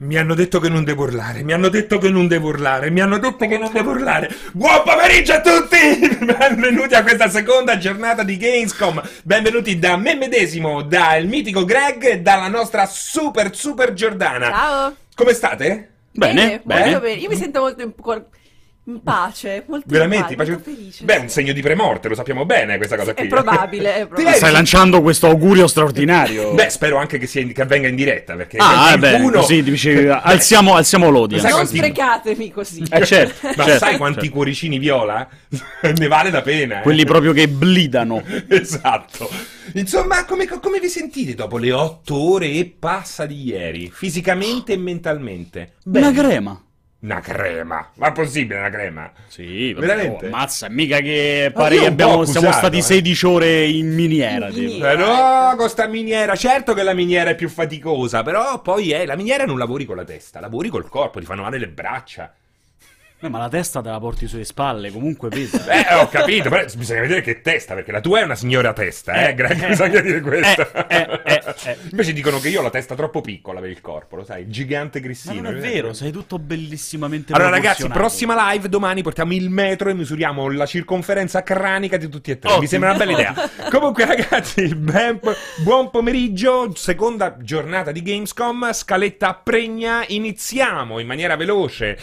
Mi hanno detto che non devo urlare, mi hanno detto che non devo urlare, mi hanno detto che non devo urlare. Buon pomeriggio a tutti! Benvenuti a questa seconda giornata di Gamescom. Benvenuti da me medesimo, dal mitico Greg e dalla nostra super super Giordana. Ciao. Come state? Bene, molto bene. bene. Io mi sento molto in, in pace, molto Veramente? in pace, molto felice. Beh, è un segno di premorte, lo sappiamo bene questa cosa È qui. probabile, è probabile. Stai lanciando questo augurio straordinario. Beh, spero anche che, sia in- che avvenga in diretta, perché ah, eh, beh, qualcuno... così dici, alziamo, alziamo. Sai non quanti- sprecatemi così. Eh, certo, Ma certo, sai quanti certo. cuoricini viola? ne vale la pena. eh. Quelli proprio che blidano. Esatto. Insomma, come, come vi sentite dopo le otto ore e passa di ieri? Fisicamente e mentalmente? Una crema. Una crema. Ma è possibile una crema? Sì, vabbè, Veramente? oh, mazza, mica che pare che abbiamo, accusato, siamo stati eh. 16 ore in miniera. In tipo. miniera. Però con sta miniera, certo che la miniera è più faticosa, però poi è, la miniera non lavori con la testa, lavori col corpo, ti fanno male le braccia. Eh, ma la testa te la porti sulle spalle, comunque pesa. Eh, ho capito, però bisogna vedere che testa, perché la tua è una signora testa, eh, Eh, Greg, eh, bisogna dire questo. eh, eh, eh. Invece dicono che io ho la testa troppo piccola per il corpo, lo sai, gigante Ma grissino. non è vero, sei tutto bellissimamente Allora ragazzi, prossima live domani portiamo il metro e misuriamo la circonferenza cranica di tutti e tre. Mi Ottimo. sembra una bella idea. Comunque ragazzi, ben buon pomeriggio, seconda giornata di Gamescom, scaletta pregna, iniziamo in maniera veloce,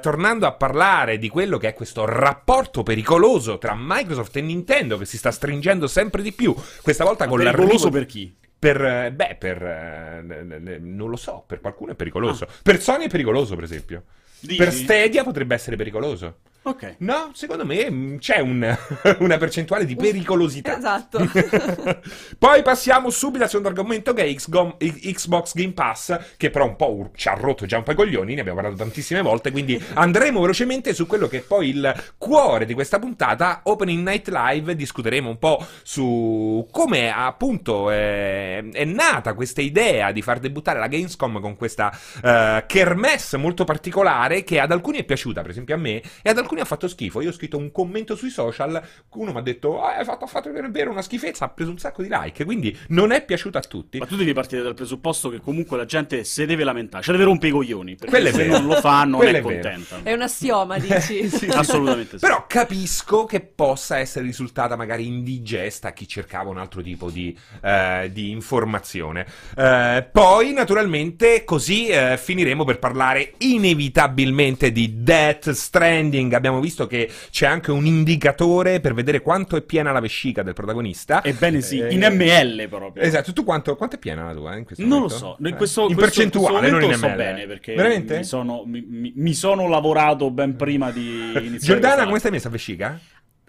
tornando a parlare di quello che è questo rapporto pericoloso tra Microsoft e Nintendo che si sta stringendo sempre di più, questa volta Ma con pericoloso l'arrivo... per chi? Per, eh, beh, per... eh, non lo so, per qualcuno è pericoloso. Ah. Per Sony è pericoloso, per esempio. Dici? Per Stadia potrebbe essere pericoloso. Ok. No, secondo me mh, c'è un- una percentuale di pericolosità. Esatto. Poi passiamo subito al secondo argomento che è Xbox Game Pass, che però un po' ci ha rotto già un po' i coglioni, ne abbiamo parlato tantissime volte, quindi andremo velocemente su quello che è poi il cuore di questa puntata, Opening Night Live, discuteremo un po' su come appunto è, è nata questa idea di far debuttare la Gamescom con questa eh, kermesse molto particolare che ad alcuni è piaciuta, per esempio a me, e ad alcuni ha fatto schifo. Io ho scritto un commento sui social, uno mi ha detto, ah, hai fatto, ha fatto vedere una schifezza, ha preso un sacco di like, quindi non è piaciuta a tutti. Ma tu devi partire dal presupposto che comunque la gente se deve lamentare, cioè deve rompere i coglioni. Perché se non lo fa non Quello è è contenta. È un assioma, dici. Assolutamente sì. Però capisco che possa essere risultata magari indigesta a chi cercava un altro tipo di, eh, di informazione. Eh, poi, naturalmente, così eh, finiremo per parlare inevitabilmente di Death Stranding. Abbiamo visto che c'è anche un indicatore per vedere quanto è piena la vescica del protagonista. Ebbene sì, Eh, in ml proprio. Esatto, tu quanto, quanto è piena la tua eh, in questo Non lo momento? so, in Eh, questo, in questo- percentuale, questo non in ml. so bene perché Veramente? Mi, sono, mi- mi- mi sono lavorato ben prima di iniziare. Giordana, come stai messa vescica?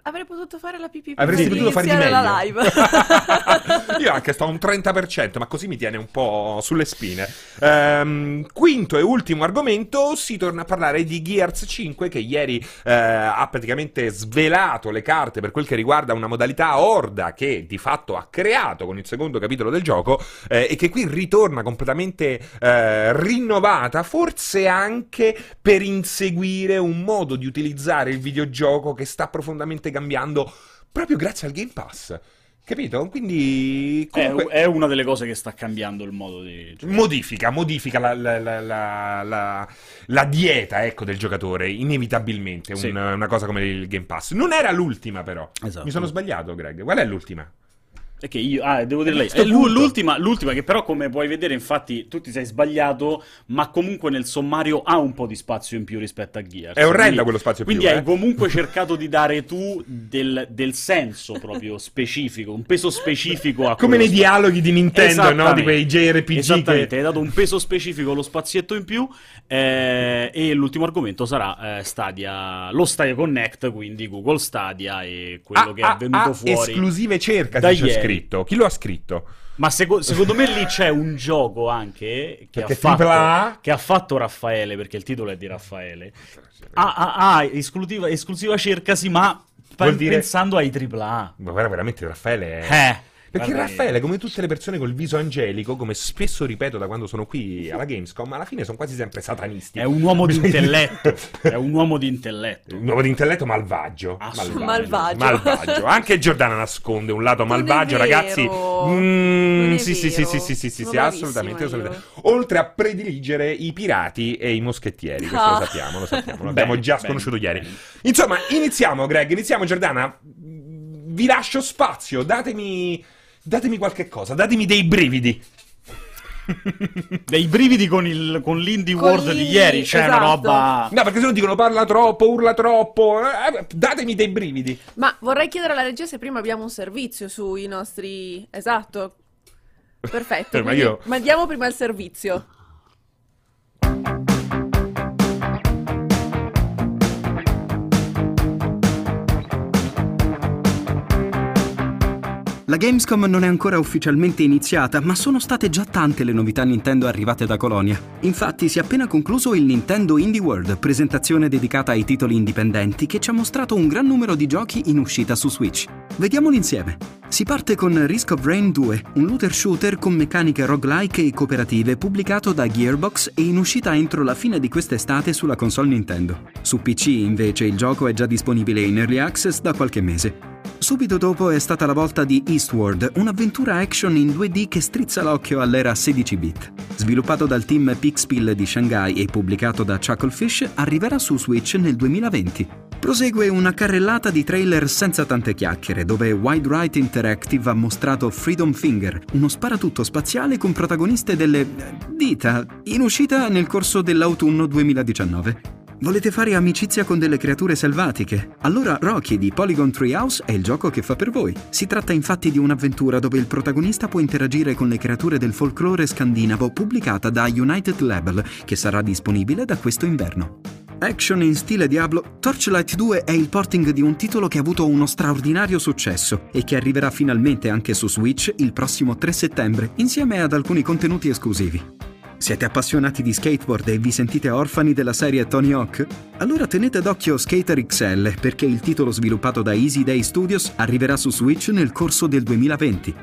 Avrei potuto fare la pipì Avresti prima potuto fare di iniziare meglio. la live. Io anche sto a un 30%, ma così mi tiene un po' sulle spine. Ehm, quinto e ultimo argomento, si torna a parlare di Gears 5 che ieri eh, ha praticamente svelato le carte per quel che riguarda una modalità horda che di fatto ha creato con il secondo capitolo del gioco eh, e che qui ritorna completamente eh, rinnovata, forse anche per inseguire un modo di utilizzare il videogioco che sta profondamente cambiando proprio grazie al Game Pass. Capito? Quindi È, comunque, è una delle cose che sta cambiando il modo di giocare. modifica, modifica la, la- la- la- la- la dieta ecco, del giocatore, inevitabilmente, Sì. un- una cosa come il Game Pass. Non era l'ultima però. Esatto. Mi sono sbagliato, Greg. Qual è l'ultima? È che io, ah, devo dire lei. È l'ultima, l'ultima che però, come puoi vedere, infatti, tu ti sei sbagliato, ma comunque nel sommario ha un po' di spazio in più rispetto a Gears. È orrenda Quindi- quello spazio in Quindi più, hai eh. comunque cercato di dare tu del, del senso proprio specifico, un peso specifico a Come nei spazio. dialoghi di Nintendo, no? Di quei JRPG Esattamente, che... hai dato un peso specifico allo spazietto in più eh, e l'ultimo argomento sarà eh, Stadia, lo Stadia Connect, quindi Google Stadia e quello Ah, che ah, è venuto ah, fuori. esclusive cerca, da ieri. Scritto. Chi lo ha scritto? Ma seco- secondo me lì c'è un gioco anche che ha, fatto, AAA? che ha fatto Raffaele, perché il titolo è di Raffaele. Ah, ah, ah, esclusiva, esclusiva cercasi, ma Vuol dire- pensando ai AAA. Ma guarda, veramente Raffaele è... Eh, Perché Guarda, Raffaele, come tutte le persone col viso angelico, come spesso ripeto da quando sono qui alla Gamescom, alla fine sono quasi sempre satanisti. È un uomo di intelletto. È un uomo di intelletto. Un uomo di intelletto malvagio. Assolutamente. Malvagio. Malvagio. Anche Giordana nasconde un lato Non malvagio, ragazzi. Mm, sì, sì, sì, sì, sì, sì, sì, sì, assolutamente, io. assolutamente. Oltre a prediligere i pirati e i moschettieri, questo Ah. lo sappiamo, lo sappiamo, lo abbiamo Bene, già bene, sconosciuto ieri. bene. Insomma, iniziamo, Greg, iniziamo, Giordana. Vi lascio spazio, datemi, datemi qualche cosa, datemi dei brividi. Dei brividi con, il, con l'Indie Con World di ieri, c'è una esatto. roba... No, perché se no dicono parla troppo, urla troppo. eh, datemi dei brividi. Ma vorrei chiedere alla regia se prima abbiamo un servizio sui nostri... Esatto. Perfetto. Eh, ma io- Mandiamo prima il servizio. La Gamescom non è ancora ufficialmente iniziata, ma sono state già tante le novità Nintendo arrivate da Colonia. Infatti si è appena concluso il Nintendo Indie World, presentazione dedicata ai titoli indipendenti che ci ha mostrato un gran numero di giochi in uscita su Switch. Vediamoli insieme. Si parte con Risk of Rain 2, un looter shooter con meccaniche roguelike e cooperative pubblicato da Gearbox e in uscita entro la fine di quest'estate sulla console Nintendo. Su PC invece il gioco è già disponibile in early access da qualche mese. Subito dopo è stata la volta di Eastward, un'avventura action in 2D che strizza l'occhio all'era 16-bit. Sviluppato dal team Pixpill di Shanghai e pubblicato da Chucklefish, arriverà su Switch nel 2020. Prosegue una carrellata di trailer senza tante chiacchiere, dove Wide Right Interactive ha mostrato Freedom Finger, uno sparatutto spaziale con protagoniste delle eh, dita, in uscita nel corso dell'autunno 2019. Volete fare amicizia con delle creature selvatiche? Allora Rocky di Polygon Treehouse è il gioco che fa per voi. Si tratta infatti di un'avventura dove il protagonista può interagire con le creature del folklore scandinavo pubblicata da United Label, che sarà disponibile da questo inverno. Action in stile Diablo, Torchlight 2 è il porting di un titolo che ha avuto uno straordinario successo e che arriverà finalmente anche su Switch il prossimo 3 settembre, insieme ad alcuni contenuti esclusivi. Siete appassionati di skateboard e vi sentite orfani della serie Tony Hawk? Allora tenete d'occhio Skater XL perché il titolo sviluppato da Easy Day Studios arriverà su Switch nel corso del 2020.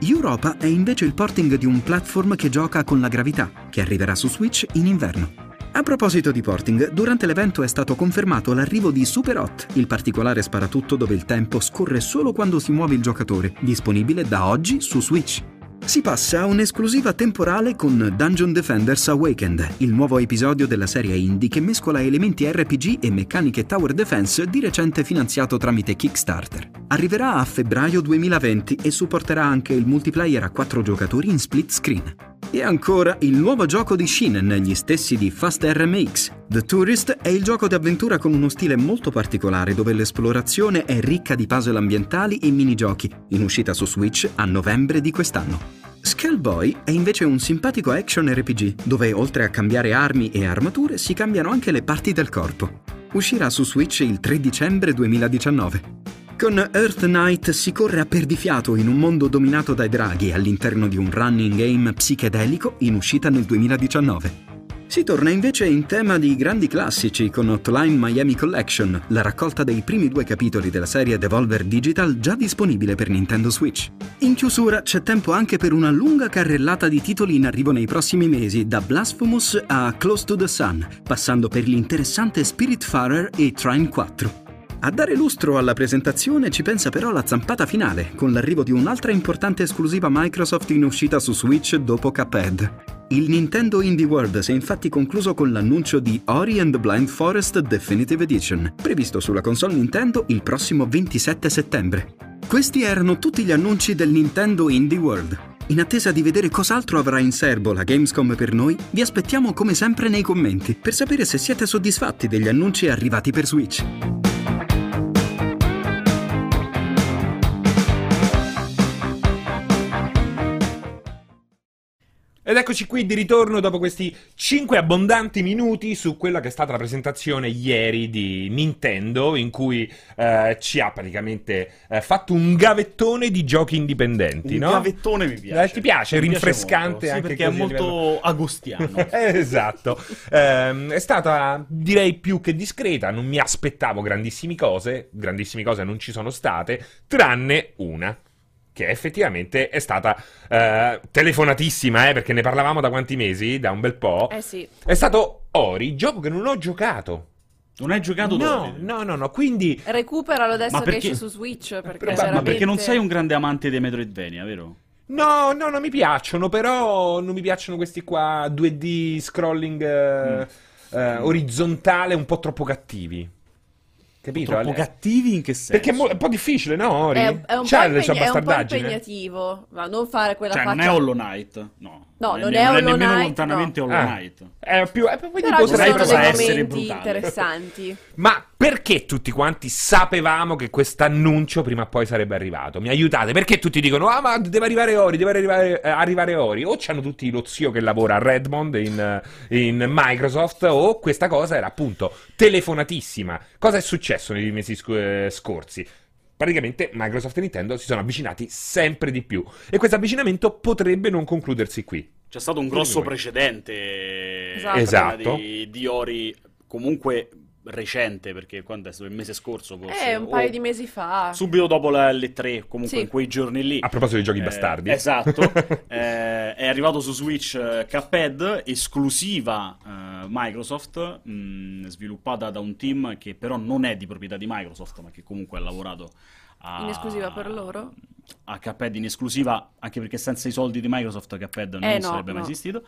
Europa è invece il porting di un platform che gioca con la gravità, che arriverà su Switch in inverno. A proposito di porting, durante l'evento è stato confermato l'arrivo di Super Hot, il particolare sparatutto dove il tempo scorre solo quando si muove il giocatore, disponibile da oggi su Switch. Si passa a un'esclusiva temporale con Dungeon Defenders Awakened, il nuovo episodio della serie indie che mescola elementi RPG e meccaniche Tower Defense di recente finanziato tramite Kickstarter. Arriverà a febbraio 2020 e supporterà anche il multiplayer a 4 giocatori in split screen. E ancora il nuovo gioco di Shinen, gli stessi di Fast RMX. The Tourist è il gioco d'avventura con uno stile molto particolare dove l'esplorazione è ricca di puzzle ambientali e minigiochi, in uscita su Switch a novembre di quest'anno. Skullboy è invece un simpatico action RPG dove oltre a cambiare armi e armature si cambiano anche le parti del corpo. Uscirà su Switch il 3 dicembre 2019. Con Earth Knight si corre a perdifiato in un mondo dominato dai draghi all'interno di un running game psichedelico in uscita nel 2019. Si torna invece in tema di grandi classici con Hotline Miami Collection, la raccolta dei primi due capitoli della serie Devolver Digital già disponibile per Nintendo Switch. In chiusura c'è tempo anche per una lunga carrellata di titoli in arrivo nei prossimi mesi, da Blasphemous a Close to the Sun, passando per l'interessante Spiritfarer e Trine 4. A dare lustro alla presentazione ci pensa però la zampata finale, con l'arrivo di un'altra importante esclusiva Microsoft in uscita su Switch dopo Cuphead. Il Nintendo Indie World si è infatti concluso con l'annuncio di Ori and Blind Forest Definitive Edition, previsto sulla console Nintendo il prossimo 27 settembre. Questi erano tutti gli annunci del Nintendo Indie World. In attesa di vedere cos'altro avrà in serbo la Gamescom per noi, vi aspettiamo come sempre nei commenti per sapere se siete soddisfatti degli annunci arrivati per Switch. Ed eccoci qui di ritorno dopo questi 5 abbondanti minuti su quella che è stata la presentazione ieri di Nintendo, in cui eh, ci ha praticamente eh, fatto un gavettone di giochi indipendenti, Un no? gavettone mi piace. Eh, ti piace? Mi Rinfrescante molto, sì, anche perché così è molto agostiano. Eh, esatto, Ehm, è stata direi più che discreta, non mi aspettavo grandissime cose, grandissime cose non ci sono state, tranne una. Che effettivamente è stata eh, telefonatissima, eh, perché ne parlavamo da quanti mesi? Da un bel po'. Eh sì. È stato Ori, gioco che non ho giocato. Non hai giocato No, Davide? no, no, no, quindi... Recuperalo adesso Ma che perché- esce su Switch. Perché Ma- veramente... Ma perché non sei un grande amante dei Metroidvania, vero? No, no, non mi piacciono, però non mi piacciono questi qua 2D scrolling eh, eh, orizzontale un po' troppo cattivi. Capito? Troppo Ale? cattivi in che senso? Perché è, mo- è un po' difficile, no, Ori? È, è un, C'ha po le sue impegna- è un po' bastardaggini? impegnativo. Ma non fare quella Cioè, non è faccia. Hollow Knight? No. No, non ne- è Hollow nemmeno Knight, lontanamente no. Hollow Ah. Knight. È più... È, quindi Però ci potrei sono dei essere brutale. interessanti. Ma perché tutti quanti sapevamo che questo annuncio prima o poi sarebbe arrivato? Mi aiutate? Perché tutti dicono, ah ma deve arrivare Ori, deve arrivare, eh, arrivare Ori? O c'hanno tutti lo zio che lavora a Redmond in, eh, in Microsoft, o questa cosa era appunto telefonatissima. Cosa è successo nei mesi sc- eh, scorsi? Praticamente Microsoft e Nintendo si sono avvicinati sempre di più e questo avvicinamento potrebbe non concludersi qui. C'è stato un grosso precedente Esatto. Esatto. Di, di Ori comunque recente, perché quando è stato il mese scorso forse. Eh, un paio o di mesi fa. Subito dopo la L3, comunque Sì. in quei giorni lì. A proposito dei giochi Eh, bastardi. Esatto. Eh, è arrivato su Switch eh, Cuphead, esclusiva eh, Microsoft, mh, sviluppata da un team che però non è di proprietà di Microsoft, ma che comunque ha lavorato a... In esclusiva per loro? A Cuphead in esclusiva, anche perché senza i soldi di Microsoft Cuphead non Eh, no, sarebbe mai no. esistito.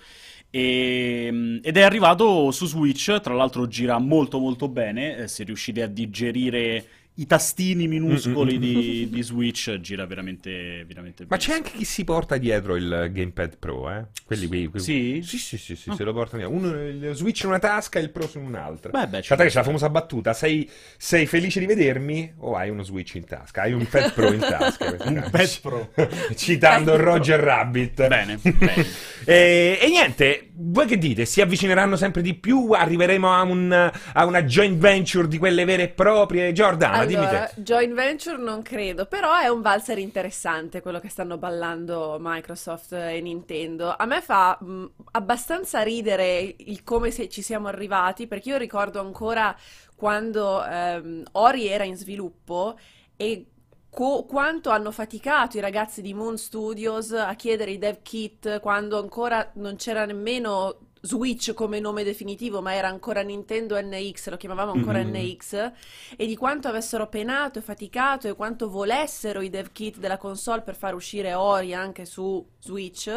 E, mh, ed è arrivato su Switch, tra l'altro gira molto molto bene, eh, se riuscite a digerire i tastini minuscoli di, di Switch, gira veramente, veramente Ma c'è anche chi si porta dietro il Gamepad Pro, eh? Quelli qui. quelli- Sì? Sì, sì, sì, sì, Ah. se lo portano via. Uno, il Switch in una tasca e il Pro in un'altra. Beh, beh, ci- c'è la famosa battuta, sei, sei felice di vedermi o hai uno Switch in tasca? Hai un Pad Pro in tasca. Un Pad Pro. Citando Roger Rabbit. Bene, bene. E, e niente, voi che dite? Si avvicineranno sempre di più? Arriveremo a, un- a una joint venture di quelle vere e proprie? Giordana, dimmi Allora, joint venture non credo, però è un valzer interessante quello che stanno ballando Microsoft e Nintendo. A me fa mh, abbastanza ridere il come se ci siamo arrivati, perché io ricordo ancora quando ehm, Ori era in sviluppo e co- quanto hanno faticato i ragazzi di Moon Studios a chiedere i dev kit quando ancora non c'era nemmeno Switch come nome definitivo, ma era ancora Nintendo NX, lo chiamavamo ancora Mhm. NX, e di quanto avessero penato e faticato e quanto volessero i dev kit della console per far uscire Ori anche su Switch.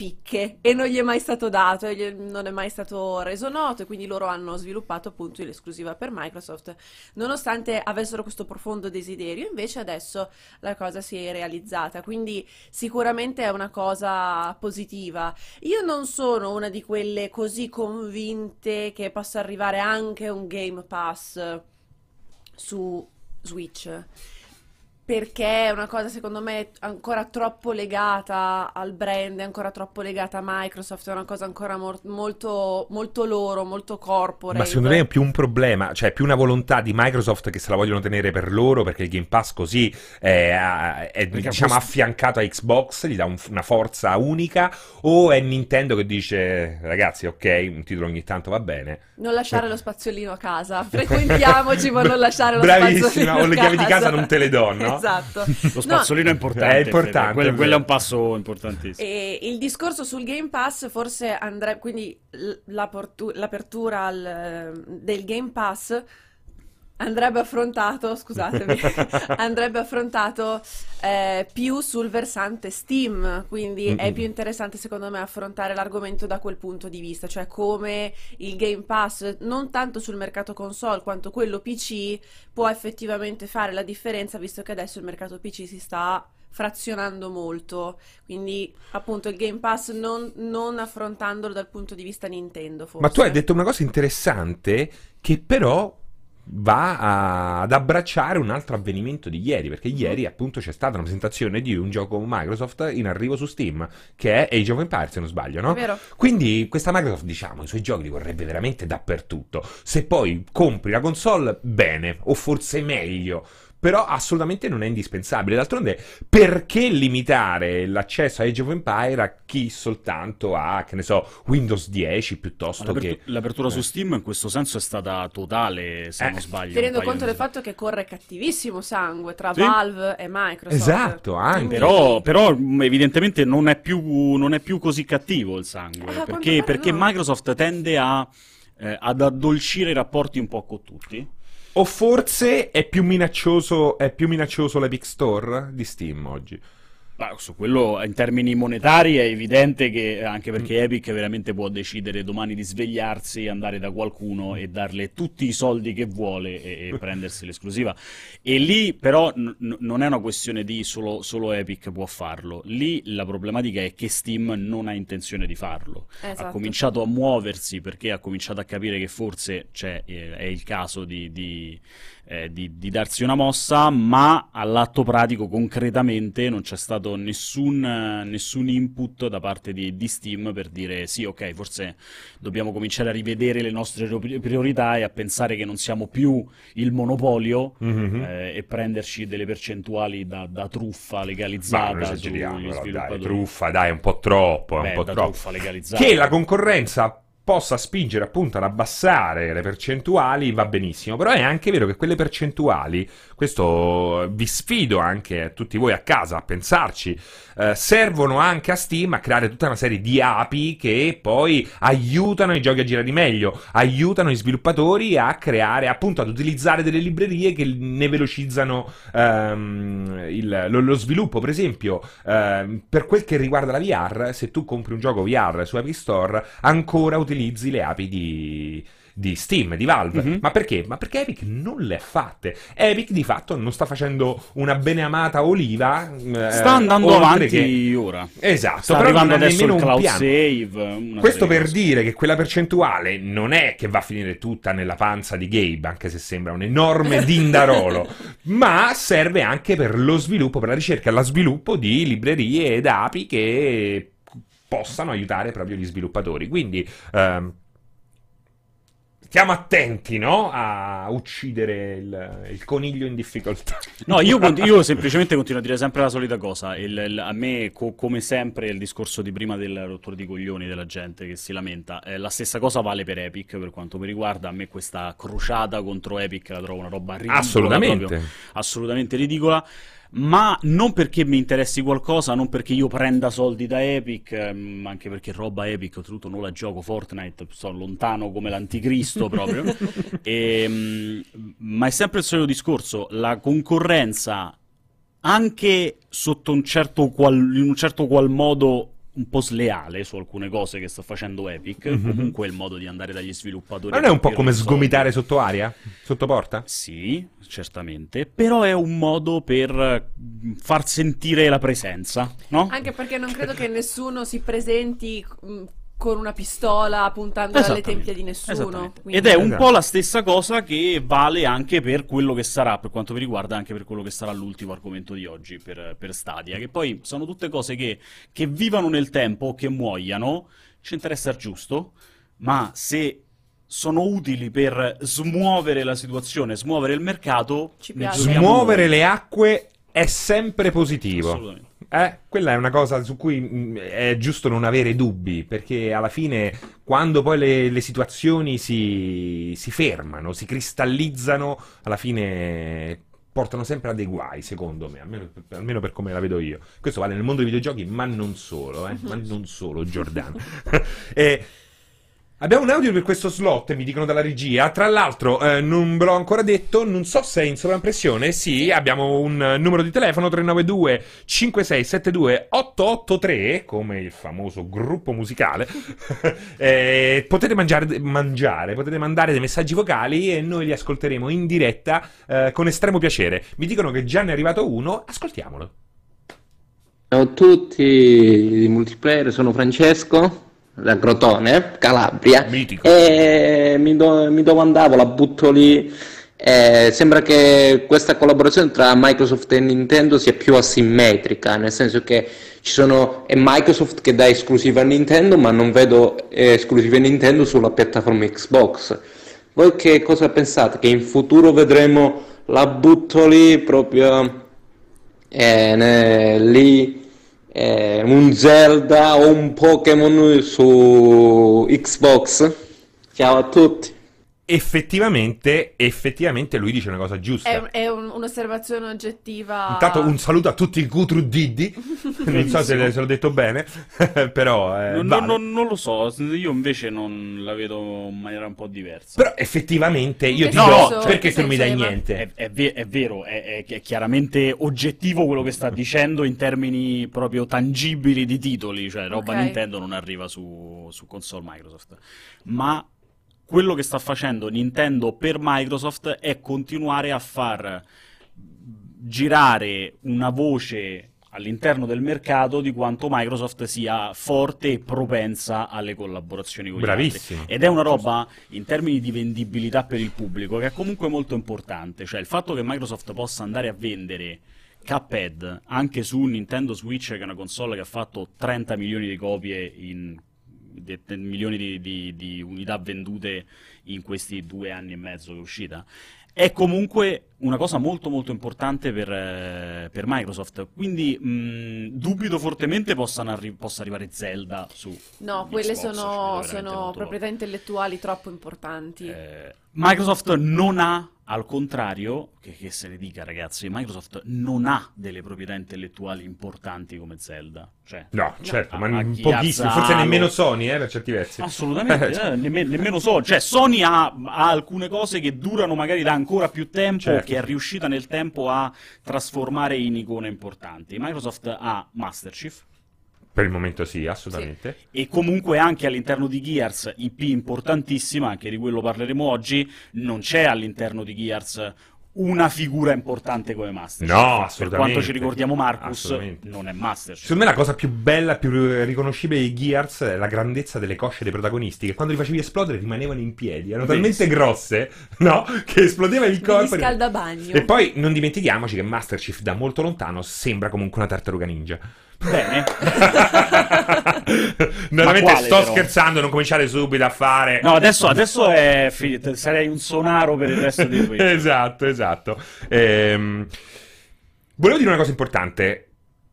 Picche e non gli è mai stato dato, gli- non è mai stato reso noto, e quindi loro hanno sviluppato appunto l'esclusiva per Microsoft, nonostante avessero questo profondo desiderio. Invece adesso la cosa si è realizzata, quindi sicuramente è una cosa positiva. Io non sono una di quelle così convinte che possa arrivare anche un Game Pass su Switch. Perché è una cosa secondo me ancora troppo legata al brand, è ancora troppo legata a Microsoft, è una cosa ancora mor- molto, molto loro, molto corporate. Ma secondo me è più un problema, cioè più una volontà di Microsoft che se la vogliono tenere per loro perché il Game Pass così è, è, Perché diciamo questo- affiancato a Xbox, gli dà un- una forza unica, o è Nintendo che dice ragazzi ok, un titolo ogni tanto va bene. Non lasciare lo spazzolino a casa, frequentiamoci ma non lasciare lo Bravissima, spazzolino o le a chiavi di casa non te le do, no? Esatto. Lo spazzolino è importante. È importante. Quello, è quello è un passo importantissimo. E il discorso sul Game Pass forse andrebbe, quindi l'apertura al- del Game Pass andrebbe affrontato, scusatemi, andrebbe affrontato eh, più sul versante Steam, quindi è Mm-mm. più interessante secondo me affrontare l'argomento da quel punto di vista, cioè come il Game Pass non tanto sul mercato console quanto quello PC può effettivamente fare la differenza visto che adesso il mercato PC si sta frazionando molto, quindi appunto il Game Pass non, non affrontandolo dal punto di vista Nintendo forse. Ma tu hai detto una cosa interessante che però va a- ad abbracciare un altro avvenimento di ieri, perché ieri appunto c'è stata una presentazione di un gioco Microsoft in arrivo su Steam, che è Age of Empires, se non sbaglio, no? È vero? Quindi questa Microsoft, diciamo, i suoi giochi li vorrebbe veramente dappertutto. Se poi compri la console, bene, o forse meglio. Però assolutamente non è indispensabile. D'altronde, perché limitare l'accesso a Age of Empire a chi soltanto ha, che ne so, Windows 10 piuttosto L'apertu- che... L'apertura eh. su Steam in questo senso è stata totale, se Eh, non sbaglio. Tenendo conto del fatto che corre cattivissimo sangue tra Sì. Valve e Microsoft. Esatto, anche. Però, però, mh, evidentemente non è, più, non è più così cattivo il sangue, Ah, perché, perché no. Microsoft tende a, eh, ad addolcire i rapporti un po' con tutti. O forse è più minaccioso, è più minaccioso l'Epic Store di Steam oggi. Ma su quello in termini monetari è evidente che anche perché Mm. Epic veramente può decidere domani di svegliarsi, andare da qualcuno e darle tutti i soldi che vuole e, e prendersi l'esclusiva. E lì però n- non è una questione di solo, solo Epic può farlo. Lì la problematica è che Steam non ha intenzione di farlo. Ha Esatto. cominciato a muoversi perché ha cominciato a capire che forse c'è, eh, è il caso di, di, eh, di- di darsi una mossa, ma all'atto pratico concretamente non c'è stato nessun, eh, nessun input da parte di, di Steam per dire sì, ok, forse dobbiamo cominciare a rivedere le nostre ri- priorità e a pensare che non siamo più il monopolio Mhm. eh, e prenderci delle percentuali da, da truffa legalizzata sugli esageriamo, però, dai, sviluppatori. truffa, dai, è un po' troppo, è Beh, un po' troppo. legalizzata. Che la concorrenza possa spingere appunto ad abbassare le percentuali va benissimo, però è anche vero che quelle percentuali, questo vi sfido anche a tutti voi a casa a pensarci, eh, servono anche a Steam a creare tutta una serie di api che poi aiutano i giochi a girare meglio, aiutano i sviluppatori a creare, appunto ad utilizzare delle librerie che ne velocizzano ehm, il- lo, lo sviluppo. Per esempio, ehm, per quel che riguarda la VR, se tu compri un gioco VR su Epic Store, ancora utilizzi le api di, di Steam, di Valve. Mhm. Ma perché? Ma perché Epic non le ha fatte. Epic di fatto non sta facendo una beneamata oliva. eh, Sta andando avanti che- ora. Esatto, Sta però arrivando adesso il cloud save. Questo per cose. dire che quella percentuale non è che va a finire tutta nella panza di Gabe, anche se sembra un enorme dindarolo, ma serve anche per lo sviluppo, per la ricerca e lo sviluppo di librerie ed api che possano aiutare proprio gli sviluppatori. Quindi ehm, stiamo attenti, no? A uccidere il, il coniglio in difficoltà. No, io, io semplicemente continuo a dire sempre la solita cosa. Il- il- a me, co- come sempre, il discorso di prima del rottura di coglioni della gente che si lamenta. eh, la stessa cosa vale per Epic per quanto mi riguarda. A me questa crociata contro Epic la trovo una roba ridicola. Assolutamente. proprio, assolutamente ridicola. Ma non perché mi interessi qualcosa, non perché io prenda soldi da Epic, ehm, anche perché roba Epic, oltretutto non la gioco Fortnite, sto lontano come l'anticristo proprio. Ehm, ma è sempre il solito discorso, la concorrenza, anche sotto un certo qual, in un certo qual modo un po' sleale su alcune cose che sta facendo Epic, Mhm. comunque il modo di andare dagli sviluppatori. Ma non è un po' come i soldi. sgomitare sotto aria? Sotto porta? Sì, certamente, però è un modo per eh, far sentire la presenza, no? Anche perché non credo che nessuno si presenti mh, con una pistola puntando alle tempie di nessuno. quindi- Ed è un Esatto. po' la stessa cosa che vale anche per quello che sarà, per quanto mi riguarda, anche per quello che sarà l'ultimo argomento di oggi per, per Stadia, che poi sono tutte cose che, che vivano nel tempo o che muoiano, ci interessa il giusto, ma se sono utili per smuovere la situazione, smuovere il mercato, Ci piace. Smuovere noi. le acque è sempre positivo. Assolutamente. Eh, quella è una cosa su cui mh, è giusto non avere dubbi, perché alla fine, quando poi le, le situazioni si, si fermano, si cristallizzano, alla fine portano sempre a dei guai, secondo me, almeno, almeno per come la vedo io. Questo vale nel mondo dei videogiochi, ma non solo, eh, ma non solo, Giordano. e, Abbiamo un audio per questo slot, mi dicono dalla regia. Tra l'altro, eh, non ve l'ho ancora detto, non so se è in sovraimpressione. Sì, abbiamo un eh, numero di telefono 392 5672 883, come il famoso gruppo musicale. Eh, potete mangiare, mangiare, potete mandare dei messaggi vocali e noi li ascolteremo in diretta eh, con estremo piacere. Mi dicono che già ne è arrivato uno, ascoltiamolo. Ciao a tutti di multiplayer, sono Francesco da Crotone, Calabria. Mitico. E mi, do- mi domandavo, la butto lì. eh, sembra che questa collaborazione tra Microsoft e Nintendo sia più asimmetrica, nel senso che ci sono, è Microsoft che dà esclusiva a Nintendo, ma non vedo eh, esclusive Nintendo sulla piattaforma Xbox. Voi che cosa pensate? Che in futuro vedremo la butto lì proprio eh, ne- lì eh, un Zelda o un Pokémon su Xbox. Ciao a tutti. Effettivamente, effettivamente lui dice una cosa giusta. È, è un- un'osservazione oggettiva. Intanto un saluto a tutti i Gutru Diddi, non so se, se l'ho detto bene, però eh, Non, vale. non- non lo so, io invece non la vedo in maniera un po' diversa. Però effettivamente io ti do In perché tu non mi dai niente. È, è è vero, è, è- è chiaramente oggettivo quello che sta dicendo in termini proprio tangibili di titoli, cioè roba Ok. Nintendo non arriva su, su console Microsoft. Ma quello che sta facendo Nintendo per Microsoft è continuare a far girare una voce all'interno del mercato di quanto Microsoft sia forte e propensa alle collaborazioni con gli altri. Bravissimo. Ed è una roba in termini di vendibilità per il pubblico che è comunque molto importante. Cioè il fatto che Microsoft possa andare a vendere Cuphead anche su Nintendo Switch, che è una console che ha fatto 30 milioni di copie in de- de- milioni di, di- di unità vendute in questi due anni e mezzo è uscita. È comunque una cosa molto molto importante per, eh, per Microsoft, quindi mh, dubito fortemente possano arri- possa arrivare Zelda su No, quelle Xbox, sono, sono molto proprietà intellettuali troppo importanti. eh, Microsoft non ha, al contrario, che, che se ne dica ragazzi, Microsoft non ha delle proprietà intellettuali importanti come Zelda. Cioè, No, certo, a- ma a pochissimo, alza forse nemmeno Sony, eh, per certi versi. Assolutamente, Eh, nemme- nemmeno so. Cioè, Sony ha, ha alcune cose che durano magari da ancora più tempo, Certo. Che è riuscita nel tempo a trasformare in icone importanti. Microsoft ha Master Chief, Per il momento sì, assolutamente. e comunque anche all'interno di Gears, IP importantissima, anche di quello parleremo oggi, non c'è all'interno di Gears una figura importante come Master No, Chief. Per assolutamente. quanto ci ricordiamo Marcus, Assolutamente. non è Master Chief. Secondo me la cosa più bella, più riconoscibile di Gears è la grandezza delle cosce dei protagonisti, che quando li facevi esplodere rimanevano in piedi, erano talmente grosse, no? Che esplodeva il corpo. scaldabagno. E poi non dimentichiamoci che Master Chief da molto lontano sembra comunque una tartaruga ninja. Bene. Quale, sto però? scherzando, non cominciare subito a fare. No, adesso, adesso è finito. Sarei un sonaro per il resto dei Twitch. esatto, esatto. Ehm, volevo dire una cosa importante.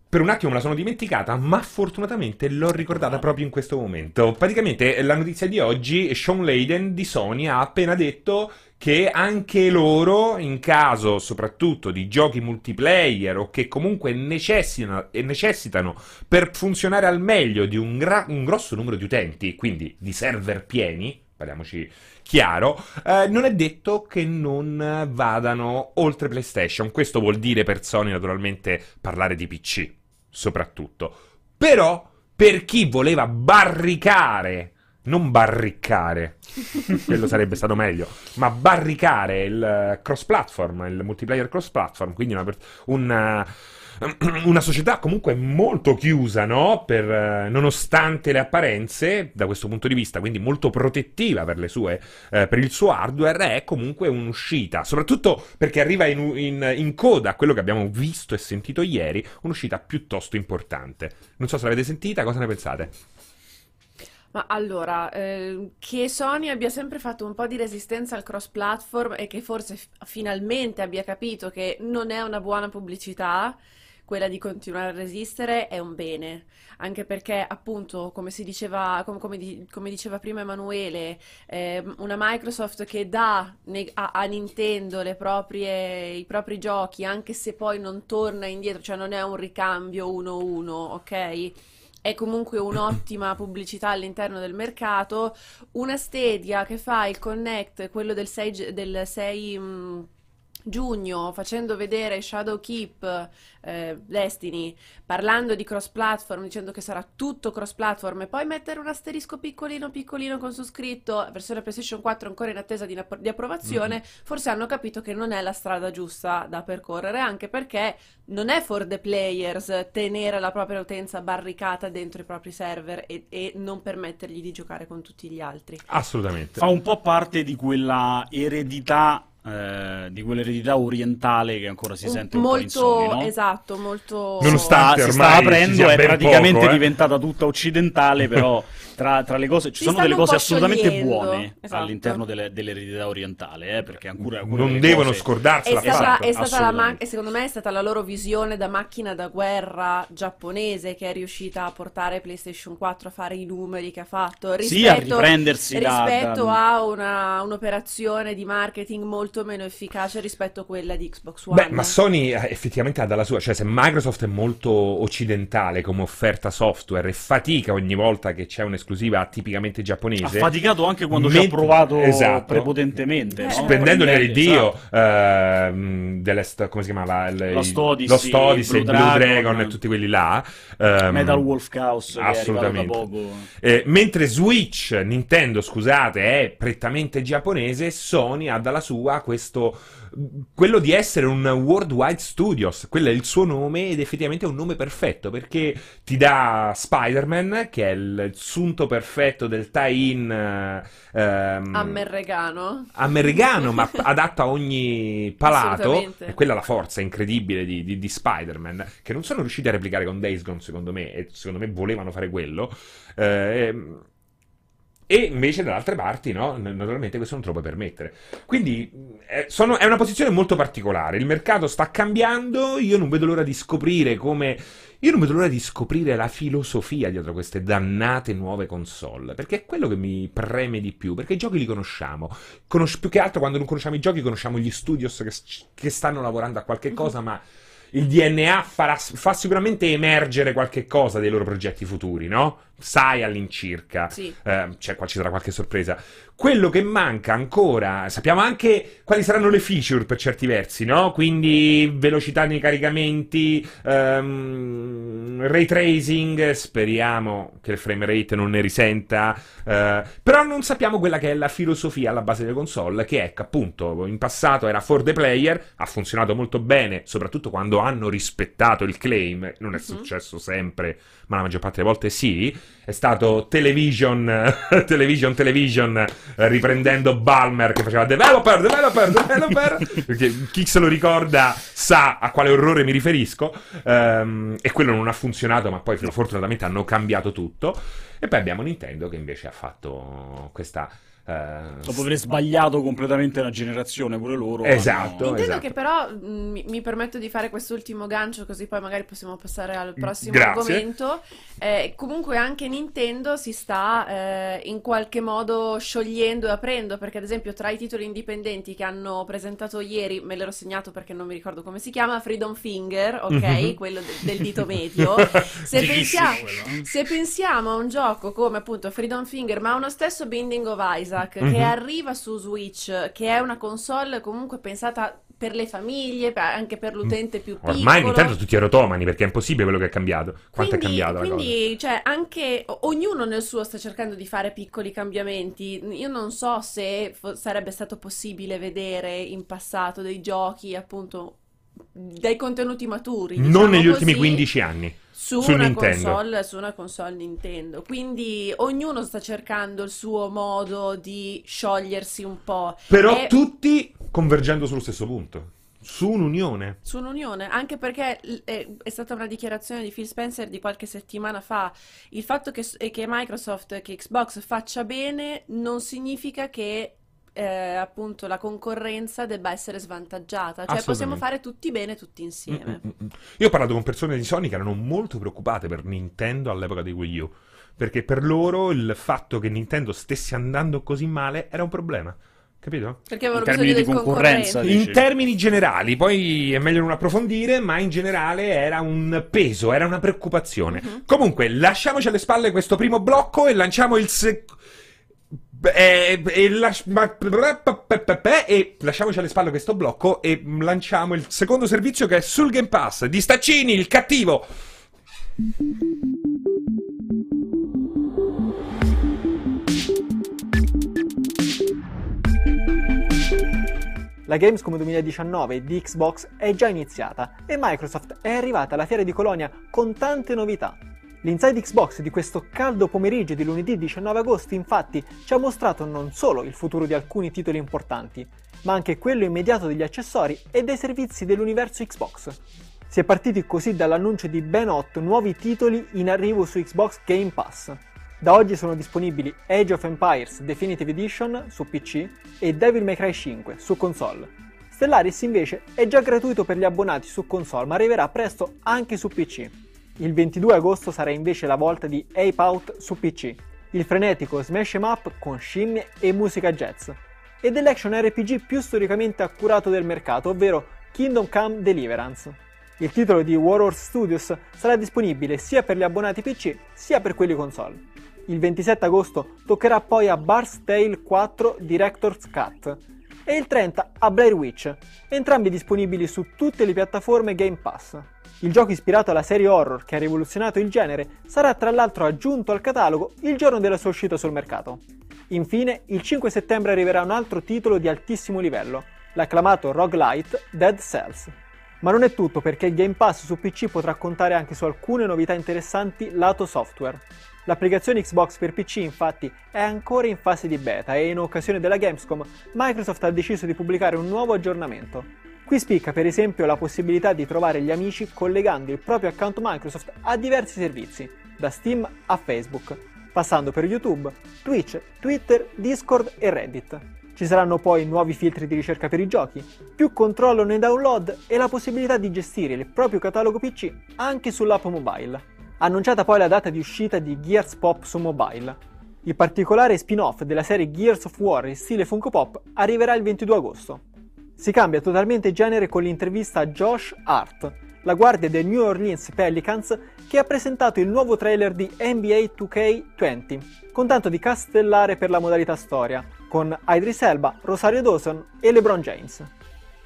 Per un attimo me la sono dimenticata, ma fortunatamente l'ho ricordata proprio in questo momento. Praticamente la notizia di oggi, Sean Layden di Sony ha appena detto che anche loro, in caso soprattutto di giochi multiplayer o che comunque necessitano, necessitano per funzionare al meglio di un, gra- un grosso numero di utenti, quindi di server pieni, parliamoci chiaro, eh, non è detto che non vadano oltre PlayStation. Questo vuol dire per Sony naturalmente parlare di PC, soprattutto. Però, per chi voleva barricare, non barricare, quello sarebbe stato meglio, ma barricare il eh, cross-platform, il multiplayer cross-platform, quindi una, una- una società comunque molto chiusa, no? Per, eh, nonostante le apparenze, da questo punto di vista, quindi molto protettiva per, sue, eh, per il suo hardware, è comunque un'uscita, soprattutto perché arriva in, in- in coda a quello che abbiamo visto e sentito ieri, un'uscita piuttosto importante. Non so se l'avete sentita, cosa ne pensate? Ma allora, eh, che Sony abbia sempre fatto un po' di resistenza al cross-platform e che forse f- finalmente abbia capito che non è una buona pubblicità, quella di continuare a resistere, è un bene. Anche perché, appunto, come diceva, com- come, di- come diceva prima Emanuele, ehm, una Microsoft che dà ne- a, a Nintendo proprie- i propri giochi, anche se poi non torna indietro, cioè non è un ricambio 1-1, ok? è comunque un'ottima pubblicità all'interno del mercato. Una Stadia che fa il Connect, quello del 6, ge- del 6 mm, giugno, facendo vedere Shadowkeep, eh, Destiny, parlando di cross-platform, dicendo che sarà tutto cross-platform, e poi mettere un asterisco piccolino piccolino con su scritto versione PlayStation 4 ancora in attesa di, napp- di approvazione, forse hanno capito che non è la strada giusta da percorrere, anche perché non è for the players tenere la propria utenza barricata dentro i propri server e, e non permettergli di giocare con tutti gli altri. Assolutamente. Fa un po' parte di quella eredità, eh, di quell'eredità orientale che ancora si sente un po' in molto Sony, no? esatto, molto Nonostante sta, si sta aprendo, è praticamente poco, eh. diventata tutta occidentale, però tra, tra le cose, ci Si sono delle cose po' assolutamente sciogliendo. buone Esatto. all'interno delle- dell'eredità orientale, eh, perché ancora, Non devono cose- È scordarsela stata, Esatto, è stata la ma- secondo me è stata la loro visione da macchina da guerra giapponese che è riuscita a portare PlayStation 4 a fare i numeri che ha fatto Sì, a rispetto, riprendersi da- rispetto da- a una- un'operazione di marketing molto meno efficace rispetto a quella di Xbox One. Beh, ma Sony eh, effettivamente ha dalla sua, cioè se Microsoft è molto occidentale come offerta software e fatica ogni volta che c'è un'esclusiva tipicamente Ha giapponese, faticato anche quando ci ha provato Esatto. prepotentemente. Eh, no? spendendone il Esatto. dio delle st- come si chiamava Il- Lost il- Odyssey, Lost Odyssey, Blue Blue Dragon, Dragon, e tutti quelli là ehm, Metal Wolf Chaos che è arrivato da assolutamente. poco. Eh, mentre Switch, Nintendo, scusate, è prettamente giapponese, Sony ha dalla sua questo quello di essere un Worldwide Studios, quello è il suo nome ed effettivamente è un nome perfetto perché ti dà Spider-Man, che è il sunto perfetto del tie-in ehm, Americano. americano, ma adatto a ogni palato. E quella è la forza incredibile di, di- di Spider-Man, che non sono riusciti a replicare con Days Gone, secondo me, e secondo me volevano fare quello. Eh, e invece dalle altre parti, no, naturalmente questo non te lo puoi permettere. Quindi eh, sono- è una posizione molto particolare. Il mercato sta cambiando. Io non vedo l'ora di scoprire come. Io non vedo l'ora di scoprire la filosofia dietro queste dannate nuove console. Perché è quello che mi preme di più. Perché i giochi li conosciamo. Conosci- più che altro quando non conosciamo i giochi, conosciamo gli studios che, che stanno lavorando a qualche cosa, ma. Il DNA farà, fa sicuramente emergere qualche cosa dei loro progetti futuri, no? Sai all'incirca. Sì. Eh, c'è qua ci sarà qualche sorpresa. Quello che manca ancora, sappiamo anche quali saranno le feature per certi versi, no? Quindi velocità nei caricamenti, ehm, ray tracing, speriamo che il frame rate non ne risenta, eh, però non sappiamo quella che è la filosofia alla base delle console, che è che appunto in passato era for the player, ha funzionato molto bene, soprattutto quando hanno rispettato il claim, non è successo sempre, ma la maggior parte delle volte sì, è stato Television, Television, Television, riprendendo Balmer che faceva developer, developer, developer, perché chi se lo ricorda sa a quale orrore mi riferisco, ehm, e quello non ha funzionato, ma poi fortunatamente hanno cambiato tutto, e poi abbiamo Nintendo che invece ha fatto questa... eh, Dopo aver sbagliato completamente la generazione, pure loro. Esatto. hanno- Nintendo esatto. che però mh, mi, mi permetto di fare quest'ultimo gancio così poi magari possiamo passare al prossimo Grazie. argomento. Eh, comunque anche Nintendo si sta eh, in qualche modo sciogliendo e aprendo perché ad esempio tra i titoli indipendenti che hanno presentato ieri, me l'ero segnato perché non mi ricordo come si chiama, Freedom Finger, ok? Mhm. Quello de- del dito medio. Se pensiamo, se pensiamo a un gioco come appunto Freedom Finger, ma a uno stesso Binding of Isaac Mhm. che arriva su Switch, che è una console comunque pensata per le famiglie, anche per l'utente più piccolo. Ormai Nintendo tutti erotomani perché è impossibile quello che è cambiato. Quanto è Quindi, cambiato la cosa? quindi, cioè, anche ognuno nel suo sta cercando di fare piccoli cambiamenti. Io non so se fo- sarebbe stato possibile vedere in passato dei giochi, appunto, dai contenuti maturi, Non diciamo negli ultimi così, 15 anni. Su su una console, su una console Nintendo. Quindi ognuno sta cercando il suo modo di sciogliersi un po'. Però E- tutti convergendo sullo stesso punto. Su un'unione. su un'unione, anche perché è, stata una dichiarazione di Phil Spencer di qualche settimana fa. Il fatto che, che Microsoft, che Xbox faccia bene non significa che eh, appunto la concorrenza debba essere svantaggiata. Cioè possiamo fare tutti bene, tutti insieme. Mm, mm, mm. Io ho parlato con persone di Sony che erano molto preoccupate per Nintendo all'epoca di Wii U. Perché per loro il fatto che Nintendo stesse andando così male era un problema. Capito? Perché avevano In termini bisogno di del concorrenza? In termini generali, poi è meglio non approfondire, ma in generale era un peso, era una preoccupazione. Mhm. Comunque, lasciamoci alle spalle questo primo blocco e lanciamo il secondo. E, e las- ma- e lasciamoci alle spalle questo blocco e lanciamo il secondo servizio che è sul Game Pass di Staccini, il cattivo. La Gamescom 2019 di Xbox è già iniziata e Microsoft è arrivata alla fiera di Colonia con tante novità. L'inside Xbox di questo caldo pomeriggio di lunedì 19 agosto infatti ci ha mostrato non solo il futuro di alcuni titoli importanti, ma anche quello immediato degli accessori e dei servizi dell'universo Xbox. Si è partiti così dall'annuncio di ben 8 nuovi titoli in arrivo su Xbox Game Pass. Da oggi sono disponibili Age of Empires Definitive Edition su PC e Devil May Cry 5 su console. Stellaris invece è già gratuito per gli abbonati su console ma arriverà presto anche su PC. Il 22 agosto sarà invece la volta di Ape Out su PC, il frenetico smash em up con scimmie e musica jazz, e dell'action RPG più storicamente accurato del mercato, ovvero Kingdom Come Deliverance. Il titolo di Warhorse Studios sarà disponibile sia per gli abbonati PC sia per quelli console. Il 27 agosto toccherà poi a Bar's Tale 4 Director's Cut e il 30 a Blair Witch, entrambi disponibili su tutte le piattaforme Game Pass. Il gioco ispirato alla serie horror che ha rivoluzionato il genere sarà tra l'altro aggiunto al catalogo il giorno della sua uscita sul mercato. Infine, il 5 settembre arriverà un altro titolo di altissimo livello, l'acclamato roguelite Dead Cells. Ma non è tutto perché il Game Pass su PC potrà contare anche su alcune novità interessanti lato software. L'applicazione Xbox per PC infatti è ancora in fase di beta e in occasione della Gamescom Microsoft ha deciso di pubblicare un nuovo aggiornamento. Qui spicca per esempio la possibilità di trovare gli amici collegando il proprio account Microsoft a diversi servizi, da Steam a Facebook, passando per YouTube, Twitch, Twitter, Discord e Reddit. Ci saranno poi nuovi filtri di ricerca per i giochi, più controllo nei download e la possibilità di gestire il proprio catalogo PC anche sull'app mobile annunciata poi la data di uscita di Gears Pop su mobile. Il particolare spin-off della serie Gears of War in stile Funko Pop arriverà il 22 agosto. Si cambia totalmente genere con l'intervista a Josh Hart, la guardia dei New Orleans Pelicans, che ha presentato il nuovo trailer di NBA 2K20, con tanto di castellare per la modalità storia, con Idris Elba, Rosario Dawson e LeBron James.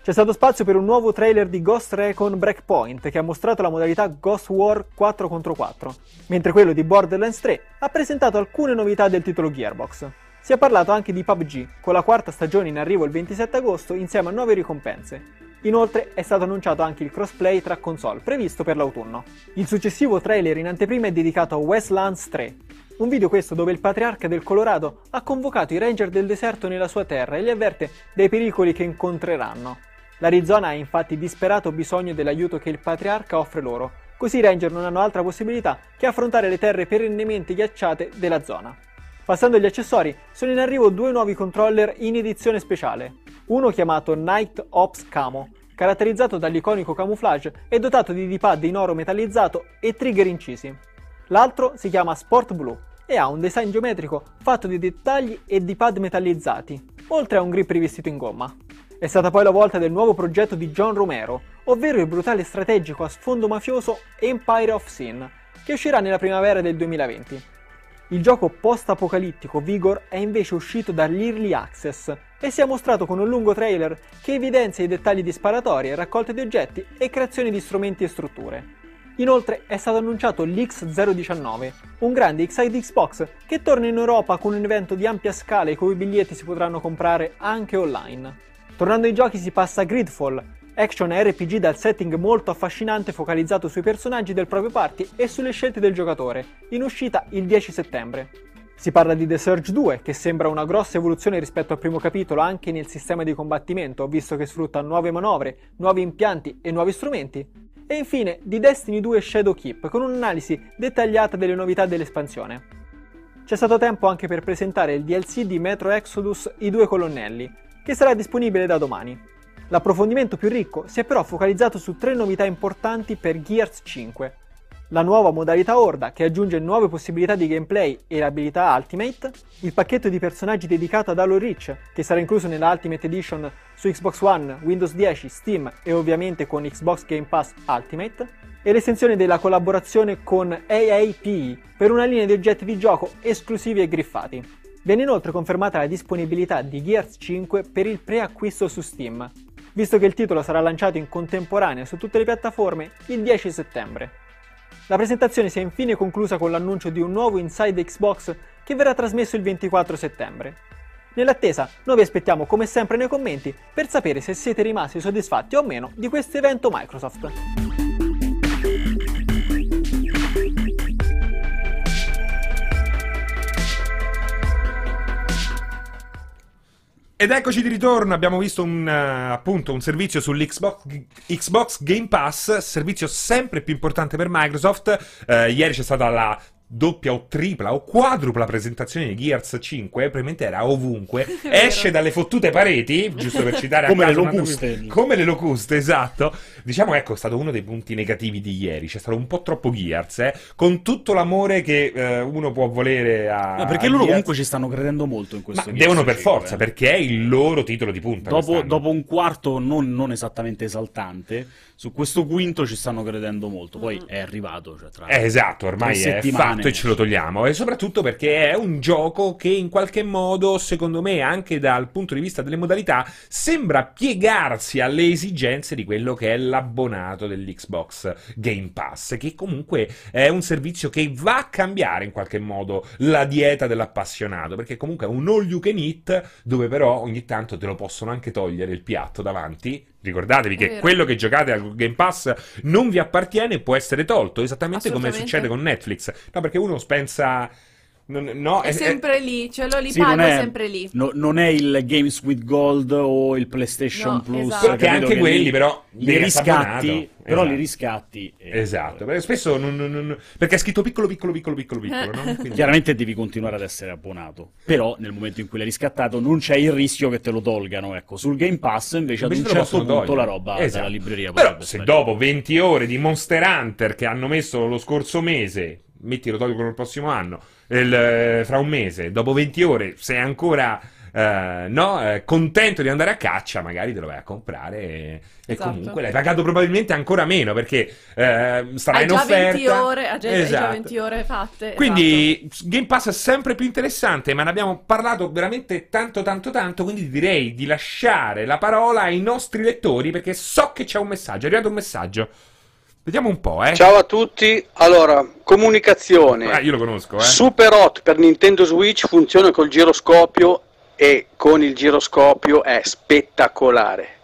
C'è stato spazio per un nuovo trailer di Ghost Recon Breakpoint che ha mostrato la modalità Ghost War 4 contro 4, mentre quello di Borderlands 3 ha presentato alcune novità del titolo Gearbox. Si è parlato anche di PUBG, con la quarta stagione in arrivo il 27 agosto insieme a nuove ricompense. Inoltre è stato annunciato anche il crossplay tra console, previsto per l'autunno. Il successivo trailer in anteprima è dedicato a Westlands 3, un video questo dove il patriarca del Colorado ha convocato i ranger del deserto nella sua terra e li avverte dei pericoli che incontreranno. L'Arizona ha infatti disperato bisogno dell'aiuto che il patriarca offre loro, così i Ranger non hanno altra possibilità che affrontare le terre perennemente ghiacciate della zona. Passando agli accessori, sono in arrivo due nuovi controller in edizione speciale. Uno chiamato Night Ops Camo, caratterizzato dall'iconico camouflage e dotato di D-pad in oro metallizzato e trigger incisi. L'altro si chiama Sport Blue e ha un design geometrico fatto di dettagli e D-pad metallizzati, oltre a un grip rivestito in gomma. È stata poi la volta del nuovo progetto di John Romero, ovvero il brutale strategico a sfondo mafioso Empire of Sin, che uscirà nella primavera del 2020. Il gioco post-apocalittico Vigor è invece uscito dall'Early Access e si è mostrato con un lungo trailer che evidenzia i dettagli di sparatorie, raccolte di oggetti e creazione di strumenti e strutture. Inoltre è stato annunciato l'X019, un grande X-Side Xbox che torna in Europa con un evento di ampia scala i cui biglietti si potranno comprare anche online. Tornando ai giochi si passa a Gridfall, action RPG dal setting molto affascinante focalizzato sui personaggi del proprio party e sulle scelte del giocatore, in uscita il 10 settembre. Si parla di The Surge 2, che sembra una grossa evoluzione rispetto al primo capitolo anche nel sistema di combattimento, visto che sfrutta nuove manovre, nuovi impianti e nuovi strumenti. E infine di Destiny 2 Shadow Keep, con un'analisi dettagliata delle novità dell'espansione. C'è stato tempo anche per presentare il DLC di Metro Exodus I due colonnelli, che sarà disponibile da domani. L'approfondimento più ricco si è però focalizzato su tre novità importanti per Gears 5. La nuova modalità Horda che aggiunge nuove possibilità di gameplay e l'abilità Ultimate, il pacchetto di personaggi dedicato ad Halo Reach che sarà incluso nella Ultimate Edition su Xbox One, Windows 10, Steam e ovviamente con Xbox Game Pass Ultimate, e l'estensione della collaborazione con AAPE per una linea di oggetti di gioco esclusivi e griffati. Viene inoltre confermata la disponibilità di Gears 5 per il preacquisto su Steam, visto che il titolo sarà lanciato in contemporanea su tutte le piattaforme il 10 settembre. La presentazione si è infine conclusa con l'annuncio di un nuovo Inside Xbox che verrà trasmesso il 24 settembre. Nell'attesa, noi vi aspettiamo come sempre nei commenti per sapere se siete rimasti soddisfatti o meno di questo evento Microsoft. Ed eccoci di ritorno, abbiamo visto un, uh, appunto, un servizio sull'Xbox Xbox Game Pass, servizio sempre più importante per Microsoft. Uh, ieri c'è stata la doppia o tripla o quadrupla presentazione di Gears 5, probabilmente era ovunque, esce dalle fottute pareti, giusto per citare Come le locuste. Come le locuste, esatto. Diciamo, ecco, è stato uno dei punti negativi di ieri, c'è stato un po' troppo Gears, eh, con tutto l'amore che eh, uno può volere a... No, perché a loro Gears. comunque ci stanno credendo molto in questo Ma Gears devono per 5, forza, eh. perché è il loro titolo di punta. Dopo, dopo un quarto non, non esattamente esaltante, su questo quinto ci stanno credendo molto. Poi Mm. è arrivato, cioè tra Eh, esatto, ormai è settimane. fatto e ce lo togliamo. E soprattutto perché è un gioco che in qualche modo, secondo me, anche dal punto di vista delle modalità, sembra piegarsi alle esigenze di quello che è l'abbonato dell'Xbox Game Pass, che comunque è un servizio che va a cambiare in qualche modo la dieta dell'appassionato, perché comunque è un all you can eat dove però ogni tanto te lo possono anche togliere il piatto davanti. Ricordatevi che quello che giocate al Game Pass non vi appartiene e può essere tolto, esattamente come succede con Netflix. No, perché uno pensa. Non- no, È sempre lì, ce l'ho lì, Sì, pago non è- sempre lì. no- non è il Games with Gold o il PlayStation No, Plus. esatto. Perché anche Che quelli, li- però, li riscatti, abbonato. però Esatto. li riscatti. e- Esatto, perché spesso non- non- non- perché è scritto piccolo, piccolo, piccolo, piccolo, piccolo, no? Quindi- Chiaramente devi continuare ad essere abbonato, però nel momento in cui l'hai riscattato non c'è il rischio che te lo tolgano. Ecco, sul Game Pass invece ad Invece un te lo certo punto la togliere. roba Esatto. dalla libreria Però se sparire. dopo 20 ore di Monster Hunter che hanno messo lo scorso mese, metti lo tolgono il prossimo anno, il, eh, fra un mese, dopo 20 ore sei ancora eh, no, eh, contento di andare a caccia, magari te lo vai a comprare e, e Esatto. comunque l'hai pagato probabilmente ancora meno perché eh, sarà Hai in offerta. 20 ore, hai già, hai già Esatto. 20 ore fatte. Quindi Game Pass è sempre più interessante, ma ne abbiamo parlato veramente tanto tanto tanto, quindi direi di lasciare la parola ai nostri lettori perché so che c'è un messaggio, è arrivato un messaggio. Vediamo un po', eh. Ciao a tutti, allora, comunicazione. Ah, io lo conosco, eh. Super Hot per Nintendo Switch funziona col giroscopio e con il giroscopio è spettacolare.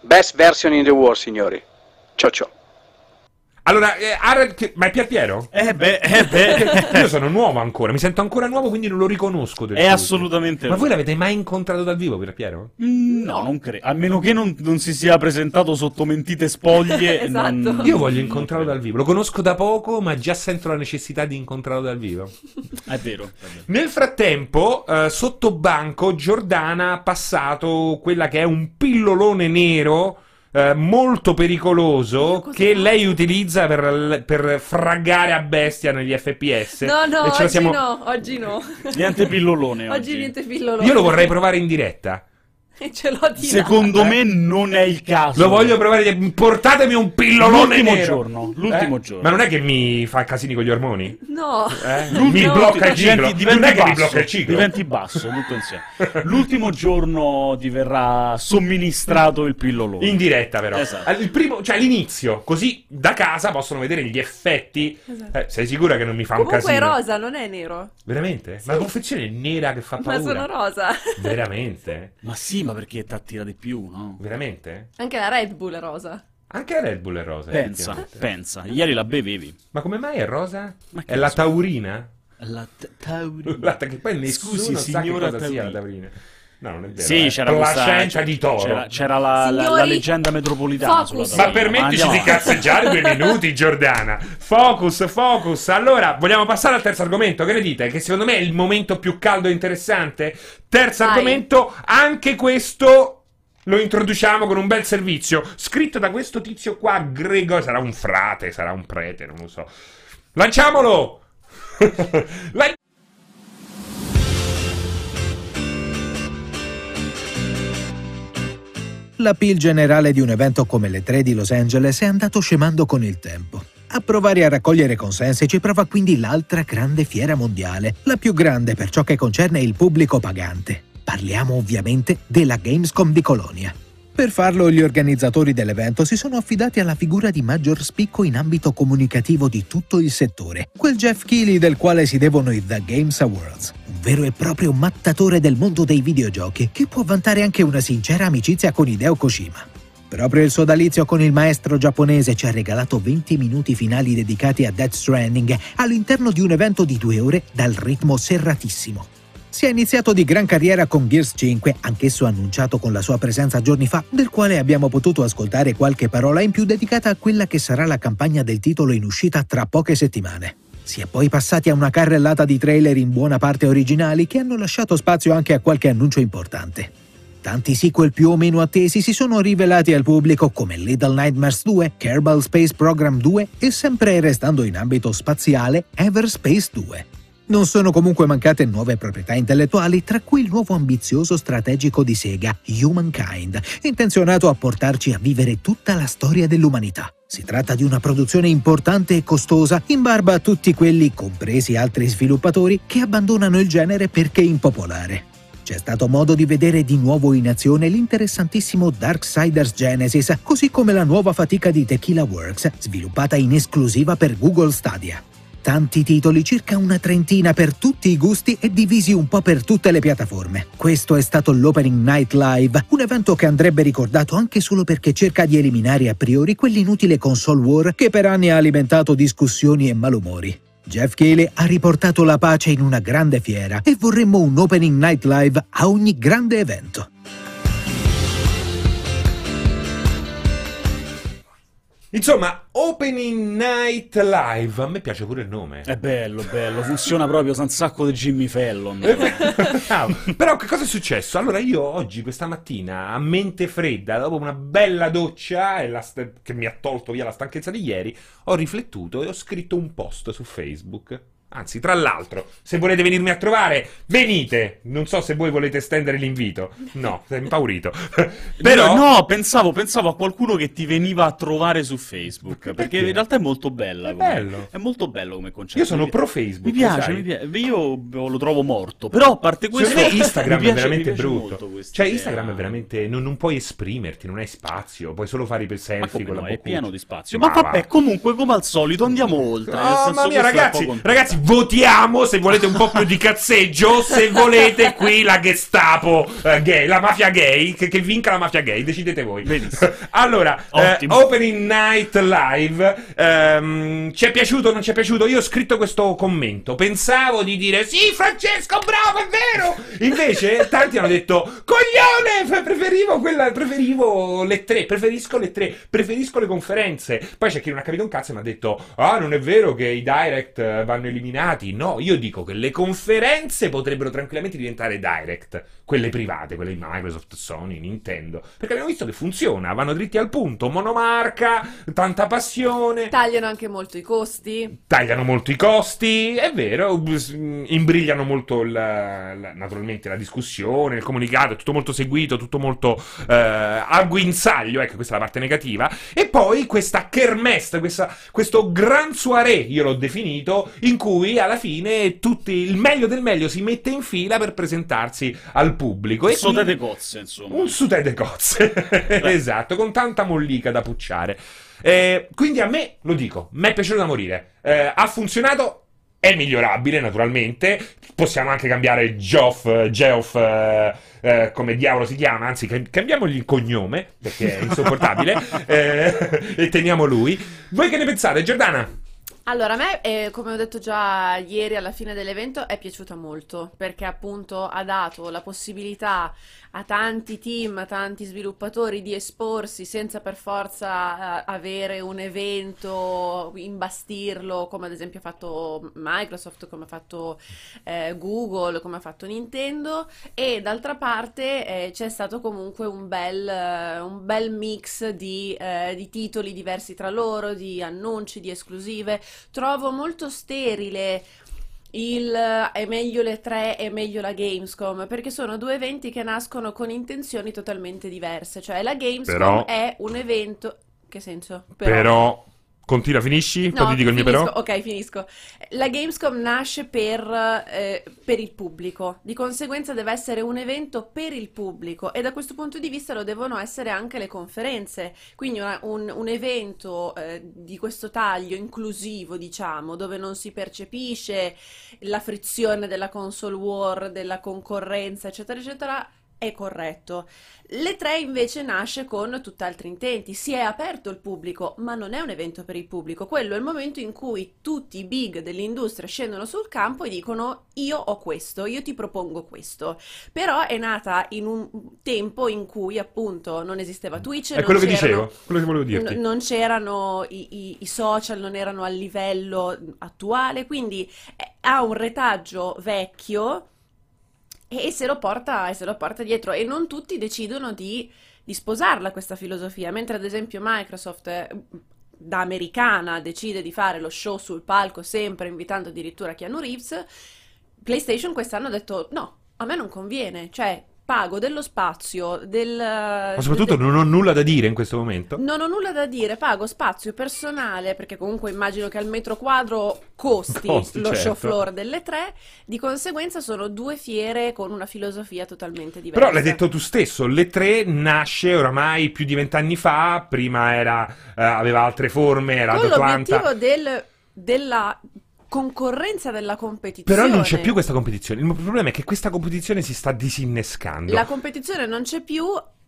Best version in the world, signori. Ciao ciao. Allora, eh, che- ma è Pier Piero? Eh beh, eh beh. Io sono nuovo ancora, mi sento ancora nuovo, quindi non lo riconosco. del È tutto. assolutamente Ma voi l'avete mai incontrato dal vivo, Pier Piero? Mm, No, non credo. A meno che non, non si sia presentato sotto mentite spoglie. Esatto. non- Io voglio non incontrarlo credo. dal vivo. Lo conosco da poco, ma già sento la necessità di incontrarlo dal vivo. È vero. è vero. Nel frattempo, eh, sotto banco, Giordana ha passato quella che è un pillolone nero. Eh, molto pericoloso che lei utilizza per, per fraggare a bestia negli FPS. No, no, E oggi siamo- no, oggi no. Niente pillolone. Oggi Oggi, niente pillolone. Io lo vorrei provare in diretta. E ce l'ho di là. Secondo me non è il caso. Lo voglio provare. Portatemi un pillolone L'ultimo nero. giorno, l'ultimo Eh? giorno. Ma non è che mi fa casini con gli ormoni? No. Eh? Mi blocca il ciclo. diventi, non diventi è che mi basso, blocca il ciclo. diventi basso tutto insieme. L'ultimo giorno ti verrà somministrato il pillolone. In diretta, però. Esatto. Il primo, cioè all'inizio, così da casa possono vedere gli effetti. Esatto. Eh, sei sicura che non mi fa Comunque un è casino? rosa, non è nero. Veramente? Ma la confezione è nera che fa Ma paura. sono rosa. Veramente? Ma sì, ma perché ti attira di più, no? Veramente? Anche la Red Bull è rosa. Anche la Red Bull è rosa. Pensa, pensa. Ieri la bevevi. Ma come mai è rosa? È la so. taurina? La t- taurina. La- che poi nessuno Scusi, sa che signora cosa sia la taurina. No, non è vero. Sì, è c'era questa Placenta di toro. C'era, c'era la, la- Signori, la leggenda metropolitana Ma permettici andiamo di cazzeggiare due minuti, Giordana. Focus, focus. Allora, vogliamo passare al terzo argomento. Che ne dite? Che secondo me è il momento più caldo e interessante. Terzo Vai. argomento, anche questo lo introduciamo con un bel servizio. Scritto da questo tizio qua, Grego. Sarà un frate, sarà un prete, non lo so. Lanciamolo! Lan- L'appeal generale di un evento come le 3 di Los Angeles è andato scemando con il tempo. A provare a raccogliere consensi ci prova quindi l'altra grande fiera mondiale, la più grande per ciò che concerne il pubblico pagante. Parliamo ovviamente della Gamescom di Colonia. Per farlo gli organizzatori dell'evento si sono affidati alla figura di maggior spicco in ambito comunicativo di tutto il settore, quel Jeff Keighley del quale si devono i The Games Awards, un vero e proprio mattatore del mondo dei videogiochi che può vantare anche una sincera amicizia con Hideo Kojima. Proprio il sodalizio con il maestro giapponese ci ha regalato 20 minuti finali dedicati a Death Stranding all'interno di un evento di due ore dal ritmo serratissimo. Si è iniziato di gran carriera con Gears 5, anch'esso annunciato con la sua presenza giorni fa, del quale abbiamo potuto ascoltare qualche parola in più dedicata a quella che sarà la campagna del titolo in uscita tra poche settimane. Si è poi passati a una carrellata di trailer in buona parte originali che hanno lasciato spazio anche a qualche annuncio importante. Tanti sequel più o meno attesi si sono rivelati al pubblico come Little Nightmares 2, Kerbal Space Program 2 e sempre restando in ambito spaziale Everspace 2. Non sono comunque mancate nuove proprietà intellettuali, tra cui il nuovo ambizioso strategico di Sega, Humankind, intenzionato a portarci a vivere tutta la storia dell'umanità. Si tratta di una produzione importante e costosa, in barba a tutti quelli, compresi altri sviluppatori, che abbandonano il genere perché impopolare. C'è stato modo di vedere di nuovo in azione l'interessantissimo Darksiders Genesis, così come la nuova fatica di Tequila Works, sviluppata in esclusiva per Google Stadia. Tanti titoli, circa una trentina per tutti i gusti e divisi un po' per tutte le piattaforme. Questo è stato l'Opening Night Live, un evento che andrebbe ricordato anche solo perché cerca di eliminare a priori quell'inutile console war che per anni ha alimentato discussioni e malumori. Jeff Keighley ha riportato la pace in una grande fiera e vorremmo un Opening Night Live a ogni grande evento. Insomma, Opening Night Live. A me piace pure il nome. È bello, bello, funziona proprio, sa un sacco di Jimmy Fallon. Bravo. Però che cosa è successo? Allora io oggi, questa mattina, a mente fredda, dopo una bella doccia e st- che mi ha tolto via la stanchezza di ieri, ho riflettuto e ho scritto un post su Facebook. Anzi, tra l'altro, se volete venirmi a trovare, venite! Non so se voi volete estendere l'invito. No, sei impaurito. Però... No, pensavo, pensavo a qualcuno che ti veniva a trovare su Facebook. Perché in realtà è molto bella. È come- bello. È molto bello come concetto. Io sono pro Facebook. Mi piace, mi piace. Io lo trovo morto. Però a parte questo. Instagram piace- è veramente brutto. Cioè. Instagram è veramente. Non, non puoi esprimerti, non hai spazio. Puoi solo fare i selfie con la no, è pieno di spazio. Ma Ma vabbè, va. comunque, come al solito, andiamo oltre. Oh, mamma mia, ragazzi, ragazzi, votiamo se volete un po' più di cazzeggio. Se volete qui la Gestapo eh, gay, la mafia gay, che, che vinca la mafia gay, decidete voi. Benissimo. allora, eh. Opening Night Live, ehm, ci è piaciuto o non ci è piaciuto? Io ho scritto questo commento. Pensavo di dire sì, Francesco, bravo, è vero. Invece, tanti hanno detto coglione, preferivo quella, preferivo le tre, preferisco le tre, preferisco le conferenze. Poi c'è chi non ha capito un cazzo e mi ha detto ah, non è vero che i direct eh, vanno eliminati. No, io dico che le conferenze potrebbero tranquillamente diventare direct, quelle private, quelle di Microsoft, Sony, Nintendo, perché abbiamo visto che funziona, vanno dritti al punto, monomarca, tanta passione Tagliano anche molto i costi. tagliano molto i costi, è vero, imbrigliano molto il- la- naturalmente la discussione, il comunicato, è tutto molto seguito, tutto molto eh, a guinzaglio, ecco questa è la parte negativa, e poi questa kermesse, questa- questo gran soirée, io l'ho definito, in cui alla fine tutti, il meglio del meglio si mette in fila per presentarsi al pubblico. Sote quindi- de cozze, insomma. un sutè de cozze, esatto, con tanta mollica da pucciare. Eh, quindi a me, lo dico, mi è piaciuto da morire. Eh, ha funzionato, è migliorabile naturalmente. Possiamo anche cambiare Geoff, Geoff eh, eh, come diavolo si chiama, anzi cam- cambiamogli il cognome, perché è insopportabile, eh, e teniamo lui. Voi che ne pensate, Giordana? Allora, a me, eh, come ho detto già ieri alla fine dell'evento, è piaciuta molto perché appunto ha dato la possibilità a tanti team, a tanti sviluppatori di esporsi senza per forza eh, avere un evento, imbastirlo, come ad esempio ha fatto Microsoft, come ha fatto eh, Google, come ha fatto Nintendo. E d'altra parte eh, c'è stato comunque un bel, eh, un bel mix di, eh, di titoli diversi tra loro, di annunci, di esclusive. Trovo molto sterile il eh, è meglio le tre, è meglio la Gamescom, perché sono due eventi che nascono con intenzioni totalmente diverse. Cioè la Gamescom Però- è un evento... Che senso? Però, continua, finisci? Poi No, ti dico il mio però. Ok, finisco. La Gamescom nasce per, eh, per il pubblico, di conseguenza deve essere un evento per il pubblico e da questo punto di vista lo devono essere anche le conferenze. Quindi una- un, un evento eh, di questo taglio inclusivo, diciamo, dove non si percepisce la frizione della console war, della concorrenza, eccetera, eccetera. È corretto. Le 3 invece nasce con tutt'altri intenti, si è aperto il pubblico, ma non è un evento per il pubblico, quello è il momento in cui tutti i big dell'industria scendono sul campo e dicono io ho questo, io ti propongo questo. Però è nata in un tempo in cui appunto non esisteva Twitch, È non quello che c'erano- dicevo, quello che volevo dirti. n- non c'erano i, i- i social, non erano a livello attuale, quindi eh, ha un retaggio vecchio e se lo porta, e se lo porta dietro. E non tutti decidono di, di sposarla questa filosofia, mentre ad esempio Microsoft. eh, Da americana decide di fare lo show sul palco sempre invitando addirittura Keanu Reeves. PlayStation quest'anno ha detto: No, a me non conviene. Cioè, pago dello spazio, del. Ma soprattutto non ho nulla da dire in questo momento. Non ho nulla da dire, pago spazio personale perché comunque immagino che al metro quadro costi, Costi, lo certo. show floor delle tre, di conseguenza sono due fiere con una filosofia totalmente diversa. Però l'hai detto tu stesso, le tre nasce oramai più di vent'anni fa, prima era, eh, aveva altre forme, era con ad Atlanta. l'obiettivo del- della concorrenza della competizione. Però non c'è più questa competizione. Il problema è che questa competizione si sta disinnescando. La competizione non c'è più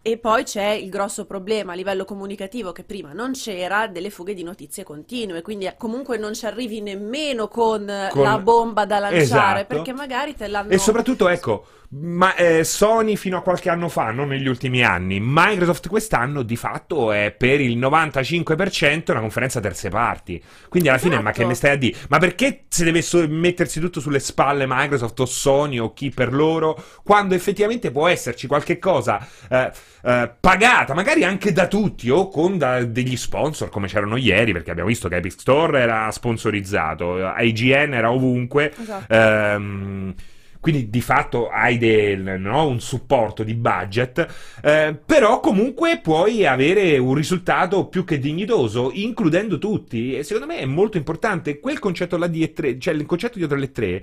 e poi c'è il grosso problema a livello comunicativo che prima non c'era delle fughe di notizie continue, quindi comunque non ci arrivi nemmeno con, Con- la bomba da lanciare Esatto. perché magari te l'hanno E soprattutto, ecco, ma, eh, Sony fino a qualche anno fa, non negli ultimi anni, Microsoft quest'anno di fatto è per il 95% una conferenza a terze parti. Quindi alla fine, Esatto. ma che ne stai a dire? Ma perché se deve so- mettersi tutto sulle spalle Microsoft o Sony o chi per loro, quando effettivamente può esserci qualche cosa eh, eh, pagata, magari anche da tutti o con da- degli sponsor come c'erano ieri, perché abbiamo visto che Epic Store era sponsorizzato, IGN era ovunque. Esatto. Ehm, quindi di fatto hai del, no, un supporto di budget, eh, però comunque puoi avere un risultato più che dignitoso, includendo tutti. E secondo me è molto importante quel concetto là di E3, cioè il concetto dietro le 3.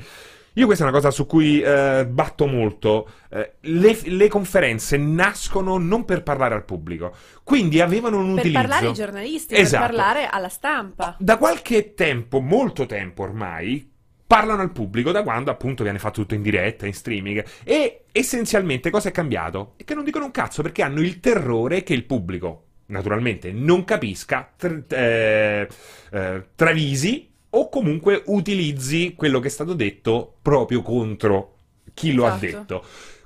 Io questa è una cosa su cui eh, batto molto. Eh, le, le conferenze nascono non per parlare al pubblico, quindi avevano un per utilizzo. parlare ai giornalisti, Esatto. per parlare alla stampa. Da qualche tempo, molto tempo ormai, parlano al pubblico da quando appunto viene fatto tutto in diretta, in streaming. E essenzialmente cosa è cambiato? È che non dicono un cazzo perché hanno il terrore che il pubblico, naturalmente, non capisca, tr- eh, eh, travisi o comunque utilizzi quello che è stato detto proprio contro chi lo ha Esatto. detto.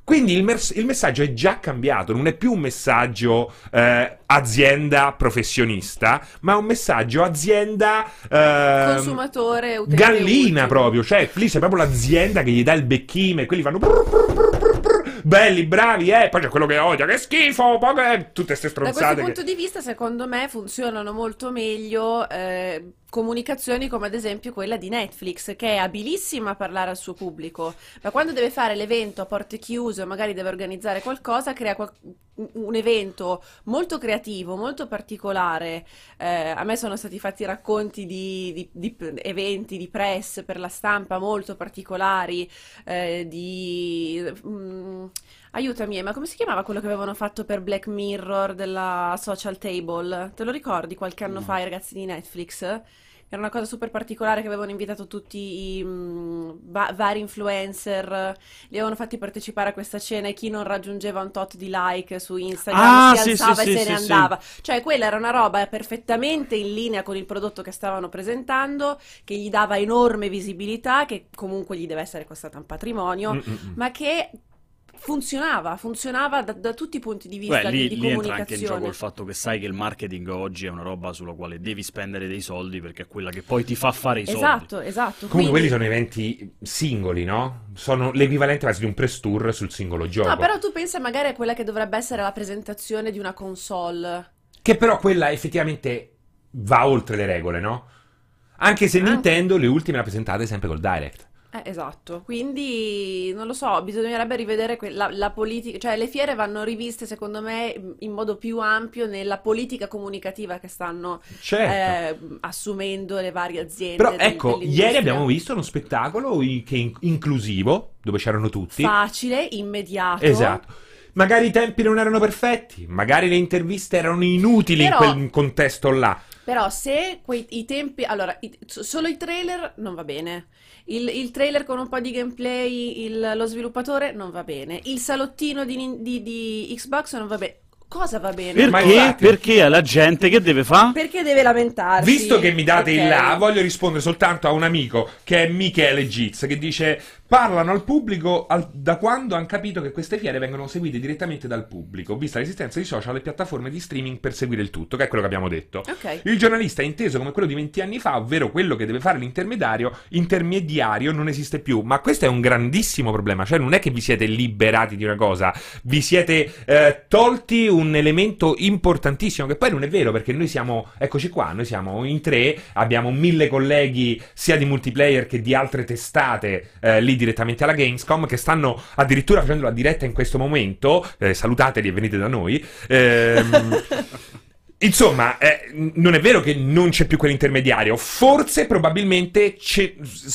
Quindi il, mers- il messaggio è già cambiato, non è più un messaggio eh, azienda professionista, ma è un messaggio azienda ehm, Consumatore, gallina ultimo. proprio, cioè lì c'è proprio l'azienda che gli dà il becchime, quelli fanno brr, brr, brr, belli, bravi, eh, poi c'è quello che odia, che schifo, poi che- tutte queste Da questo stronzate punto che... di vista, secondo me, funzionano molto meglio eh, comunicazioni come ad esempio quella di Netflix, che è abilissima a parlare al suo pubblico, ma quando deve fare l'evento a porte chiuse o magari deve organizzare qualcosa, crea qual- un evento molto creativo, molto particolare. Eh, a me sono stati fatti racconti di, di- di eventi di press per la stampa molto particolari, eh, di... mm, Aiutami, ma come si chiamava quello che avevano fatto per Black Mirror della Social Table? Te lo ricordi qualche anno No. fa i ragazzi di Netflix? Era una cosa super particolare che avevano invitato tutti i mm, va- vari influencer, li avevano fatti partecipare a questa cena e chi non raggiungeva un tot di like su Instagram Ah, si sì, alzava sì, e sì, se sì, ne sì. andava. Cioè, quella era una roba perfettamente in linea con il prodotto che stavano presentando, che gli dava enorme visibilità, che comunque gli deve essere costata un patrimonio Mm, mm, mm. ma che funzionava, funzionava da, da tutti i punti di vista Beh, di, lì, di lì entra anche in gioco comunicazione. il fatto che sai che il marketing oggi è una roba sulla quale devi spendere dei soldi perché è quella che poi ti fa fare i soldi. Esatto, esatto. Comunque quelli quindi- sono eventi singoli, no? Sono l'equivalente quasi di un press tour sul singolo gioco. No, però tu pensa magari a quella che dovrebbe essere la presentazione di una console. Che però quella effettivamente va oltre le regole, no? Anche se. Nintendo le ultime le ha presentate sempre col Direct. Eh, esatto, quindi non lo so, bisognerebbe rivedere que- la, la politica, cioè le fiere vanno riviste secondo me in modo più ampio nella politica comunicativa che stanno Certo. eh, assumendo le varie aziende. Però del- ecco, dell'industria. ieri abbiamo visto uno spettacolo i- che in- inclusivo, dove c'erano tutti. Facile, immediato. Esatto. Magari i tempi non erano perfetti, magari le interviste erano inutili Però- in quel contesto là. Però se quei, i tempi... Allora, i- so- solo il trailer non va bene. Il, il trailer con un po' di gameplay, il- lo sviluppatore non va bene. Il salottino di, di- di Xbox non va bene. Cosa va bene? Perché? Perché alla gente che deve fare? Perché deve lamentarsi? Visto che mi date il Ok. là, voglio rispondere soltanto a un amico che è Michele Giz che dice parlano al pubblico al- da quando hanno capito che queste fiere vengono seguite direttamente dal pubblico, vista l'esistenza di social e piattaforme di streaming per seguire il tutto, che è quello che abbiamo detto. Ok. Il giornalista è inteso come quello di 20 anni fa, ovvero quello che deve fare l'intermediario, intermediario non esiste più, ma questo è un grandissimo problema, cioè non è che vi siete liberati di una cosa, vi siete eh, tolti un elemento importantissimo, che poi non è vero perché noi siamo, eccoci qua, noi siamo in tre, abbiamo mille colleghi sia di multiplayer che di altre testate eh, lì direttamente alla Gamescom che stanno addirittura facendo la diretta in questo momento, eh, salutateli e venite da noi. Ehm, Insomma, eh, non è vero che non c'è più quell'intermediario, forse probabilmente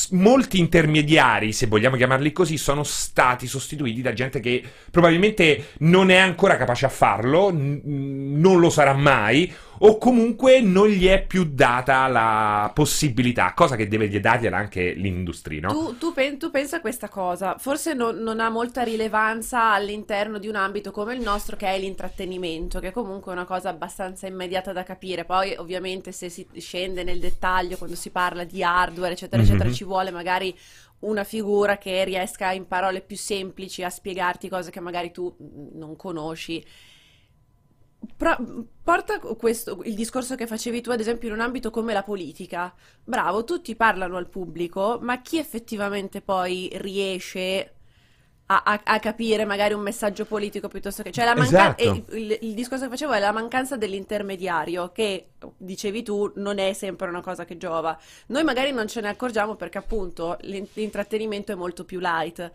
molti intermediari, se vogliamo chiamarli così, sono stati sostituiti da gente che probabilmente non è ancora capace a farlo, non lo sarà mai, o comunque non gli è più data la possibilità, cosa che deve dargliela anche l'industria, no? Tu, tu pen- tu pensa a questa cosa, forse non, non ha molta rilevanza all'interno di un ambito come il nostro che è l'intrattenimento, che comunque è una cosa abbastanza immediata da capire. Poi ovviamente se si scende nel dettaglio, quando si parla di hardware, eccetera, eccetera, Mhm. ci vuole magari una figura che riesca in parole più semplici a spiegarti cose che magari tu mm, non conosci. Pro- porta questo, il discorso che facevi tu, ad esempio, in un ambito come la politica. Bravo, tutti parlano al pubblico, ma chi effettivamente poi riesce a, a- a capire magari un messaggio politico piuttosto che... Cioè la mancanza... Esatto. il, il discorso che facevo è la mancanza dell'intermediario, che dicevi tu non è sempre una cosa che giova. Noi magari non ce ne accorgiamo perché appunto l'in- l'intrattenimento è molto più light.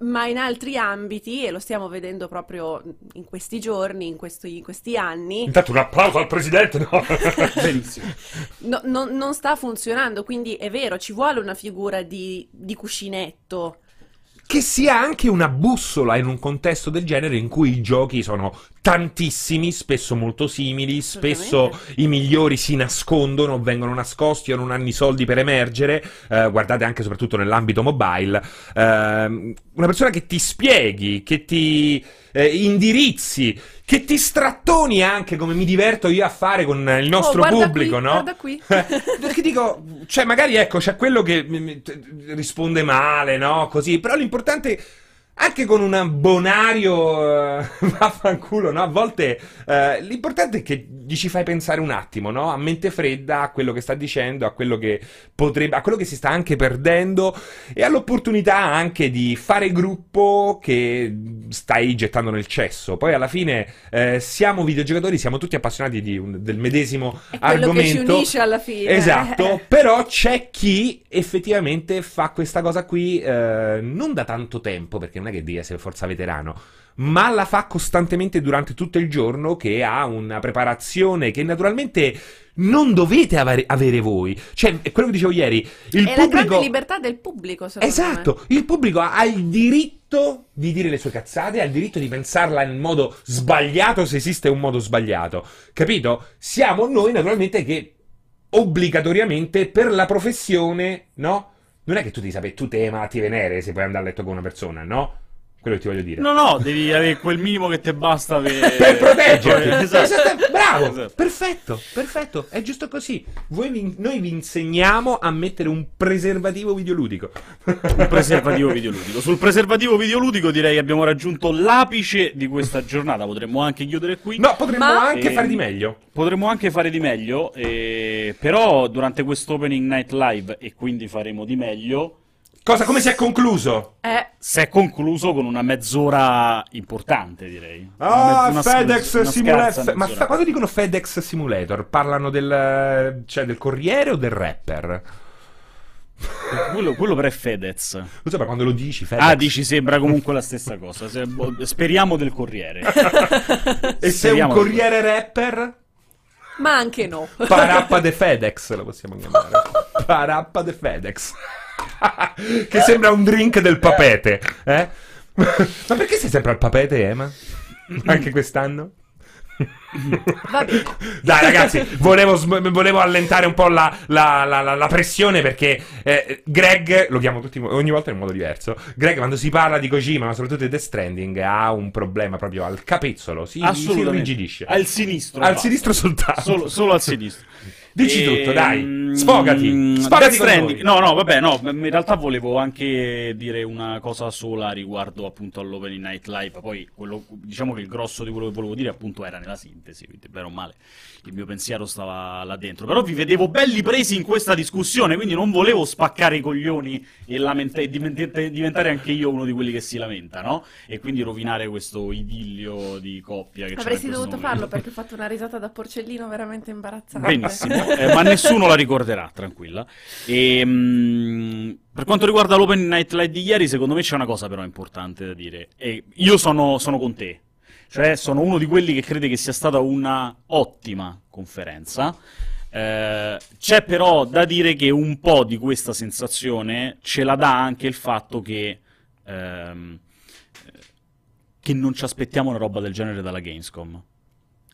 Ma in altri ambiti, e lo stiamo vedendo proprio in questi giorni, in, questi- in questi anni, Intanto un applauso al presidente, no? Benissimo. no- non, non sta funzionando. Quindi è vero, ci vuole una figura di, di cuscinetto. che sia anche una bussola in un contesto del genere in cui i giochi sono tantissimi, spesso molto simili, spesso i migliori si nascondono, vengono nascosti o non hanno i soldi per emergere. Eh, guardate anche soprattutto nell'ambito mobile. Ehm, una persona che ti spieghi, che ti eh, indirizzi, che ti strattoni anche come mi diverto io a fare con il nostro Oh, pubblico, qui, no? guarda qui. Eh, Perché dico, cioè, magari ecco, c'è quello che risponde male, no? Così, però l'importante. Anche con un bonario eh, vaffanculo, no? A volte eh, l'importante è che gli ci fai pensare un attimo, no? A mente fredda a quello che sta dicendo, a quello che potrebbe, a quello che si sta anche perdendo e all'opportunità anche di fare gruppo che stai gettando nel cesso. Poi alla fine eh, siamo videogiocatori, siamo tutti appassionati di un- del medesimo È quello che ci argomento. unisce alla fine. Esatto, però c'è chi effettivamente fa questa cosa qui eh, non da tanto tempo, perché non è che devi essere forza veterano, ma la fa costantemente durante tutto il giorno, che ha una preparazione che naturalmente non dovete avere, avere voi. Cioè, è quello che dicevo ieri, il È la grande pubblico... libertà del pubblico, secondo me. Esatto, il pubblico ha il diritto di dire le sue cazzate, ha il diritto di pensarla in modo sbagliato se esiste un modo sbagliato. Capito? Siamo noi naturalmente che obbligatoriamente per la professione, no? Non è che tu devi sapere tu te malattie venere se puoi andare a letto con una persona, no? Quello che ti voglio dire. No, no, devi avere quel minimo che ti basta per, Per proteggerti. Esatto. Esatto, Bravo, Esatto. perfetto, perfetto, è giusto così. Voi vi- noi vi insegniamo a mettere un preservativo videoludico. Un preservativo videoludico. Sul preservativo videoludico direi che abbiamo raggiunto l'apice di questa giornata. Potremmo anche chiudere qui. No, potremmo Ma- anche Eh, fare di meglio. Potremmo anche fare di meglio, eh, però durante questo opening night live, e quindi faremo di meglio, Cosa, come si è concluso? Eh, si è concluso con una mezz'ora importante, direi. Ah, una FedEx Simulator. Ma fa- quando dicono FedEx Simulator, parlano del, cioè, del corriere o del rapper? quello, quello però è Fedez. Lo so, ma quando lo dici, FedEx. Ah, dici sembra comunque la stessa cosa. Se- boh, speriamo del Corriere. E se un speriamo- corriere rapper? ma anche no. Parappa de FedEx lo possiamo chiamare. Parappa de FedEx. che sembra un drink del papete, eh? Ma perché sei sempre al papete, Ema? Anche quest'anno? Va. Dai ragazzi, volevo, sm- volevo allentare un po' la, la- la- la- la pressione perché eh, Greg, lo chiamo tutti, ogni volta in modo diverso, Greg quando si parla di Kojima, ma soprattutto di Death Stranding, ha un problema proprio al capezzolo, si, si irrigidisce. Al sinistro. Al basta. sinistro soltanto. Solo, solo al sinistro. Dici Ehm, tutto, dai. Sfogati. Sfogati. No, no, vabbè, no. In realtà volevo anche dire una cosa sola riguardo appunto all'Opening Night Live. Poi quello, diciamo che il grosso di quello che volevo dire appunto era nella sintesi, quindi bene o male il mio pensiero stava là dentro. Però vi vedevo belli presi in questa discussione, quindi non volevo spaccare i coglioni e, lamenta- e diventare, diventare anche io uno di quelli che si lamenta, no? E quindi rovinare questo idillio di coppia che c'è Avresti dovuto momento. farlo perché ho fatto una risata da porcellino veramente imbarazzante. Benissimo, eh, ma nessuno la ricorderà, tranquilla. E, mm, per quanto riguarda l'Open Night Live di ieri, secondo me c'è una cosa però importante da dire. E io sono, sono con te. Cioè, sono uno di quelli che crede che sia stata una ottima conferenza. Eh, c'è però da dire che un po' di questa sensazione ce la dà anche il fatto che, ehm, che non ci aspettiamo una roba del genere dalla Gamescom.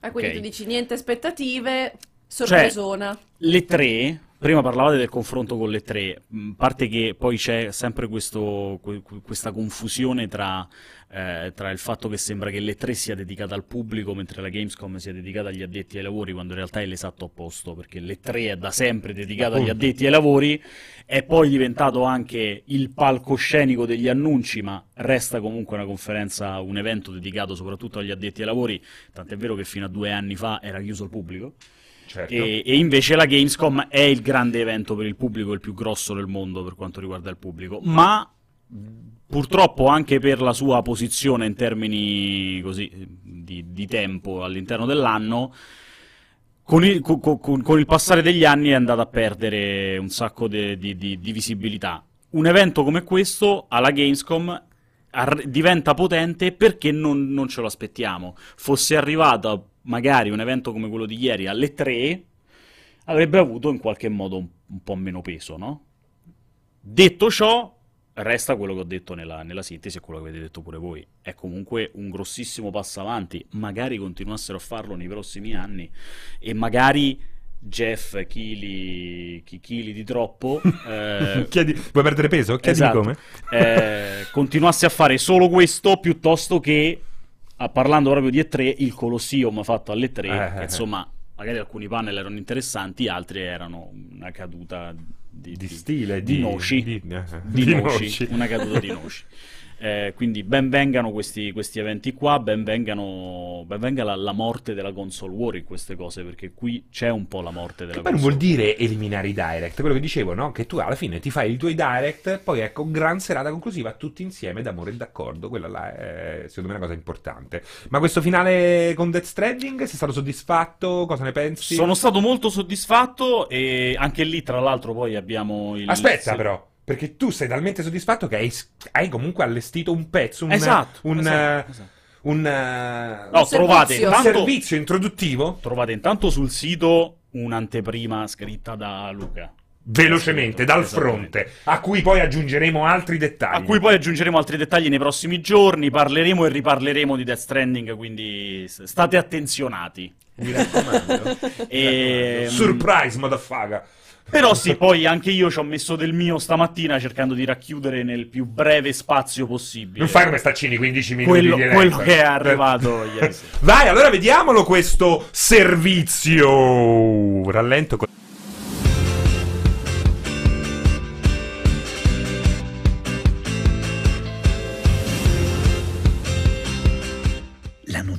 Ah, quindi Ok. tu dici niente aspettative, sorpresona. Le tre, prima parlavate del confronto con le tre, a parte che poi c'è sempre questo- que- que- questa confusione tra, eh, tra il fatto che sembra che le tre sia dedicata al pubblico mentre la Gamescom sia dedicata agli addetti ai lavori, quando in realtà è l'esatto opposto, perché le tre è da sempre dedicata agli addetti ai lavori, è poi diventato anche il palcoscenico degli annunci, ma resta comunque una conferenza, un evento dedicato soprattutto agli addetti ai lavori, tant'è vero che fino a due anni fa era chiuso al pubblico. Certo. E, e invece la Gamescom è il grande evento per il pubblico, il più grosso del mondo per quanto riguarda il pubblico, ma purtroppo anche per la sua posizione in termini così, di, di tempo all'interno dell'anno, con il, co- co- con- con il passare degli anni è andato a perdere un sacco de- di, di- di visibilità. Un evento come questo alla Gamescom diventa potente perché non, non ce lo aspettiamo. Fosse arrivato magari un evento come quello di ieri alle 3, avrebbe avuto in qualche modo un, un po' meno peso, no? Detto ciò, resta quello che ho detto nella, nella sintesi e quello che avete detto pure voi. È comunque un grossissimo passo avanti. Magari continuassero a farlo nei prossimi anni e magari Jeff chili, chi- chili di troppo eh, Chiedi- vuoi perdere peso? Chiedimi Esatto. come. eh, continuasse a fare solo questo piuttosto che, parlando proprio di E3, il Colosseum fatto alle 3, Eh, che eh, insomma, magari alcuni panel erano interessanti, altri erano una caduta di, Di stile, di, di- noci, di- di, eh, di noci. una caduta di noci. Eh, quindi ben vengano questi, questi eventi qua, ben, vengano, ben venga la, la morte della console war in queste cose, perché qui c'è un po' la morte della Che poi non console vuol dire eliminare i direct, quello che dicevo, no? Che tu alla fine ti fai i tuoi direct, poi ecco, gran serata conclusiva tutti insieme d'amore e d'accordo. Quella là è secondo me una cosa importante. Ma questo finale con Death Stranding, sei stato soddisfatto? Cosa ne pensi? Sono stato molto soddisfatto e anche lì, tra l'altro, poi abbiamo il... Aspetta però, perché tu sei talmente soddisfatto che hai, hai comunque allestito un pezzo, un, Esatto, un, esatto, eh, esatto. un, eh, No, Un trovate servizio. un intanto, servizio introduttivo trovate intanto sul sito un'anteprima scritta da Luca. velocemente dal fronte, a cui poi aggiungeremo altri dettagli. A cui poi aggiungeremo altri dettagli nei prossimi giorni, parleremo e riparleremo di Death Stranding, quindi state attenzionati. Mi raccomando. E, Surprise, motherfucker. Però sì, poi anche io ci ho messo del mio stamattina cercando di racchiudere nel più breve spazio possibile. Non fai come staccini 15 minuti quello, di quello che è arrivato ieri. Vai, allora vediamolo questo servizio. Rallento.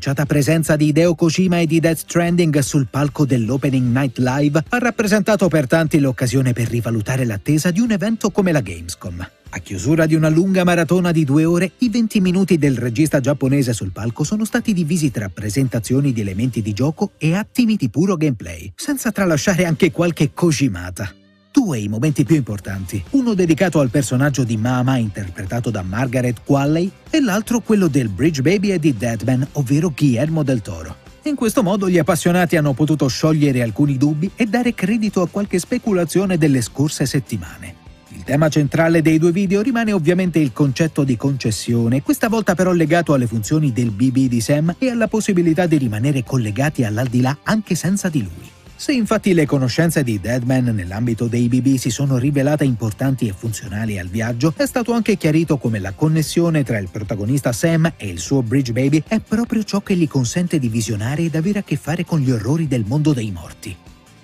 L'annunciata presenza di Hideo Kojima e di Death Stranding sul palco dell'Opening Night Live ha rappresentato per tanti l'occasione per rivalutare l'attesa di un evento come la Gamescom. A chiusura di una lunga maratona di due ore, i 20 minuti del regista giapponese sul palco sono stati divisi tra presentazioni di elementi di gioco e attimi di puro gameplay, senza tralasciare anche qualche Kojimata. Due i momenti più importanti, uno dedicato al personaggio di Mama interpretato da Margaret Qualley e l'altro quello del Bridge Baby e di Deadman, ovvero Guillermo del Toro. In questo modo gli appassionati hanno potuto sciogliere alcuni dubbi e dare credito a qualche speculazione delle scorse settimane. Il tema centrale dei due video rimane ovviamente il concetto di concessione, questa volta però legato alle funzioni del BB di Sam e alla possibilità di rimanere collegati all'aldilà anche senza di lui. Se infatti le conoscenze di Deadman nell'ambito dei BB si sono rivelate importanti e funzionali al viaggio, è stato anche chiarito come la connessione tra il protagonista Sam e il suo Bridge Baby è proprio ciò che gli consente di visionare ed avere a che fare con gli orrori del mondo dei morti.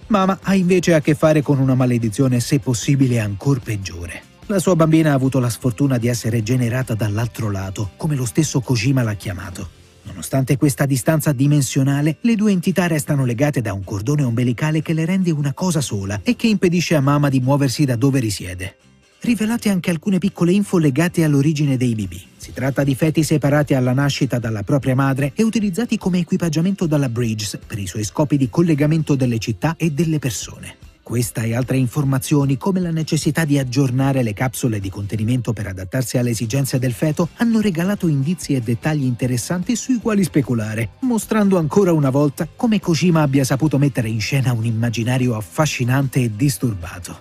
Mama ha invece a che fare con una maledizione se possibile ancora peggiore. La sua bambina ha avuto la sfortuna di essere generata dall'altro lato, come lo stesso Kojima l'ha chiamato. Nonostante questa distanza dimensionale, le due entità restano legate da un cordone ombelicale che le rende una cosa sola e che impedisce a Mama di muoversi da dove risiede. Rivelate anche alcune piccole info legate all'origine dei BB. Si tratta di feti separati alla nascita dalla propria madre e utilizzati come equipaggiamento dalla Bridges per i suoi scopi di collegamento delle città e delle persone. Questa e altre informazioni, come la necessità di aggiornare le capsule di contenimento per adattarsi alle esigenze del feto, hanno regalato indizi e dettagli interessanti sui quali speculare, mostrando ancora una volta come Kojima abbia saputo mettere in scena un immaginario affascinante e disturbato.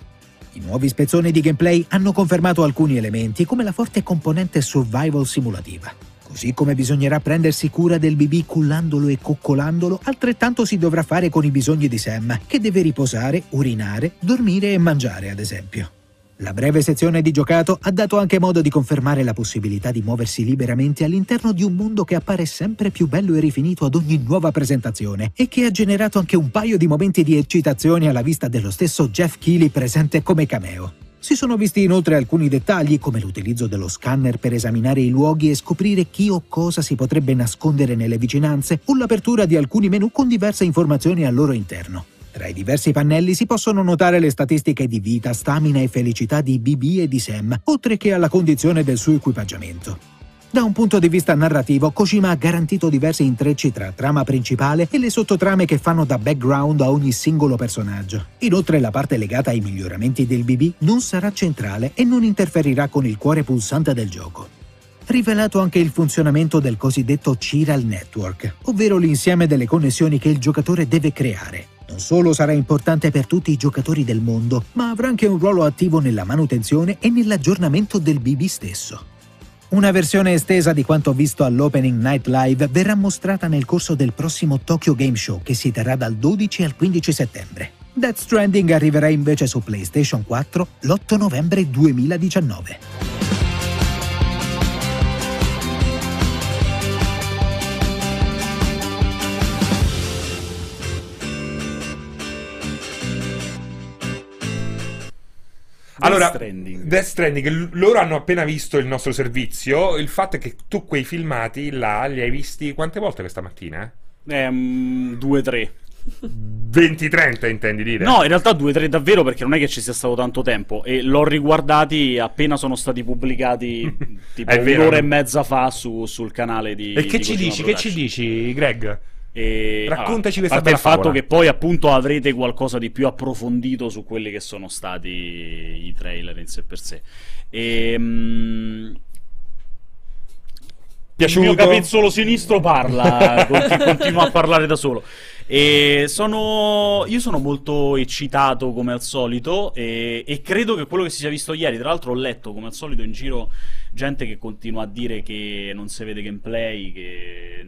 I nuovi spezzoni di gameplay hanno confermato alcuni elementi, come la forte componente survival simulativa. Così come bisognerà prendersi cura del BB cullandolo e coccolandolo, altrettanto si dovrà fare con i bisogni di Sam, che deve riposare, urinare, dormire e mangiare, ad esempio. La breve sezione di giocato ha dato anche modo di confermare la possibilità di muoversi liberamente all'interno di un mondo che appare sempre più bello e rifinito ad ogni nuova presentazione e che ha generato anche un paio di momenti di eccitazione alla vista dello stesso Jeff Keighley presente come cameo. Si sono visti inoltre alcuni dettagli come l'utilizzo dello scanner per esaminare i luoghi e scoprire chi o cosa si potrebbe nascondere nelle vicinanze o l'apertura di alcuni menu con diverse informazioni al loro interno. Tra i diversi pannelli si possono notare le statistiche di vita, stamina e felicità di BB e di Sam, oltre che alla condizione del suo equipaggiamento. Da un punto di vista narrativo, Kojima ha garantito diversi intrecci tra trama principale e le sottotrame che fanno da background a ogni singolo personaggio. Inoltre la parte legata ai miglioramenti del BB non sarà centrale e non interferirà con il cuore pulsante del gioco. Rivelato anche il funzionamento del cosiddetto Chiral Network, ovvero l'insieme delle connessioni che il giocatore deve creare. Non solo sarà importante per tutti i giocatori del mondo, ma avrà anche un ruolo attivo nella manutenzione e nell'aggiornamento del BB stesso. Una versione estesa di quanto visto all'Opening Night Live verrà mostrata nel corso del prossimo Tokyo Game Show che si terrà dal 12 al 15 settembre. Death Stranding arriverà invece su PlayStation 4 l'8 novembre 2019. Allora, Stranding. Death Stranding, loro hanno appena visto il nostro servizio. Il fatto è che tu quei filmati là li hai visti quante volte questa mattina? Ehm, due, tre. 20-30 intendi dire? No, in realtà due, tre davvero perché non è che ci sia stato tanto tempo e l'ho riguardati appena sono stati pubblicati tipo È vero. un'ora e mezza fa su- sul canale di E che di ci dici? Che ci Production. dici, Greg? E, Raccontaci questa a parte il bella fatto favola. che poi appunto avrete qualcosa di più approfondito su quelli che sono stati i trailer in sé per sé. E, mm, Piaciuto? Il mio capezzolo sinistro parla, conti- continua a parlare da solo. Sono, io sono molto eccitato come al solito e, e credo che quello che si sia visto ieri, tra l'altro ho letto come al solito in giro gente che continua a dire che non si vede gameplay, che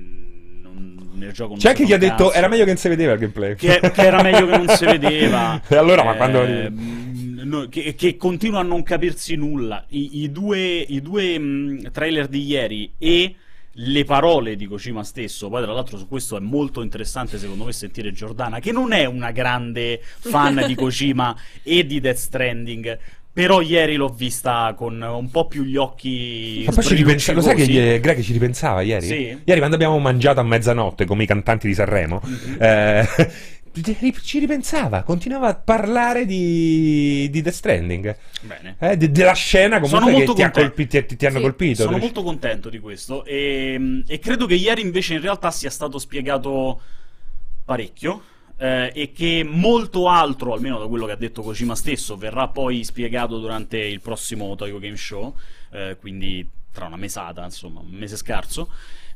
nel gioco non C'è anche chi ha detto era meglio che non si vedeva il gameplay. che, che era meglio che non si vedeva. E allora, ma Eh, quando- mh, no, che, che continua a non capirsi nulla. I, i due, i due, mh, trailer di ieri e le parole di Kojima stesso. Poi, tra l'altro, su questo è molto interessante, secondo me, sentire Giordana, che non è una grande fan di Kojima e di Death Stranding. Però ieri l'ho vista con un po' più gli occhi. Ma poi ci ripensa- lo sai che Greg ci ripensava ieri? Sì. Ieri quando abbiamo mangiato a mezzanotte come i cantanti di Sanremo, Mhm. eh, ci ripensava, continuava a parlare di, di Death Stranding. Bene. Eh, de- della scena comunque che ti, ha colpi- ti- ti- ti hanno Sì, colpito. Sono molto contento di questo e, e credo che ieri invece in realtà sia stato spiegato parecchio eh, e che molto altro, almeno da quello che ha detto Kojima stesso, verrà poi spiegato durante il prossimo Tokyo Game Show, eh, quindi tra una mesata, insomma, un mese scarso.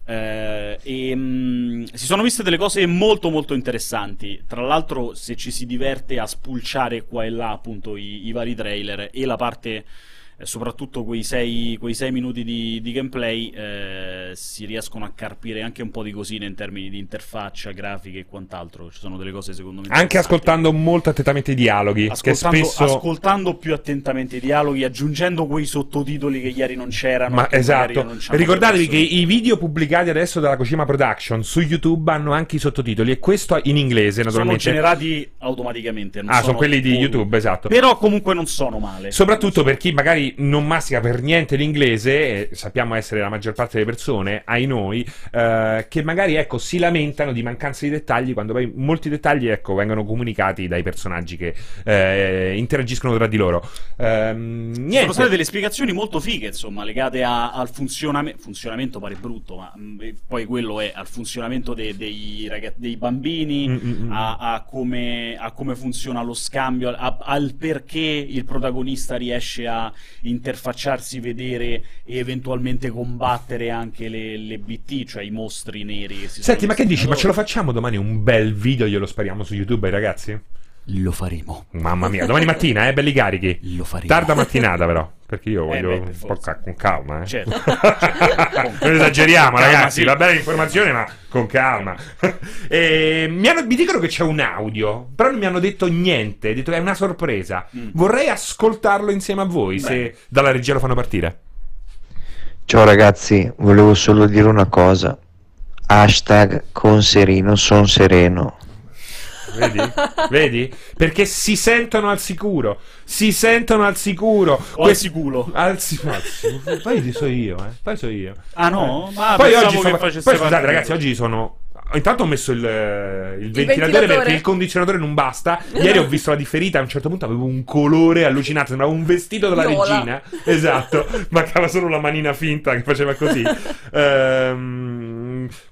Eh, e, mh, si sono viste delle cose molto molto interessanti. Tra l'altro, se ci si diverte a spulciare qua e là appunto i, i vari trailer e la parte soprattutto quei sei, quei sei minuti di, di gameplay eh, si riescono a carpire anche un po' di cosine in termini di interfaccia, grafiche e quant'altro. Ci sono delle cose secondo me Anche ascoltando molto attentamente i dialoghi, che Ascoltando, spesso... ascoltando più attentamente i dialoghi, aggiungendo quei sottotitoli che ieri non c'erano. Ma esatto, non ricordatevi che i video pubblicati adesso dalla Kojima Production su YouTube hanno anche i sottotitoli e questo in inglese persone. Sono naturalmente. generati automaticamente. Ah, sono quelli di. YouTube, esatto. Però comunque non sono male. Soprattutto per chi magari non mastica per niente l'inglese, e sappiamo essere la maggior parte delle persone, ai noi, eh, che magari ecco, si lamentano di mancanza di dettagli quando poi molti dettagli ecco, vengono comunicati dai personaggi che eh, interagiscono tra di loro. Sono niente. state delle spiegazioni molto fighe, insomma, legate a- al funzionamento. Funzionamento pare brutto, ma mh, e poi quello è al funzionamento de- dei, raga- dei bambini, Mm, mm, mm. a, a come, a come funziona lo scambio, al perché il protagonista riesce a interfacciarsi, vedere e eventualmente combattere anche le, le BT, cioè i mostri neri. Senti, ma che dici? Ma ce lo facciamo domani un bel video, glielo spariamo su YouTube ai ragazzi? Lo faremo. Mamma mia, domani mattina, eh, belli carichi. Lo faremo. Tarda mattinata però, perché io voglio beh, per un po' ca- con calma, eh. Certo. non esageriamo, Calma, ragazzi, sì. va bene l'informazione, ma con calma. E mi, hanno- mi dicono che c'è un audio, però non mi hanno detto niente, ho detto che è una sorpresa. Mm. Vorrei ascoltarlo insieme a voi, se dalla regia lo fanno partire. Ciao ragazzi, volevo solo dire una cosa. Hashtag con sereno, son sereno. Vedi? Vedi? Perché si sentono al sicuro. Si sentono al sicuro. O al sicuro. Al si- al sicuro. Poi so io, eh. Poi so io. Ah no? Ma poi oggi sono... Poi scusate, ragazzi, oggi sono. Intanto ho messo il, il ventilatore, ventilatore. perché il condizionatore non basta. Ieri ho visto la differita. A un certo punto avevo un colore allucinante. Sembrava un vestito della Viola. regina. Esatto. Mancava solo la manina finta che faceva così. Ehm,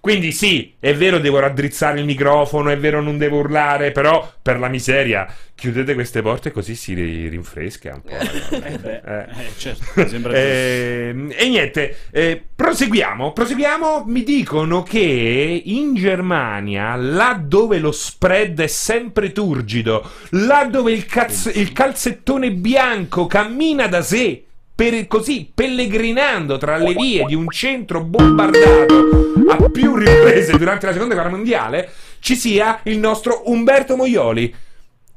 quindi sì, è vero, devo raddrizzare il microfono. È vero, non devo urlare. Però per la miseria, chiudete queste porte così si ri- rinfresca un po'. Eh beh, Eh. eh, certo, mi sembra. Ehm, e niente, eh, proseguiamo, proseguiamo. Mi dicono che in Germania, là dove lo spread è sempre turgido, là dove il, caz- il calzettone bianco cammina da sé, per così pellegrinando tra le vie di un centro bombardato a più riprese durante la seconda guerra mondiale, ci sia il nostro Umberto Moioli.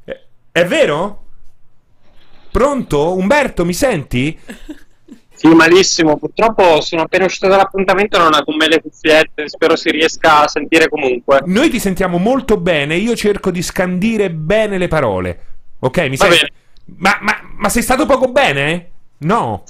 Eh, È vero? Pronto? Umberto, mi senti? Sì, malissimo. Purtroppo sono appena uscito dall'appuntamento non ho con me le cuffiette. Spero si riesca a sentire comunque. Noi ti sentiamo molto bene, io cerco di scandire bene le parole. Ok, mi Va senti? bene. Ma, ma, ma sei stato poco bene? No.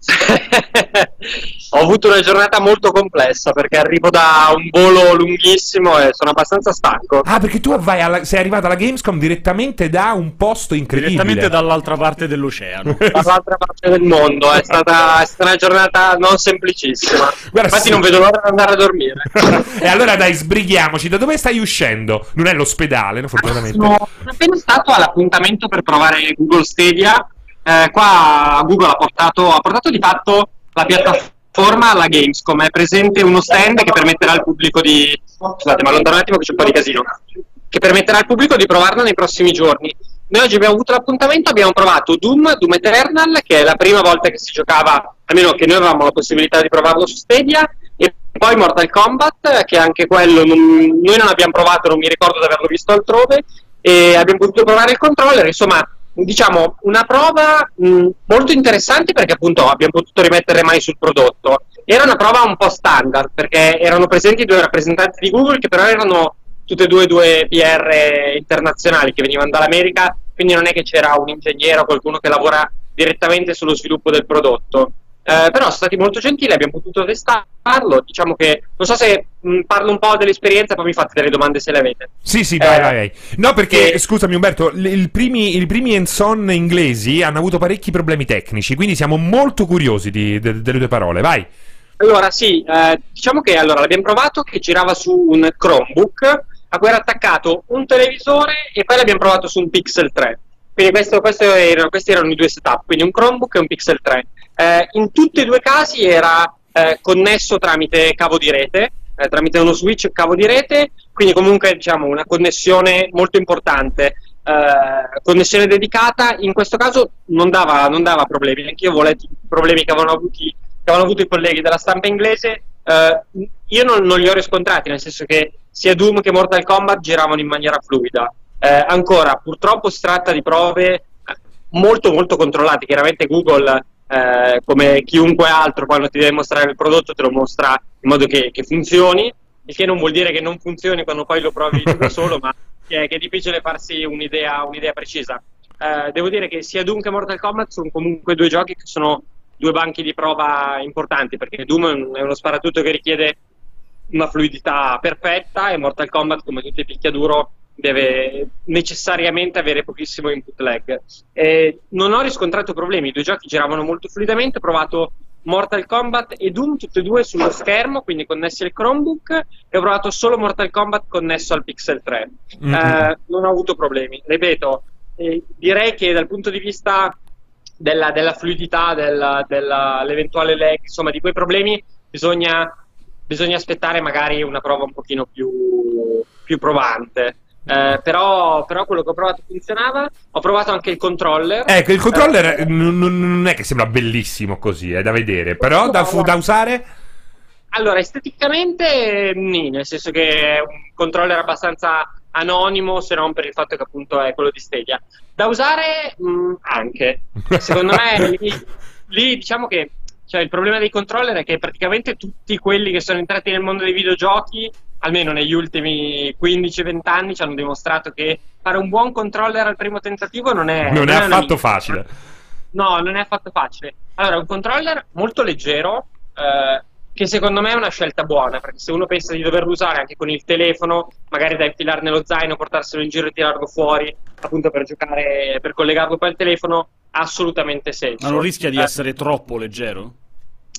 ho avuto una giornata molto complessa perché arrivo da un volo lunghissimo e sono abbastanza stanco. Ah, perché tu vai alla- sei arrivato alla Gamescom direttamente da un posto incredibile. Direttamente dall'altra parte dell'oceano. Dall'altra parte del mondo è stata, è stata una giornata non semplicissima. Guarda, Infatti, sì. non vedo l'ora di andare a dormire. e allora dai, sbrighiamoci. Da dove stai uscendo? Non è l'ospedale, no, fortunatamente. Sono appena stato all'appuntamento per provare Google Stadia. Eh, qua Google ha portato, ha portato di fatto la piattaforma alla Gamescom. È presente uno stand che permetterà al pubblico di. Scusate, ma un attimo che c'è un po' di casino. Che permetterà al pubblico di provarla nei prossimi giorni. Noi oggi abbiamo avuto l'appuntamento, abbiamo provato Doom, Doom Eternal, che è la prima volta che si giocava, almeno che noi avevamo la possibilità di provarlo su Stadia, e poi Mortal Kombat, che anche quello non- noi non abbiamo provato, non mi ricordo di averlo visto altrove, e abbiamo potuto provare il controller, insomma, diciamo una prova mh, molto interessante perché appunto abbiamo potuto rimettere mani sul prodotto. Era una prova un po' standard perché erano presenti due rappresentanti di Google che però erano tutte e due due PR internazionali che venivano dall'America, quindi non è che c'era un ingegnere o qualcuno che lavora direttamente sullo sviluppo del prodotto. Eh, però sono stati molto gentili, abbiamo potuto testarlo. Diciamo che non so se mh, parlo un po' dell'esperienza, poi mi fate delle domande se le avete. Sì, sì, vai, Eh, vai, vai. No, perché, eh, scusami Umberto, il primi, i primi hands-on inglesi hanno avuto parecchi problemi tecnici, quindi siamo molto curiosi di- de- delle tue parole. Vai. Allora, sì, eh, diciamo che allora, l'abbiamo provato che girava su un Chromebook a cui era attaccato un televisore e poi l'abbiamo provato su un Pixel 3. Quindi questo- questo erano- questi erano i due setup, quindi un Chromebook e un Pixel 3. Eh, in tutti e due i casi era eh, connesso tramite cavo di rete, eh, tramite uno switch cavo di rete, quindi comunque diciamo una connessione molto importante. Eh, connessione dedicata, in questo caso non dava, non dava problemi, anch'io avevo letto problemi che avevano, avuti, che avevano avuto i colleghi della stampa inglese, eh, io non, non, li ho riscontrati, nel senso che sia Doom che Mortal Kombat giravano in maniera fluida. Eh, ancora, purtroppo si tratta di prove molto molto controllate, chiaramente Google eh, come chiunque altro quando ti deve mostrare il prodotto te lo mostra in modo che, che funzioni, il che non vuol dire che non funzioni quando poi lo provi da solo, ma che, che, è difficile farsi un'idea, un'idea precisa. Eh, devo dire che sia Doom che Mortal Kombat sono comunque due giochi che sono due banchi di prova importanti, perché Doom è uno sparatutto che richiede una fluidità perfetta e Mortal Kombat, come tutti i picchiaduro, deve necessariamente avere pochissimo input lag. Eh, non ho riscontrato problemi, i due giochi giravano molto fluidamente, ho provato Mortal Kombat e Doom tutti e due sullo schermo, quindi connessi al Chromebook, e ho provato solo Mortal Kombat connesso al Pixel 3. Mm-hmm. Eh, non ho avuto problemi. Ripeto, eh, direi che dal punto di vista della, della fluidità, della, dell'eventuale lag, insomma, di quei problemi bisogna, bisogna aspettare magari una prova un pochino più, più provante. Eh, però, però, quello che ho provato funzionava. Ho provato anche il controller. Ecco, il controller eh, non, non, è che sembra bellissimo così, è da vedere, però da, da usare. Allora, esteticamente, nì, nel senso che è un controller abbastanza anonimo, se non per il fatto che appunto è quello di Stadia. Da usare mh, mm, anche. Secondo me lì, lì, diciamo che cioè, il problema dei controller è che praticamente tutti quelli che sono entrati nel mondo dei videogiochi almeno negli ultimi 15-20 anni ci hanno dimostrato che fare un buon controller al primo tentativo non è, non non è affatto facile. No, non è affatto facile. Allora, un controller molto leggero, eh, che secondo me è una scelta buona, perché se uno pensa di doverlo usare anche con il telefono, magari da infilare nello zaino, portarselo in giro e tirarlo fuori, appunto per giocare, per collegarlo poi al telefono, ha assolutamente senso. Ma non rischia di eh. essere troppo leggero?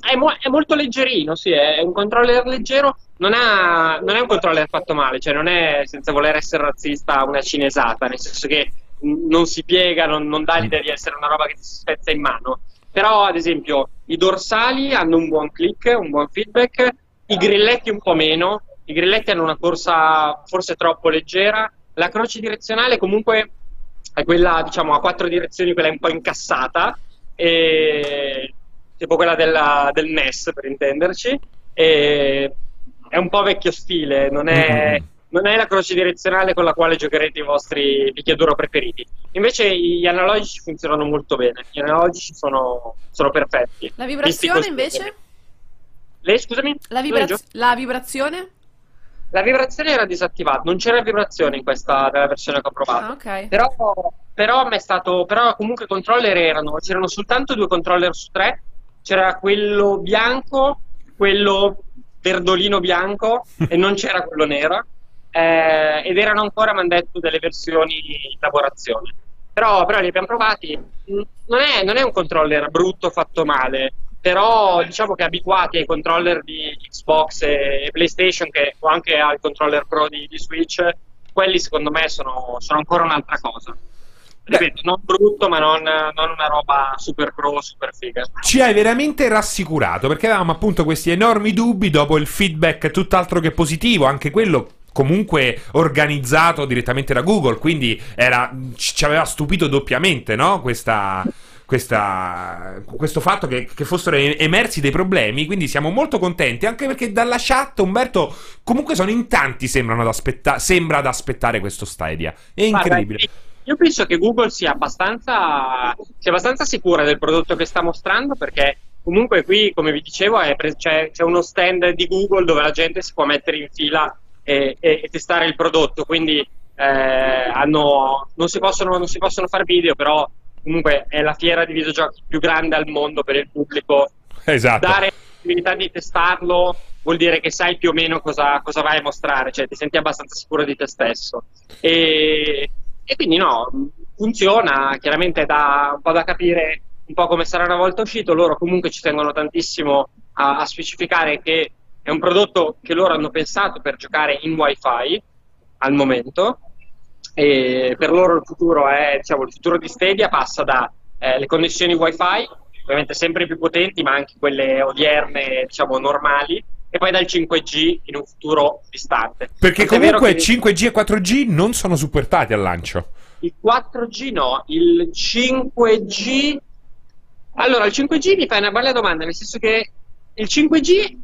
È, mo- è, molto leggerino, sì, è un controller leggero, non, ha, non, è un controller fatto male, cioè non è, senza voler essere razzista, una cinesata, nel senso che non si piega, non, non dà l'idea di essere una roba che si spezza in mano. Però, ad esempio, i dorsali hanno un buon click, un buon feedback, i grilletti un po' meno, i grilletti hanno una corsa forse troppo leggera, la croce direzionale comunque è quella, diciamo, a quattro direzioni, quella un po' incassata, e tipo quella della, del NES per intenderci, e è un po' vecchio stile, non è, mm-hmm. non è, la croce direzionale con la quale giocherete i vostri picchiaduro preferiti. Invece gli analogici funzionano molto bene, gli analogici sono, sono perfetti. La vibrazione invece? Lei, scusami? La, vibraz- la vibrazione? La vibrazione era disattivata, non c'era vibrazione in questa della versione che ho provato. Ah, okay. Però, però, stato, però comunque i controller erano, c'erano soltanto due controller su tre c'era quello bianco, quello verdolino bianco e non c'era quello nero. Eh, ed erano ancora, mi hanno detto, delle versioni in lavorazione. Però, però li abbiamo provati. Non è, non è, un controller brutto fatto male, però diciamo che abituati ai controller di Xbox e, PlayStation che, o anche al controller Pro di, di Switch, quelli secondo me sono, sono ancora un'altra cosa ripeto, non brutto, ma non, non, una roba super pro, super figa. Ci hai veramente rassicurato perché avevamo appunto questi enormi dubbi dopo il feedback tutt'altro che positivo, anche quello comunque organizzato direttamente da Google, quindi era, ci aveva stupito doppiamente, no? Questa, questa, questo fatto che, che, fossero emersi dei problemi, quindi siamo molto contenti, anche perché dalla chat Umberto comunque sono in tanti sembrano ad aspetta- sembra ad aspettare questo Stadia. È incredibile. Guarda, io penso che Google sia abbastanza, sia abbastanza sicura del prodotto che sta mostrando perché comunque qui, come vi dicevo, pre- c'è, c'è, uno stand di Google dove la gente si può mettere in fila e, e, e testare il prodotto, quindi eh, hanno, non, si possono, non si possono fare video, però comunque è la fiera di videogiochi più grande al mondo per il pubblico. Esatto. Dare la possibilità di testarlo vuol dire che sai più o meno cosa, cosa vai a mostrare, cioè ti senti abbastanza sicuro di te stesso. E e quindi no, funziona, chiaramente da, un po' da capire un po' come sarà una volta uscito, loro comunque ci tengono tantissimo a, a specificare che è un prodotto che loro hanno pensato per giocare in wifi al momento. E per loro il futuro è, diciamo, il futuro di Stadia passa dalle eh, connessioni wifi ovviamente sempre più potenti, ma anche quelle odierne, diciamo, normali, e poi dal 5G in un futuro distante. Perché Tant'è vero comunque che 5G e 4G non sono supportati al lancio. il 4G no, il 5G... Allora, il 5G mi fai una bella domanda, nel senso che il 5G,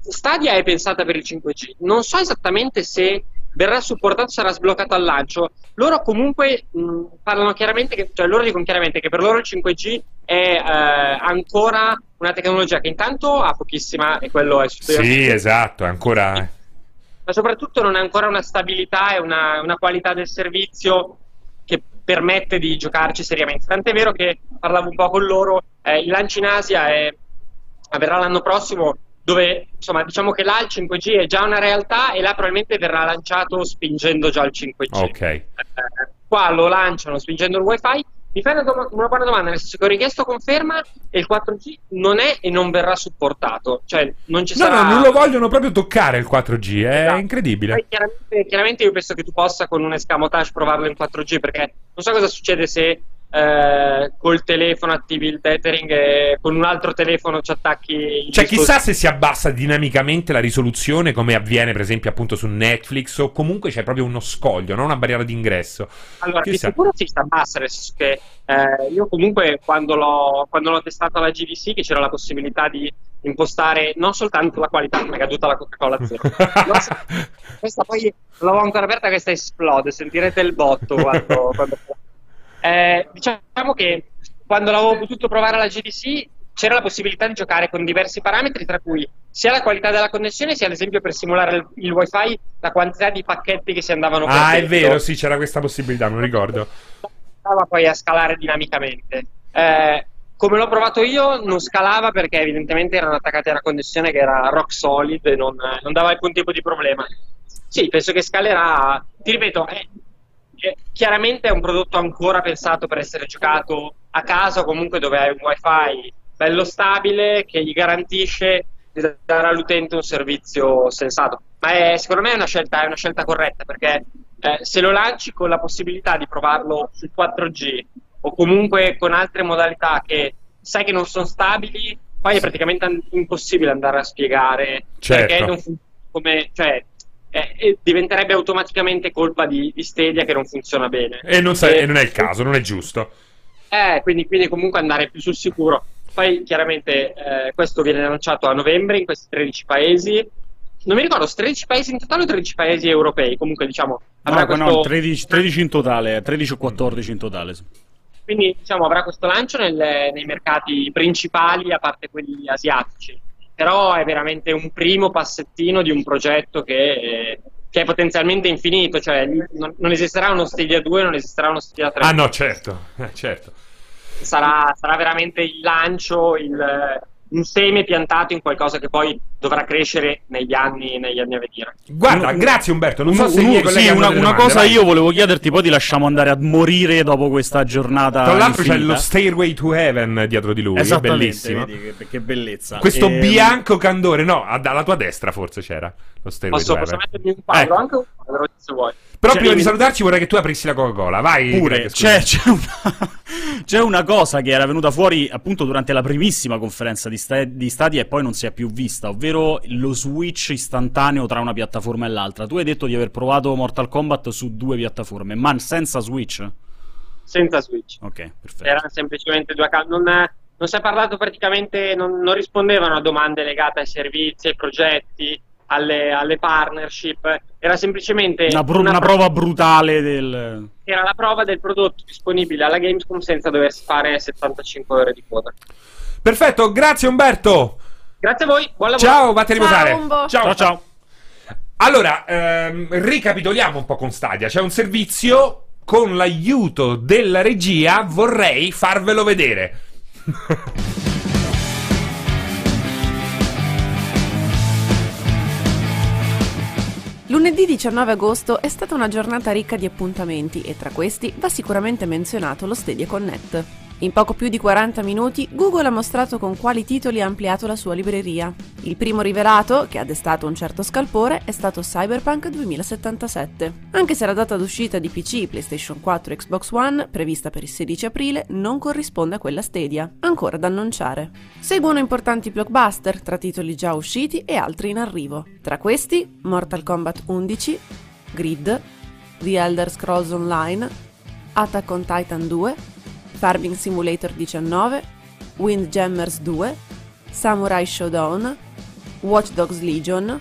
Stadia è pensata per il 5G, non so esattamente se verrà supportato, sarà sbloccato al lancio. Loro comunque mh, parlano chiaramente, che, cioè loro dicono chiaramente che per loro il 5G è eh, ancora una tecnologia che intanto ha pochissima, e quello è Sì, esatto, è ancora... ma soprattutto non ha ancora una stabilità e una, una qualità del servizio che permette di giocarci seriamente. Tant'è vero che parlavo un po' con loro, eh, il lancio in Asia è- avverrà l'anno prossimo, dove insomma diciamo che là il 5G è già una realtà e là probabilmente verrà lanciato spingendo già il 5G. Ok. Eh, qua lo lanciano spingendo il wifi. Mi fai una, doma- una buona domanda, nel senso che ho richiesto conferma e il 4G non è e non verrà supportato, cioè non ci No, sarà... no, non lo vogliono proprio toccare il 4G, è Esatto. incredibile. Poi chiaramente, chiaramente io penso che tu possa con un escamotage provarlo in 4G perché non so cosa succede se eh, col telefono attivi il tethering e con un altro telefono ci attacchi il Cioè, chissà se si abbassa dinamicamente la risoluzione, come avviene per esempio appunto su Netflix, o comunque c'è proprio uno scoglio, non una barriera d'ingresso. Allora, di Chissà. sicuro si sta bassa, nel senso che eh, io comunque quando l'ho, quando l'ho testato alla GDC che c'era la possibilità di impostare non soltanto la qualità, mi è caduta la Coca-Cola zero. No, questa poi l'avevo ancora aperta, questa esplode, sentirete il botto quando... quando- Eh, diciamo che quando l'avevo potuto provare alla GDC c'era la possibilità di giocare con diversi parametri, tra cui sia la qualità della connessione, sia ad esempio per simulare il, il wifi la quantità di pacchetti che si andavano Ah, è vero, sì, c'era questa possibilità, non ricordo. scalava poi a scalare dinamicamente. Eh, come l'ho provato io, non scalava perché evidentemente erano attaccati a una connessione che era rock solid e non, non dava alcun tipo di problema. Sì, penso che scalerà. Ti ripeto, è- chiaramente è un prodotto ancora pensato per essere giocato a casa o comunque dove hai un wifi bello stabile che gli garantisce di dare all'utente un servizio sensato. Ma è- secondo me è una scelta, è una scelta corretta perché eh, se lo lanci con la possibilità di provarlo sul 4G o comunque con altre modalità che sai che non sono stabili, poi è praticamente impossibile andare a spiegare Certo. perché non funziona come, cioè, eh, diventerebbe automaticamente colpa di, di Stadia che non funziona bene. E non, sa- Eh, e non è il caso, non è giusto. eh, quindi, quindi comunque andare più sul sicuro. Poi chiaramente eh, questo viene lanciato a novembre in questi 13 paesi. Non mi ricordo, se 13 paesi in totale o 13 paesi europei. Comunque diciamo, avrà No, questo... no, 13, 13 in totale, 13 o 14 in totale. Quindi diciamo avrà questo lancio nelle- nei mercati principali, a parte quelli asiatici. Però è veramente un primo passettino di un progetto che, che è potenzialmente infinito. Cioè non, non esisterà uno Stadia 2, non esisterà uno Stadia 3. Ah no, certo, certo. sarà, sarà veramente il lancio, il, un seme piantato in qualcosa che poi dovrà crescere negli anni, negli anni a venire. Guarda, Un- grazie Umberto, non Un- so se un- sì, una, una domande, cosa vai. io volevo chiederti, poi ti lasciamo andare a morire dopo questa giornata. Tra l'altro c'è infinita. lo Stairway to Heaven dietro di lui, è bellissimo. vedi che, che bellezza. Questo Ehm, bianco candore, no, alla tua destra forse c'era lo Stairway Posso, to posso Heaven. mettermi un quadro, Ecco. anche un quadro se vuoi. Però Cioè, prima di salutarci vorrei che tu aprissi la Coca-Cola, vai. Pure, c'è, c'è una, c'è una cosa che era venuta fuori appunto durante la primissima conferenza di, sta- di Stadia e poi non si è più vista, ovvero lo switch istantaneo tra una piattaforma e l'altra. Tu hai detto di aver provato Mortal Kombat su due piattaforme, ma senza switch? Senza switch. Ok, perfetto. Erano semplicemente due account. Non, non si è parlato praticamente, non, non rispondevano a domande legate ai servizi, ai progetti, alle, alle partnership. Era semplicemente Una, pro- una una pro- prova brutale del... era la prova del prodotto disponibile alla Gamescom senza doversi fare 75 ore di quota. Perfetto, grazie Umberto. Grazie a voi, buon lavoro. Ciao, vatti a riposare. Ciao. Ciao ciao. Allora, ehm, ricapitoliamo un po' con Stadia. C'è un servizio con l'aiuto della regia, vorrei farvelo vedere. Lunedì 19 agosto è stata una giornata ricca di appuntamenti e tra questi va sicuramente menzionato lo Stadia Connect. In poco più di 40 minuti Google ha mostrato con quali titoli ha ampliato la sua libreria. Il primo rivelato, che ha destato un certo scalpore, è stato Cyberpunk 2077. Anche se la data d'uscita di PC, PlayStation 4 e Xbox One, prevista per il 16 aprile, non corrisponde a quella Stadia, ancora da annunciare. Seguono importanti blockbuster tra titoli già usciti e altri in arrivo. Tra questi Mortal Kombat 11, Grid, The Elder Scrolls Online, Attack on Titan 2, Farming Simulator 19, Windjammers 2, Samurai Showdown, Watch Dogs Legion,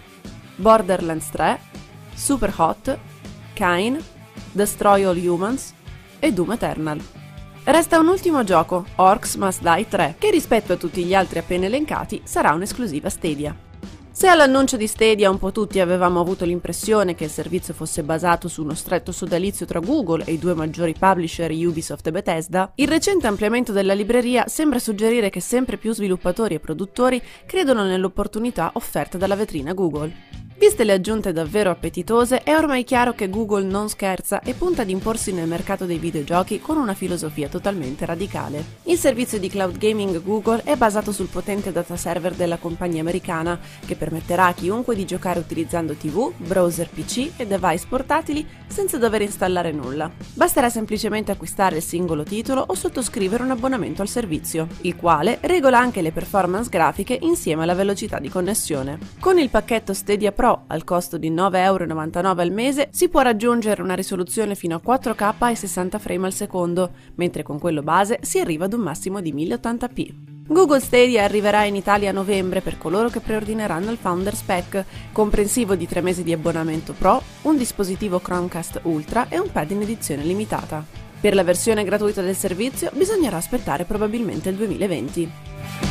Borderlands 3, Super Hot, Kine, Destroy All Humans e Doom Eternal. Resta un ultimo gioco, Orcs Must Die 3, che rispetto a tutti gli altri appena elencati sarà un'esclusiva Stadia. Se all'annuncio di Stadia un po' tutti avevamo avuto l'impressione che il servizio fosse basato su uno stretto sodalizio tra Google e i due maggiori publisher Ubisoft e Bethesda, il recente ampliamento della libreria sembra suggerire che sempre più sviluppatori e produttori credono nell'opportunità offerta dalla vetrina Google. Viste le aggiunte davvero appetitose, è ormai chiaro che Google non scherza e punta ad imporsi nel mercato dei videogiochi con una filosofia totalmente radicale. Il servizio di cloud gaming Google è basato sul potente data server della compagnia americana, che permetterà a chiunque di giocare utilizzando TV, browser PC e device portatili senza dover installare nulla. Basterà semplicemente acquistare il singolo titolo o sottoscrivere un abbonamento al servizio, il quale regola anche le performance grafiche insieme alla velocità di connessione. Con il pacchetto Stadia Pro al costo di 9,99€ al mese si può raggiungere una risoluzione fino a 4K e 60 frame al secondo, mentre con quello base si arriva ad un massimo di 1080p. Google Stadia arriverà in Italia a novembre per coloro che preordineranno il Founders Pack, comprensivo di 3 mesi di abbonamento Pro, un dispositivo Chromecast Ultra e un pad in edizione limitata. Per la versione gratuita del servizio bisognerà aspettare probabilmente il 2020.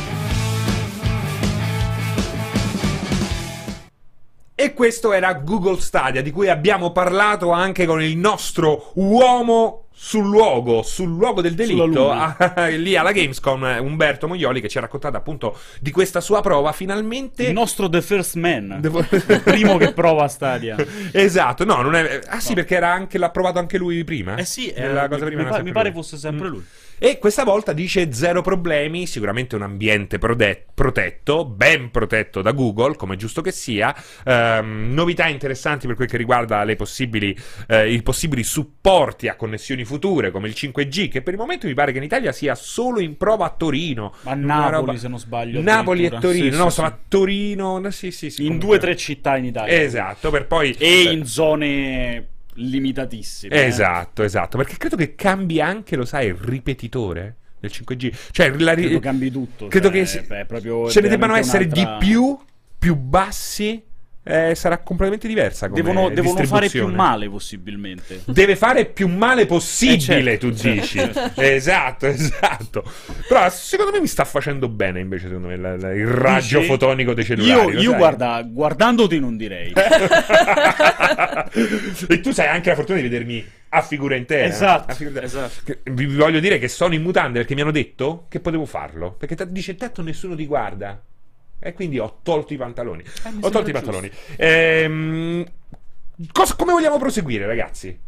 E questo era Google Stadia, di cui abbiamo parlato anche con il nostro uomo sul luogo, sul luogo del delitto, lì alla Gamescom, Umberto Moglioli che ci ha raccontato appunto di questa sua prova, finalmente... Il nostro The First Man, il primo che prova Stadia. esatto, no, non è... Ah sì, no. perché era anche, l'ha provato anche lui prima? Eh sì, eh, cosa prima mi, pa- mi pare fosse sempre mm. lui. E questa volta dice zero problemi, sicuramente un ambiente prode- protetto, ben protetto da Google, come giusto che sia. Um, novità interessanti per quel che riguarda possibili, eh, i possibili supporti a connessioni future, come il 5G, che per il momento mi pare che in Italia sia solo in prova a Torino. A Napoli, roba... se non sbaglio. Napoli e Torino, sì, no, sì, sì. a Torino, sì, sì, sì. In due o tre città in Italia. Esatto, per poi... E in zone limitatissime. Eh. Esatto, eh. esatto, perché credo che cambi anche, lo sai, il ripetitore del 5G. Cioè, la ri- credo cambi tutto. Credo cioè, che beh, ce ne debbano essere un'altra... di più, più bassi eh, sarà completamente diversa. devono, devono fare più male, possibilmente. Deve fare più male possibile, eh certo, tu certo, dici. Certo. esatto, esatto. Però secondo me mi sta facendo bene, invece, secondo me, la, la, il raggio dici? fotonico dei cellulari. Io, io guarda, guardandoti non direi. e tu sai anche la fortuna di vedermi a figura intera. Esatto, figura... esatto. Vi voglio dire che sono in mutande perché mi hanno detto che potevo farlo. Perché t- dice, tanto nessuno ti guarda. E quindi ho tolto i pantaloni. Eh, ho tolto i pantaloni. Ehm, cosa, come vogliamo proseguire, ragazzi?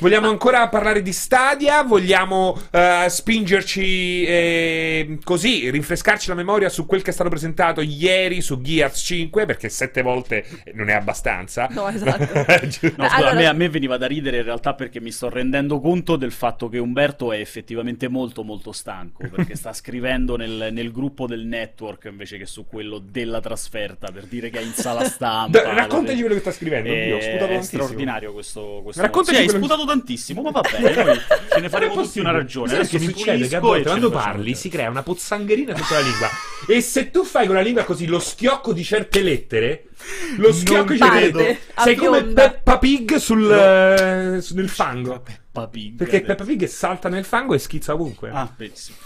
Vogliamo ancora parlare di Stadia? Vogliamo uh, spingerci eh, così, rinfrescarci la memoria su quel che è stato presentato ieri su Gears 5? Perché sette volte non è abbastanza. No, esatto. no, scusa, allora... a, me, a, me, veniva da ridere in realtà perché mi sto rendendo conto del fatto che Umberto è effettivamente molto molto stanco perché sta scrivendo nel, nel gruppo del network invece che su quello della trasferta per dire che è in sala stampa. Da, raccontagli quello che sta scrivendo. È, Io, è, è straordinario questo. questo... Raccontagli sì, hai sputato tantissimo, ma va bene, noi ce ne faremo tutti una ragione. Adesso che succede che a volte quando parli si crea una pozzangherina sotto la lingua. e se tu fai con la lingua così lo schiocco di certe lettere, lo schiocco di certe lettere, sei come Peppa Pig sul, no. uh, nel fango. Peppa Pig. Perché Peppa Pig salta nel fango e schizza ovunque. Ah, benissimo.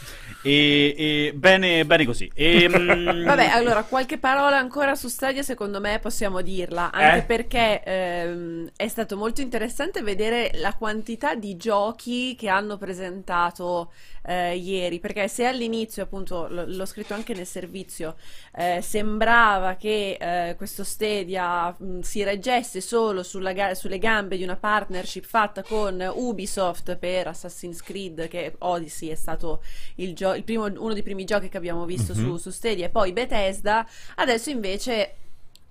E, e bene, bene così. E, mm, Vabbè, allora, qualche parola ancora su Stadia, secondo me possiamo dirla, anche Eh? perché ehm, è stato molto interessante vedere la quantità di giochi che hanno presentato eh, ieri, perché se all'inizio, appunto, l- l'ho scritto anche nel servizio, eh, sembrava che eh, questo Stadia mh, si reggesse solo ga- sulle gambe di una partnership fatta con Ubisoft per Assassin's Creed, che Odyssey è stato il, gio- primo- uno dei primi giochi che abbiamo visto su, Mhm. su Stadia e poi Bethesda, adesso invece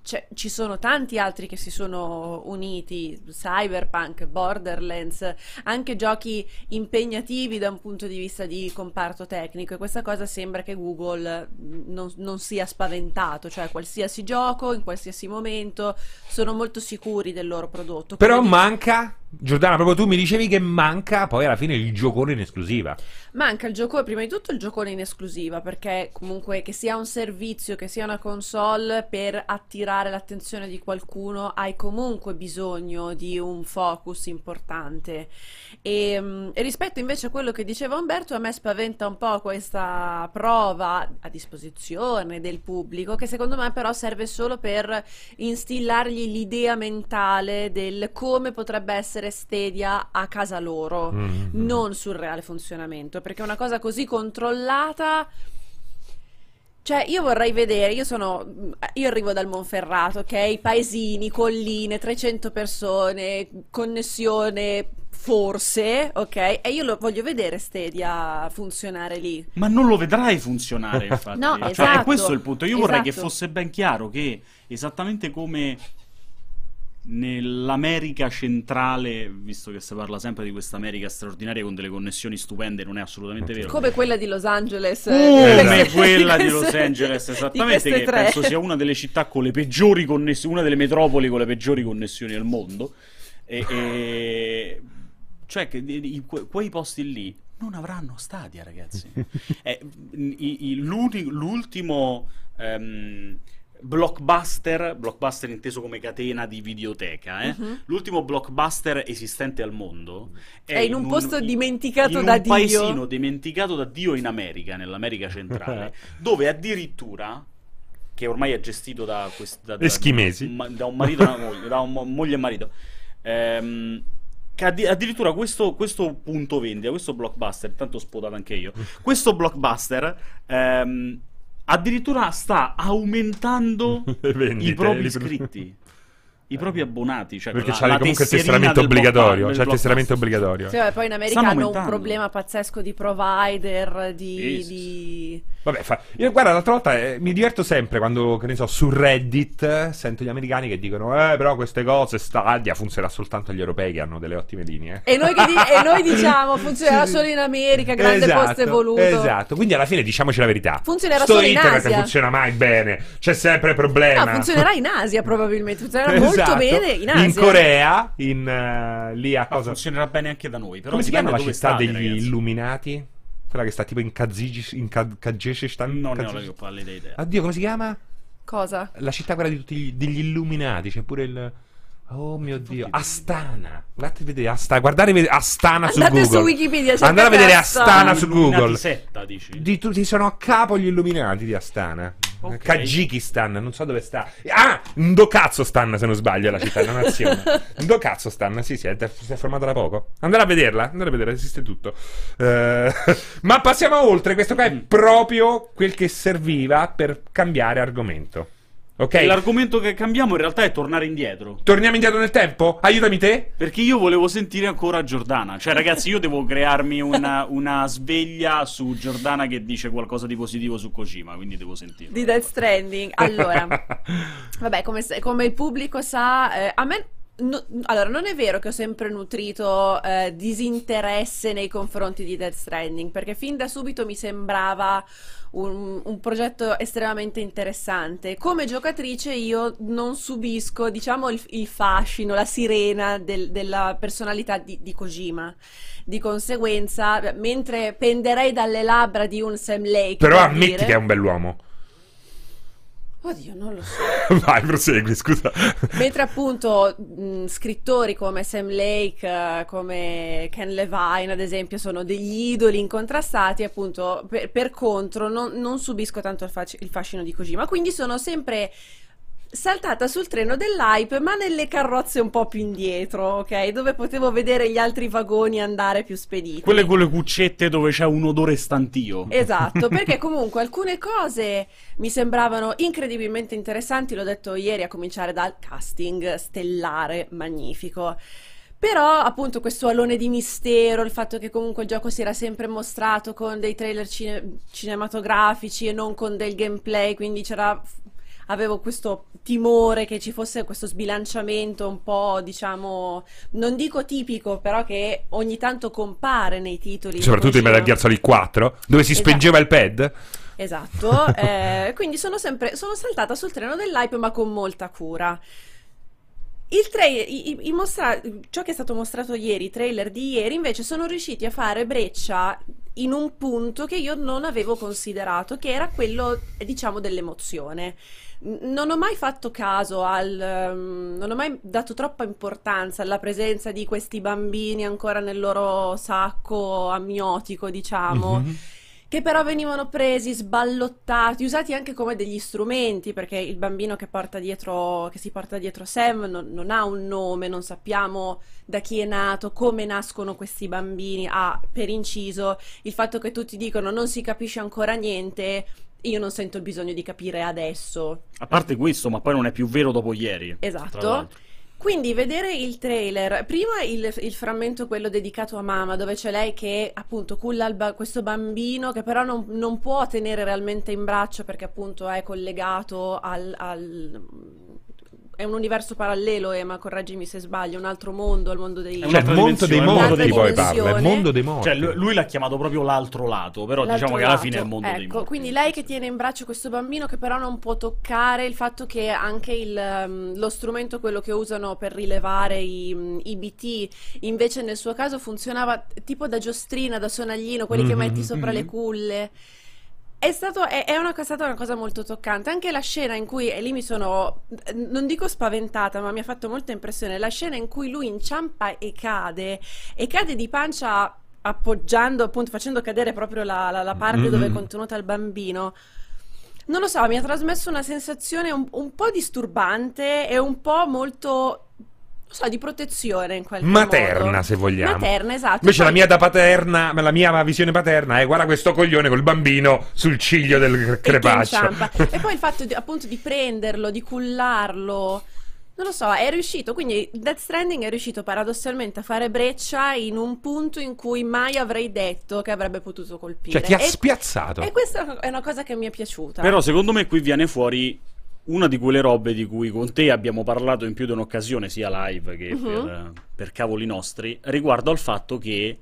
c'è- ci sono tanti altri che si sono uniti, Cyberpunk, Borderlands, anche giochi impegnativi da un punto di vista di comparto tecnico e questa cosa sembra che Google non, non sia spaventato, cioè qualsiasi gioco, in qualsiasi momento, sono molto sicuri del loro prodotto. Però dic- manca, Giordana, proprio tu mi dicevi che manca poi alla fine il giocone in esclusiva. Manca il gioco, prima di tutto il giocone in esclusiva, perché comunque che sia un servizio, che sia una console, per attirare l'attenzione di qualcuno hai comunque bisogno di un focus importante. E, mm, e rispetto invece a quello che diceva Umberto, a me spaventa un po' questa prova a disposizione del pubblico, che secondo me però serve solo per instillargli l'idea mentale del come potrebbe essere Stadia a casa loro Mm. non sul reale funzionamento, perché una cosa così controllata. Cioè, io vorrei vedere, io sono, io arrivo dal Monferrato, ok? Paesini, colline, 300 persone, connessione forse, ok? E io lo voglio vedere Stadia funzionare lì. Ma non lo vedrai funzionare, infatti. No, Cioè, esatto, è questo il punto. Io vorrei che esatto. fosse ben chiaro che esattamente come nell'America centrale, visto che si parla sempre di questa America straordinaria con delle connessioni stupende, non è assolutamente vero. Come quella di Los Angeles. eh, Come queste- quella di Los Angeles, esattamente, che tre. penso sia una delle città con le peggiori connessioni, una delle metropoli con le peggiori connessioni al mondo. E, e- cioè, che di- di- que- quei posti lì non avranno stadia, ragazzi. Eh, i- i- l'ultimo ehm, blockbuster, blockbuster inteso come catena di videoteca, eh? Mhm. l'ultimo blockbuster esistente al mondo È in un posto dimenticato in da un Dio. paesino dimenticato da Dio in America, nell'America centrale, dove addirittura che ormai è gestito da, quest- da, da- Eschimesi. ma- da un marito e una moglie, da un mo- moglie e marito. Ehm, che addi- addirittura questo, questo punto vendita, questo blockbuster, tanto ho spotato anche io, questo blockbuster ehm, addirittura sta aumentando vendite, i propri iscritti. I propri abbonati, cioè Perché la- la comunque il tesseramento obbligatorio. C'è il tesseramento obbligatorio. Sì, vabbè, poi in America Stanno hanno un aumentando. problema pazzesco di provider, di... Sì, sì, di- Vabbè, fa- io guarda, l'altra volta eh, mi diverto sempre quando, che ne so, su Reddit eh, sento gli americani che dicono Eh, però queste cose, Stadia, funziona soltanto agli europei che hanno delle ottime linee. E noi, che di- e noi diciamo funzionerà solo in America, grande Esatto, posto evoluto. Esatto, quindi alla fine diciamoci la verità. Funzionerà Sto solo in internet Asia. funziona mai bene, c'è sempre problema. No, funzionerà in Asia probabilmente, funzionerà molto Esatto. bene in Asia. In Corea, in eh, lì a cosa... funzionerà bene anche da noi. Però Come si chiama la città dove degli state, ragazzi. illuminati? Quella che sta tipo in Kazigi, in Ka- Kazakhstan? Non ne ho la più pallida idea. Addio, come si chiama? Cosa? La città quella di tutti gli, degli illuminati, c'è pure il... Oh mio Dio, Astana. Guardate a vedere Astana, guardare vedere Astana su Andate Google. su Wikipedia, Andate a vedere Astana. Astana su Google. setta, dici? Di tutti sono a capo gli illuminati di Astana. Ok. Kazakistan, non so dove sta. Ah, Ndokazostan se non sbaglio è la città, la nazione. Ndokazostan, sì, sì, è, si è formata da poco. Andate a vederla, andate a vedere, esiste tutto. Eh, ma passiamo oltre, questo qua è proprio quel che serviva per cambiare argomento. Ok? E L'argomento che cambiamo in realtà è tornare indietro. Torniamo indietro nel tempo? Aiutami te? Perché io volevo sentire ancora Giordana. Cioè, ragazzi, io devo crearmi una, una sveglia su Giordana che dice qualcosa di positivo su Kojima. Quindi devo sentire. Di Death Stranding. Allora, vabbè, come, se- come il pubblico sa, eh, a me. No- allora, non è vero che ho sempre nutrito eh, disinteresse nei confronti di Death Stranding, perché fin da subito mi sembrava un, un progetto estremamente interessante. Come giocatrice io non subisco, diciamo, il, il fascino, la sirena del- della personalità di, di Kojima. Di conseguenza, mentre penderei dalle labbra di un Sam Lake, Però per ammetti dire- che è un bell'uomo. Oddio, non lo so. Vai, prosegui, scusa. Mentre appunto mh, scrittori come Sam Lake, eh, come Ken Levine, ad esempio, sono degli idoli incontrastati, appunto, per, per contro non, non subisco tanto il, fac- il fascino di Kojima. Quindi sono sempre saltata sul treno dell'hype, ma nelle carrozze un po' più indietro, ok? Dove potevo vedere gli altri vagoni andare più spediti. Quelle con le cuccette dove c'è un odore stantio. Esatto, perché comunque alcune cose mi sembravano incredibilmente interessanti, l'ho detto ieri a cominciare dal casting stellare, magnifico. Però appunto questo alone di mistero, il fatto che comunque il gioco si era sempre mostrato con dei trailer cine- cinematografici e non con del gameplay, quindi c'era avevo questo timore che ci fosse questo sbilanciamento un po', diciamo, non dico tipico, però che ogni tanto compare nei titoli. Soprattutto in. Metal Gear Solid 4, dove si Esatto. spengeva il pad. Esatto, eh, quindi sono sempre sono saltata sul treno dell'hype ma con molta cura. Il tra- i- i- i mostra- ciò che è stato mostrato ieri, i trailer di ieri, invece sono riusciti a fare breccia in un punto che io non avevo considerato, che era quello, diciamo, dell'emozione. Non ho mai fatto caso al, ehm, non ho mai dato troppa importanza alla presenza di questi bambini ancora nel loro sacco amniotico, diciamo Mhm. che però venivano presi, sballottati, usati anche come degli strumenti, perché il bambino che porta dietro, che si porta dietro Sam non, non ha un nome, non sappiamo da chi è nato, come nascono questi bambini. Ah, per inciso, il fatto che tutti dicono non si capisce ancora niente, io non sento il bisogno di capire adesso. A parte questo, ma poi non è più vero dopo ieri. Esatto. Quindi vedere il trailer, prima il, il frammento quello dedicato a mamma, dove c'è lei che appunto culla ba- questo bambino che però non, non può tenere realmente in braccio perché appunto è collegato al... al- è un universo parallelo, Ema, correggimi se sbaglio, un altro mondo, il mondo dei... È Cioè, mondo dei morti poi parla, il mondo dei morti. Cioè, lui, l'ha chiamato proprio l'altro lato, però L'altro diciamo che alla lato. fine è il mondo dei ecco, morti. quindi lei che tiene in braccio questo bambino che però non può toccare, il fatto che anche il, ehm, lo strumento, quello che usano per rilevare i, i BT, invece nel suo caso funzionava tipo da giostrina, da sonaglino, quelli che Mhm, metti sopra le mhm. culle. È, stato, è, è una, è stata una cosa molto toccante. Anche la scena in cui, e lì mi sono, non dico spaventata, ma mi ha fatto molta impressione, la scena in cui lui inciampa e cade, e cade di pancia appoggiando, appunto, facendo cadere proprio la, la- la parte dove è Mm. contenuta il bambino. Non lo so, mi ha trasmesso una sensazione un, un po' disturbante e un po' molto, so, di protezione in qualche Materna, modo. se vogliamo. Materna, esatto. Invece la Poi- mia da paterna, la mia visione paterna è guarda questo coglione col bambino sul ciglio del crepaccio. E poi il fatto di, appunto di prenderlo, di cullarlo. Non lo so, è riuscito, quindi Death Stranding è riuscito paradossalmente a fare breccia in un punto in cui mai avrei detto che avrebbe potuto colpire. Cioè ti ha e, spiazzato. e questa è una cosa che mi è piaciuta. Però secondo me qui viene fuori una di quelle robe di cui con te abbiamo parlato in più di un'occasione, sia live che Mhm. per, per cavoli nostri, riguardo al fatto che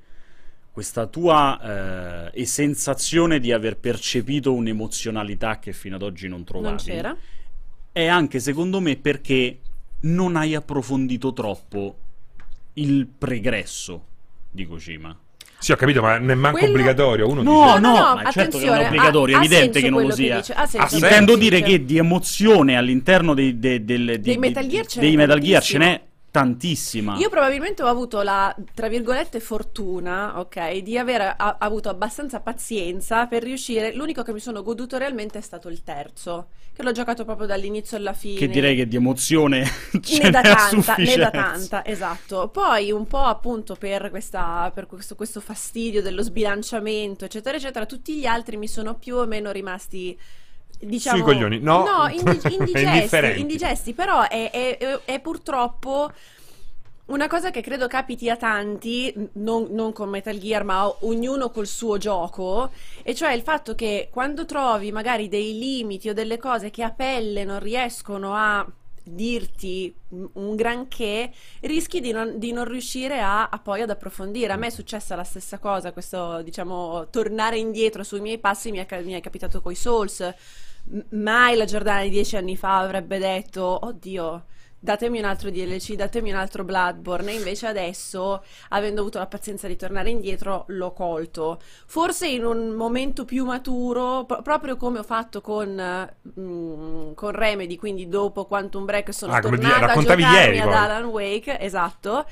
questa tua eh, sensazione di aver percepito un'emozionalità che fino ad oggi non trovavi non c'era. è anche secondo me perché non hai approfondito troppo il pregresso di Kojima. Sì, ho capito, ma non è manco Quello- obbligatorio. Uno No, dice- no, no, ma certo che non attenzione, è obbligatorio, ha- è evidente senso che non lo sia. dice, senso. Intendo dire che di emozione all'interno dei, dei- Dei di- Metal di- Gear ce dei Metal Gear ce n'è tantissima. Io probabilmente ho avuto la, tra virgolette, fortuna, ok, di aver a- avuto abbastanza pazienza per riuscire. L'unico che mi sono goduto realmente è stato il terzo, che l'ho giocato proprio dall'inizio alla fine. Che direi che di emozione ce ne da tanta, ne da tanta, esatto. Poi un po' appunto per, questa, per questo, questo fastidio dello sbilanciamento, eccetera, eccetera, tutti gli altri mi sono più o meno rimasti. Diciamo, Sui coglioni, no. indi- indigesti, indigesti, però è, è- è- purtroppo una cosa che credo capiti a tanti, non, non con Metal Gear, ma ognuno col suo gioco, e cioè il fatto che quando trovi magari dei limiti o delle cose che a pelle non riescono a dirti un granché, rischi di non, di non riuscire a, a poi ad approfondire. A me è successa la stessa cosa, questo diciamo tornare indietro sui miei passi mi è, mi è capitato coi Souls. Mai la Giordana di dieci anni fa avrebbe detto, oddio, datemi un altro DLC, datemi un altro Bloodborne. E invece adesso, avendo avuto la pazienza di tornare indietro, l'ho colto. Forse in un momento più maturo, pro- proprio come ho fatto con, mm, con Remedy, quindi dopo Quantum Break sono Ah, come tornata a raccontavi giocarmi ieri, ad poi. Alan Wake, esatto.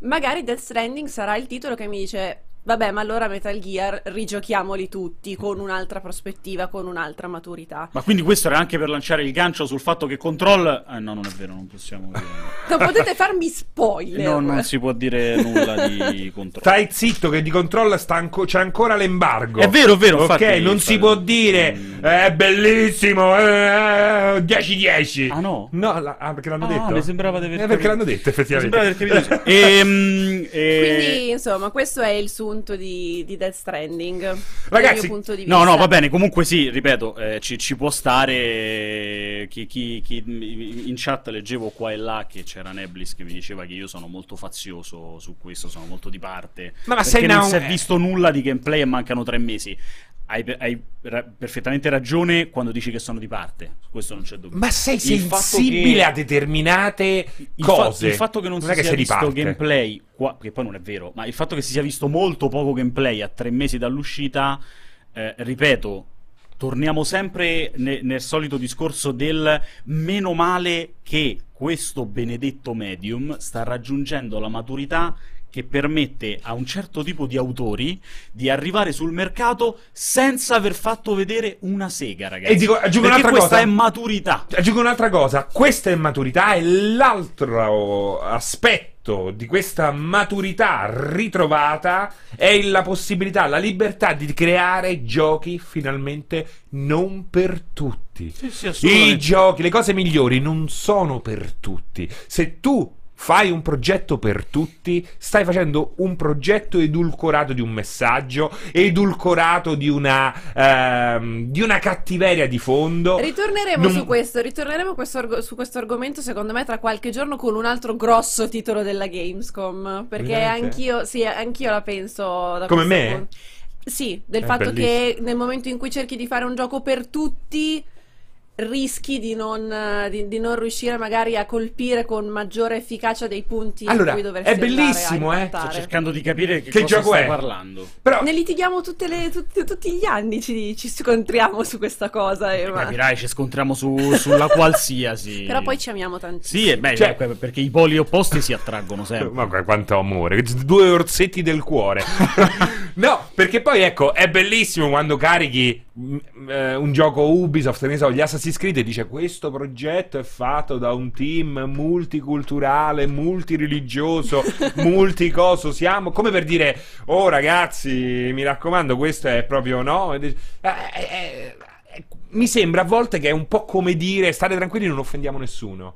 Magari Death Stranding sarà il titolo che mi dice. Vabbè, ma allora Metal Gear rigiochiamoli tutti con un'altra prospettiva, con un'altra maturità. Ma quindi questo era anche per lanciare il gancio sul fatto che Control... Eh, no, non è vero, non possiamo dire... Non potete farmi spoiler. No, non si può dire nulla di Control. Stai zitto che di controllo sta anco- c'è ancora l'embargo. È vero, è vero, Ok, infatti- non si può dire è bellissimo, eh, 10-10. Ah no? No, la- ah, perché l'hanno Ah, detto. mi sembrava di aver Eh, perché l'hanno detto, effettivamente. Mi sembrava di aver capito. Ehm, eh, Quindi, insomma, questo è il sunto di, di Death Stranding. dal Ragazzi, mio punto di vista. No, no, va bene, comunque sì, ripeto, eh, ci, ci può stare chi, chi- chi- in chat leggevo qua e là che c'era Neblis che mi diceva che io sono molto fazioso su questo, sono molto di parte. Ma- ma sei non si è visto nulla di gameplay e mancano tre mesi. Hai, hai ra- perfettamente ragione quando dici che sono di parte, su questo non c'è dubbio. Ma sei sensibile che- a determinate il fa- cose. il fatto che non, è si sia visto gameplay, qua- che poi non è vero, ma il fatto che si sia visto molto poco gameplay a tre mesi dall'uscita, eh, ripeto, torniamo sempre ne- nel solito discorso del meno male che questo benedetto medium sta raggiungendo la maturità che permette a un certo tipo di autori di arrivare sul mercato senza aver fatto vedere una sega, ragazzi. E dico, aggiungo Perché un'altra questa cosa. è maturità. Aggiungo un'altra cosa, questa è maturità e l'altro aspetto di questa maturità ritrovata è la possibilità, la libertà di creare giochi finalmente non per tutti. sì, I assolutamente. giochi, le cose migliori non sono per tutti. Se tu fai un progetto per tutti, stai facendo un progetto edulcorato di un messaggio, edulcorato di una, ehm, di una cattiveria di fondo. Ritorneremo Non- su questo, ritorneremo questo su questo argomento secondo me tra qualche giorno con un altro grosso titolo della Gamescom, perché Veramente? anch'io, sì, anch'io la penso da Come me? punto. Sì, del È fatto che bellissimo. nel momento in cui cerchi di fare un gioco per tutti rischi di non, eh, di, di non riuscire magari a colpire con maggiore efficacia dei punti in Allora, cui dovresti è bellissimo, eh. Sto cercando di capire che, Che cosa gioco stai è? parlando. Però Ne litighiamo tutte le- tutti- tutti gli anni, ci, ci scontriamo su questa cosa. eh, ma- Capirai, ci scontriamo su- sulla qualsiasi. Però poi ci amiamo tantissimo. Sì, beh, Cioè- cioè, perché i poli opposti si attraggono sempre. Ma quanto amore, due orsetti del cuore. no, perché poi ecco, è bellissimo quando carichi eh, un gioco Ubisoft, ne so, gli Assassin's Creed e dice questo progetto è fatto da un team multiculturale, multireligioso, multicoso, siamo come per dire "Oh ragazzi, mi raccomando, questo è proprio no". Ed- eh, eh, eh, mi sembra a volte che è un po' come dire state tranquilli, non offendiamo nessuno.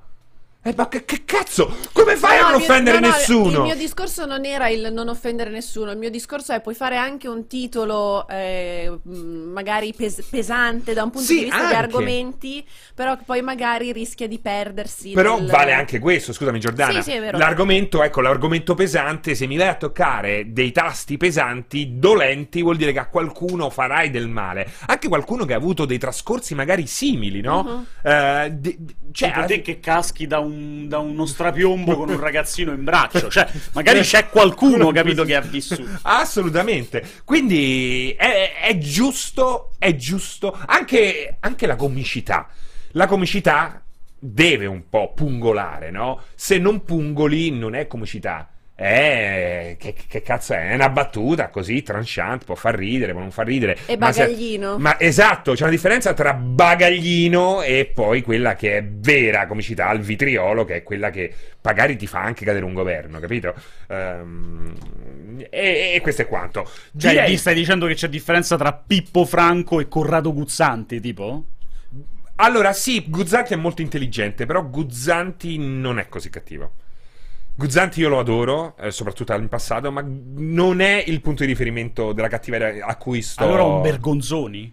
Eh, ma che, che cazzo? Come fai No, a non mio- offendere no, no, nessuno? Il mio discorso non era il non offendere nessuno, il mio discorso è puoi fare anche un titolo eh, magari pes- pesante da un punto Sì, di vista di anche. argomenti, però che poi magari rischia di perdersi. Però nel- vale anche questo, scusami Giordana. Sì, sì, è vero. L'argomento, ecco, l'argomento pesante, se mi vai a toccare dei tasti pesanti, dolenti, vuol dire che a qualcuno farai del male. Anche qualcuno che ha avuto dei trascorsi magari simili, no? Mhm. Eh, de- de- cioè, Tipo te che caschi da, un- da uno strapiombo con un ragazzino in braccio. Cioè, magari c'è qualcuno, capito, che ha vissuto. Assolutamente. Quindi è, è giusto, è giusto. Anche, anche la comicità. La comicità deve un po' pungolare, no? Se non pungoli non è comicità. È che, che cazzo è? È una battuta così tranchant, può far ridere, può non far ridere. E Ma se- bagaglino. ma esatto, c'è una differenza tra bagaglino e poi quella che è vera comicità, il vitriolo, che è quella che magari ti fa anche cadere un governo, capito? Ehm, e, e questo è quanto. Cioè, Direi- ti stai dicendo che c'è differenza tra Pippo Franco e Corrado Guzzanti, tipo? Allora, sì, Guzzanti è molto intelligente, però Guzzanti non è così cattivo. Guzzanti io lo adoro, eh, soprattutto in passato, ma non è il punto di riferimento della cattiveria a cui sto... Allora un Bergonzoni?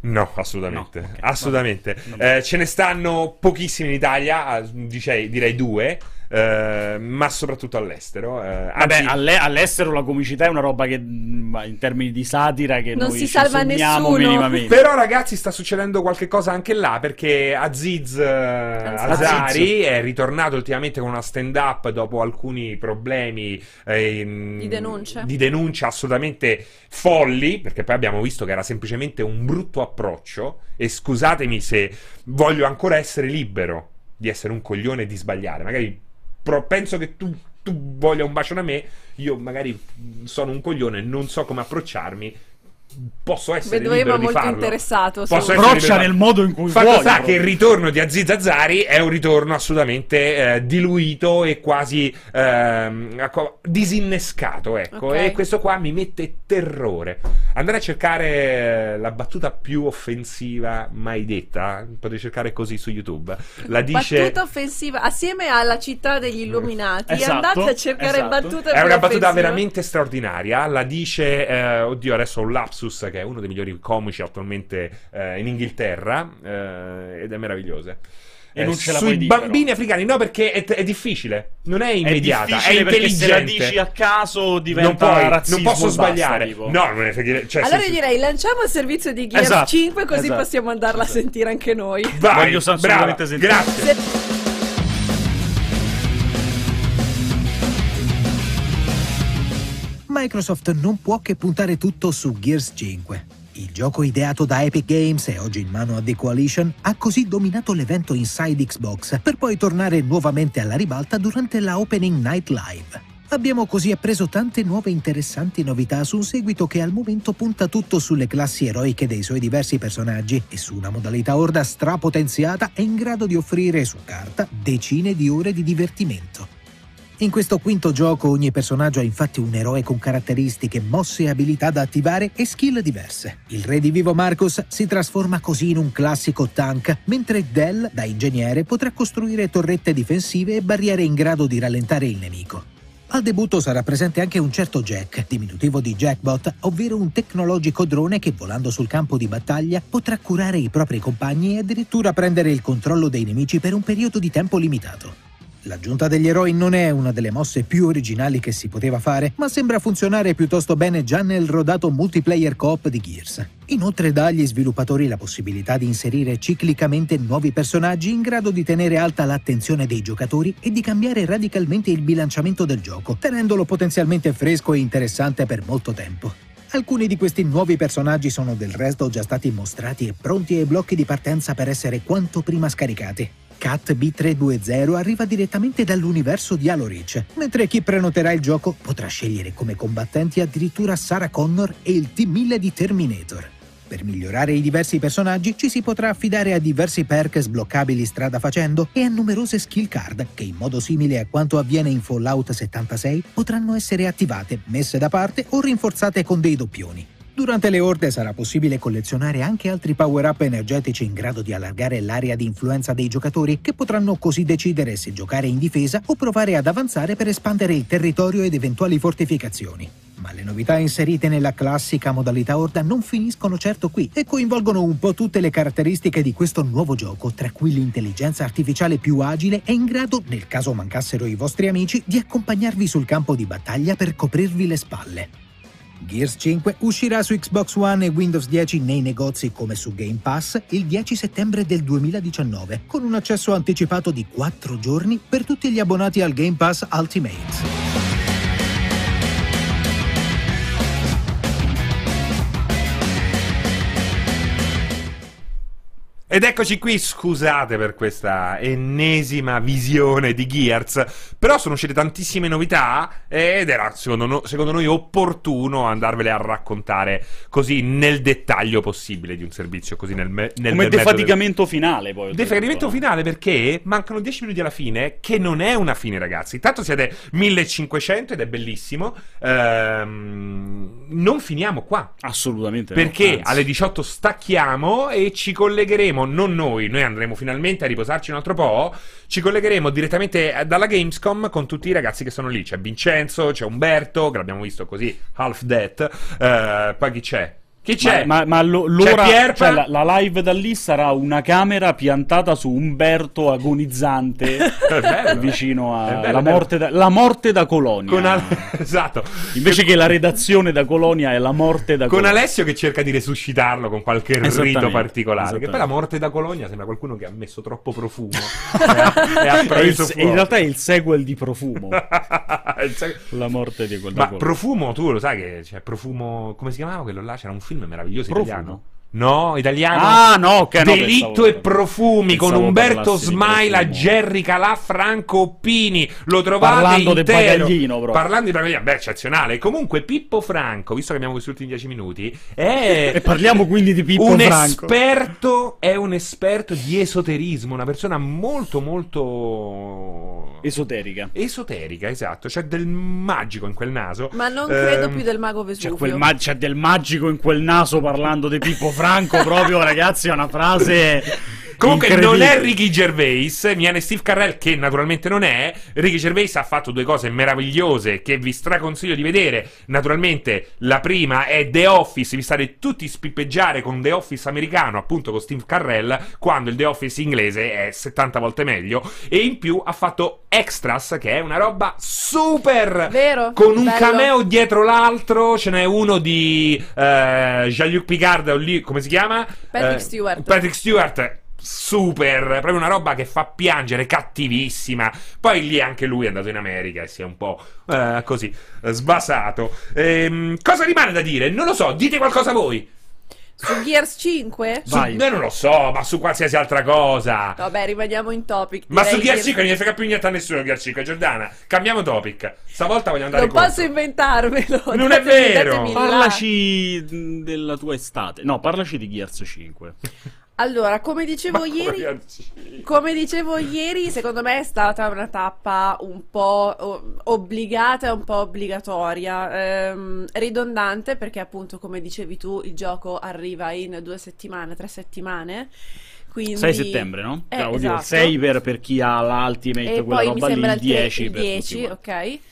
No, assolutamente. No, ok, assolutamente. Eh, ce ne stanno pochissimi in Italia, ah, dicei- direi due. Eh, ma soprattutto all'estero. eh, Vabbè, anzi- alle- all'estero la comicità è una roba che mh, in termini di satira che Non noi si salva nessuno. minimamente. Però ragazzi sta succedendo qualche cosa anche là perché Aziz eh, Azari è ritornato ultimamente con una stand up dopo alcuni problemi ehm, Di denuncia. di denuncia assolutamente folli perché poi abbiamo visto che era semplicemente un brutto approccio e scusatemi se voglio ancora essere libero di essere un coglione e di sbagliare magari penso che tu, tu voglia un bacio da me io magari sono un coglione non so come approcciarmi posso essere Vedo libero molto farlo interessato. Posso essere Approccia nel modo in cui Fatto vuoi, sta che il ritorno di Aziz Azari è un ritorno assolutamente eh, diluito e quasi ecco, disinnescato, ecco. Ok. E questo qua mi mette terrore. Andare a cercare eh, la battuta più offensiva mai detta, potete cercare così su YouTube. La dice Battuta offensiva assieme alla città degli illuminati. Esatto, andate a cercare esatto. battute È una battuta offensive. veramente straordinaria. La dice, eh, oddio, adesso ho un lapsus, che è uno dei migliori comici attualmente eh, in Inghilterra, eh, ed è meravigliosa. E non ce la sui puoi dire, bambini africani, no, perché è, è difficile, non è È immediata, è, difficile perché se la intelligente. dici a caso diventa non, puoi, razzismo non posso basta, sbagliare. tipo. no, non è cioè, allora io direi lanciamo il servizio di Gears Esatto, 5 così esatto, possiamo andarla esatto. a sentire anche noi. Vai, Voglio assolutamente brava, sentire. Grazie. Se- Microsoft non può che puntare tutto su Gears 5. Il gioco ideato da Epic Games e oggi in mano a The Coalition ha così dominato l'evento Inside Xbox per poi tornare nuovamente alla ribalta durante la Opening Night Live. Abbiamo così appreso tante nuove interessanti novità su un seguito che al momento punta tutto sulle classi eroiche dei suoi diversi personaggi e su una modalità orda strapotenziata e in grado di offrire su carta decine di ore di divertimento. In questo quinto gioco ogni personaggio ha infatti un eroe con caratteristiche, mosse e abilità da attivare e skill diverse. Il re di vivo Marcus si trasforma così in un classico tank, mentre Dell, da ingegnere, potrà costruire torrette difensive e barriere in grado di rallentare il nemico. Al debutto sarà presente anche un certo Jack, diminutivo di Jackbot, ovvero un tecnologico drone che volando sul campo di battaglia potrà curare i propri compagni e addirittura prendere il controllo dei nemici per un periodo di tempo limitato. L'aggiunta degli eroi non è una delle mosse più originali che si poteva fare, ma sembra funzionare piuttosto bene già nel rodato multiplayer coop di Gears. Inoltre dà agli sviluppatori la possibilità di inserire ciclicamente nuovi personaggi in grado di tenere alta l'attenzione dei giocatori e di cambiare radicalmente il bilanciamento del gioco, tenendolo potenzialmente fresco e interessante per molto tempo. Alcuni di questi nuovi personaggi sono del resto già stati mostrati e pronti ai blocchi di partenza per essere quanto prima scaricati. Cat B320 arriva direttamente dall'universo di Halo Reach, mentre chi prenoterà il gioco potrà scegliere come combattenti addirittura Sarah Connor e il T-1000 di Terminator. Per migliorare i diversi personaggi ci si potrà affidare a diversi perk sbloccabili strada facendo e a numerose skill card che in modo simile a quanto avviene in Fallout 76 potranno essere attivate, messe da parte o rinforzate con dei doppioni. Durante le orde sarà possibile collezionare anche altri power-up energetici in grado di allargare l'area di influenza dei giocatori che potranno così decidere se giocare in difesa o provare ad avanzare per espandere il territorio ed eventuali fortificazioni. Ma le novità inserite nella classica modalità Horda non finiscono certo qui e coinvolgono un po' tutte le caratteristiche di questo nuovo gioco, tra cui l'intelligenza artificiale più agile e in grado, nel caso mancassero i vostri amici, di accompagnarvi sul campo di battaglia per coprirvi le spalle. Gears 5 uscirà su Xbox One e Windows 10 nei negozi come su Game Pass il 10 settembre del 2019, con un accesso anticipato di 4 giorni per tutti gli abbonati al Game Pass Ultimate. Ed eccoci qui, scusate per questa ennesima visione di Gears, però sono uscite tantissime novità ed era secondo, no- secondo noi opportuno andarvele a raccontare così nel dettaglio possibile di un servizio, così nel, me- nel Come mezzo del- defaticamento finale, poi. Defaticamento oltretutto. finale perché mancano 10 minuti alla fine, che non è una fine, ragazzi. Intanto siete 1500 ed è bellissimo. Ehm, non finiamo qua. Assolutamente. Perché alle 18 stacchiamo e ci collegheremo, non noi, noi andremo finalmente a riposarci un altro po', ci collegheremo direttamente eh, dalla Gamescom con tutti i ragazzi che sono lì. C'è Vincenzo, c'è Umberto, che l'abbiamo visto così, half dead. Eh, poi chi c'è? Chi c'è? Ma, ma- ma lo- l'ora, Pierpa? cioè, la, la live da lì sarà una camera piantata su Umberto agonizzante bello. vicino È a bello, la, è bello. morte da, la morte da Colonia. Con Al- esatto. Invece che la redazione da Colonia è la morte da Con Colonia. Alessio che cerca di resuscitarlo con qualche rito particolare. Che poi la morte da Colonia sembra qualcuno che ha messo troppo profumo e ha, e ha È il- preso in realtà è il sequel di Profumo. Sec- la morte di quel da Ma Colonia. profumo, tu lo sai che c'è profumo. Come si chiamava quello là? C'era un film meraviglioso Profumo? italiano. No, italiano. Ah, no, ok, no, Delitto e profumi con Umberto Smaila. Jerry Calà, Franco Oppini. Lo trovate Parlando del intero. bagaglino, proprio. Parlando di bagaglino, beh, eccezionale. Comunque, Pippo Franco, visto che abbiamo questi ultimi dieci minuti, è. E parliamo quindi di Pippo un Franco. esperto è un esperto di esoterismo, una persona molto molto Esoterica. esoterica, esatto, c'è del magico in quel naso. Ma non credo Ehm, più del mago C'è, Vesuvio. quel ma- c'è del magico in quel naso parlando di Pippo Franco, proprio ragazzi, è una frase. Comunque non è Ricky Gervais, viene Steve Carrell che naturalmente non è. Ricky Gervais ha fatto due cose meravigliose che vi straconsiglio di vedere. Naturalmente la prima è The Office, vi state tutti spippeggiare con The Office americano, appunto con Steve Carrell, quando il The Office inglese è 70 volte meglio. E in più ha fatto Extras, che è una roba super! Vero? Con un Bello. cameo dietro l'altro, ce n'è uno di eh, Jean-Luc Picard, o lì, come si chiama? Patrick Eh, Stewart. Patrick Stewart, super, proprio una roba che fa piangere, cattivissima. Poi lì anche lui è andato in America e si è un po' eh, così eh, sbasato. Ehm, cosa rimane da dire? Non lo so, dite qualcosa voi. Su Gears 5? Su, Vai. io non lo so, ma su qualsiasi altra cosa. Vabbè, rimaniamo in topic. Ma su Gear Gears- 5 non ne frega più niente a nessuno Gear 5, Giordana. Cambiamo topic. Stavolta voglio andare Non contro. posso inventarmelo. Non è datemi- vero. datemi là. Parlaci mh, della tua estate. No, parlaci di Gears 5. Allora, come dicevo ieri, Gear 5? come dicevo ieri, secondo me è stata una tappa un po' obbligata e un po' obbligatoria, ehm, ridondante perché appunto, come dicevi tu, il gioco arriva in due settimane, tre settimane. Quindi... 6 settembre, no? Eh, Cioè, dire, il esatto. 6 per, per chi ha l'Ultimate, E quella roba lì, sembra il il, tre- 10 il per tutti 10, quanti.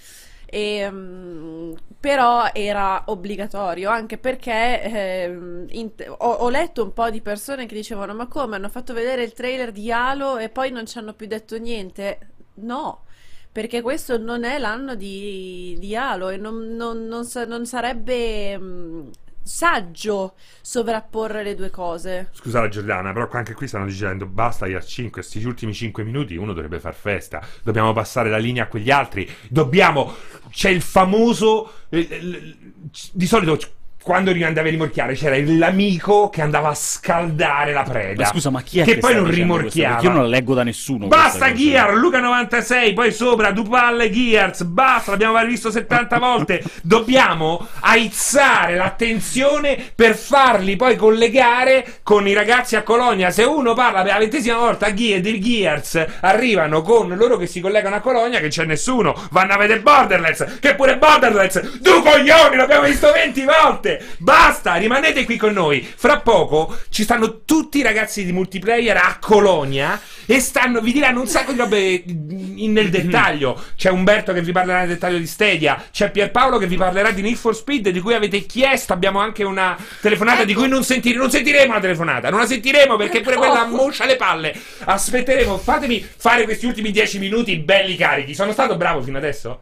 Ok. Ehm, però era obbligatorio anche perché ehm, in- ho, ho letto un po' di persone che dicevano: Ma come hanno fatto vedere il trailer di Halo e poi non ci hanno più detto niente? No, perché questo non è l'anno di, di Halo e non, non- non non sarebbe mm, saggio sovrapporre le due cose. Scusa la Giordana, però anche qui stanno dicendo basta Gear 5, questi ultimi 5 minuti uno dovrebbe far festa, dobbiamo passare la linea a quegli altri, dobbiamo, c'è il famoso, eh, eh, di solito quando andavi a rimorchiare c'era l'amico che andava a scaldare la preda. Ma scusa, ma chi è che, che, poi non rimorchiava? Io non la leggo da nessuno. Basta. Gear, Luca 96, poi sopra Dupalle Gears, basta, l'abbiamo visto 70 volte. Dobbiamo aizzare l'attenzione per farli poi collegare con i ragazzi a Colonia. Se uno parla per la ventesima volta Gear, di Gears, arrivano con loro che si collegano a Colonia che c'è nessuno. Vanno a vedere Borderlands, che pure Borderlands, due coglioni, l'abbiamo visto 20 volte. Basta, rimanete qui con noi. Fra poco ci stanno tutti i ragazzi di multiplayer a Colonia e stanno, vi diranno un sacco di robe in- nel dettaglio. C'è Umberto che vi parlerà nel dettaglio di Stadia, c'è Pierpaolo che vi parlerà di Need for Speed di cui avete chiesto. Abbiamo anche una telefonata di cui non, sentire, non sentiremo la telefonata, non la sentiremo perché pure quella moscia le palle. Aspetteremo, fatemi fare questi ultimi 10 minuti belli carichi. Sono stato bravo fino adesso?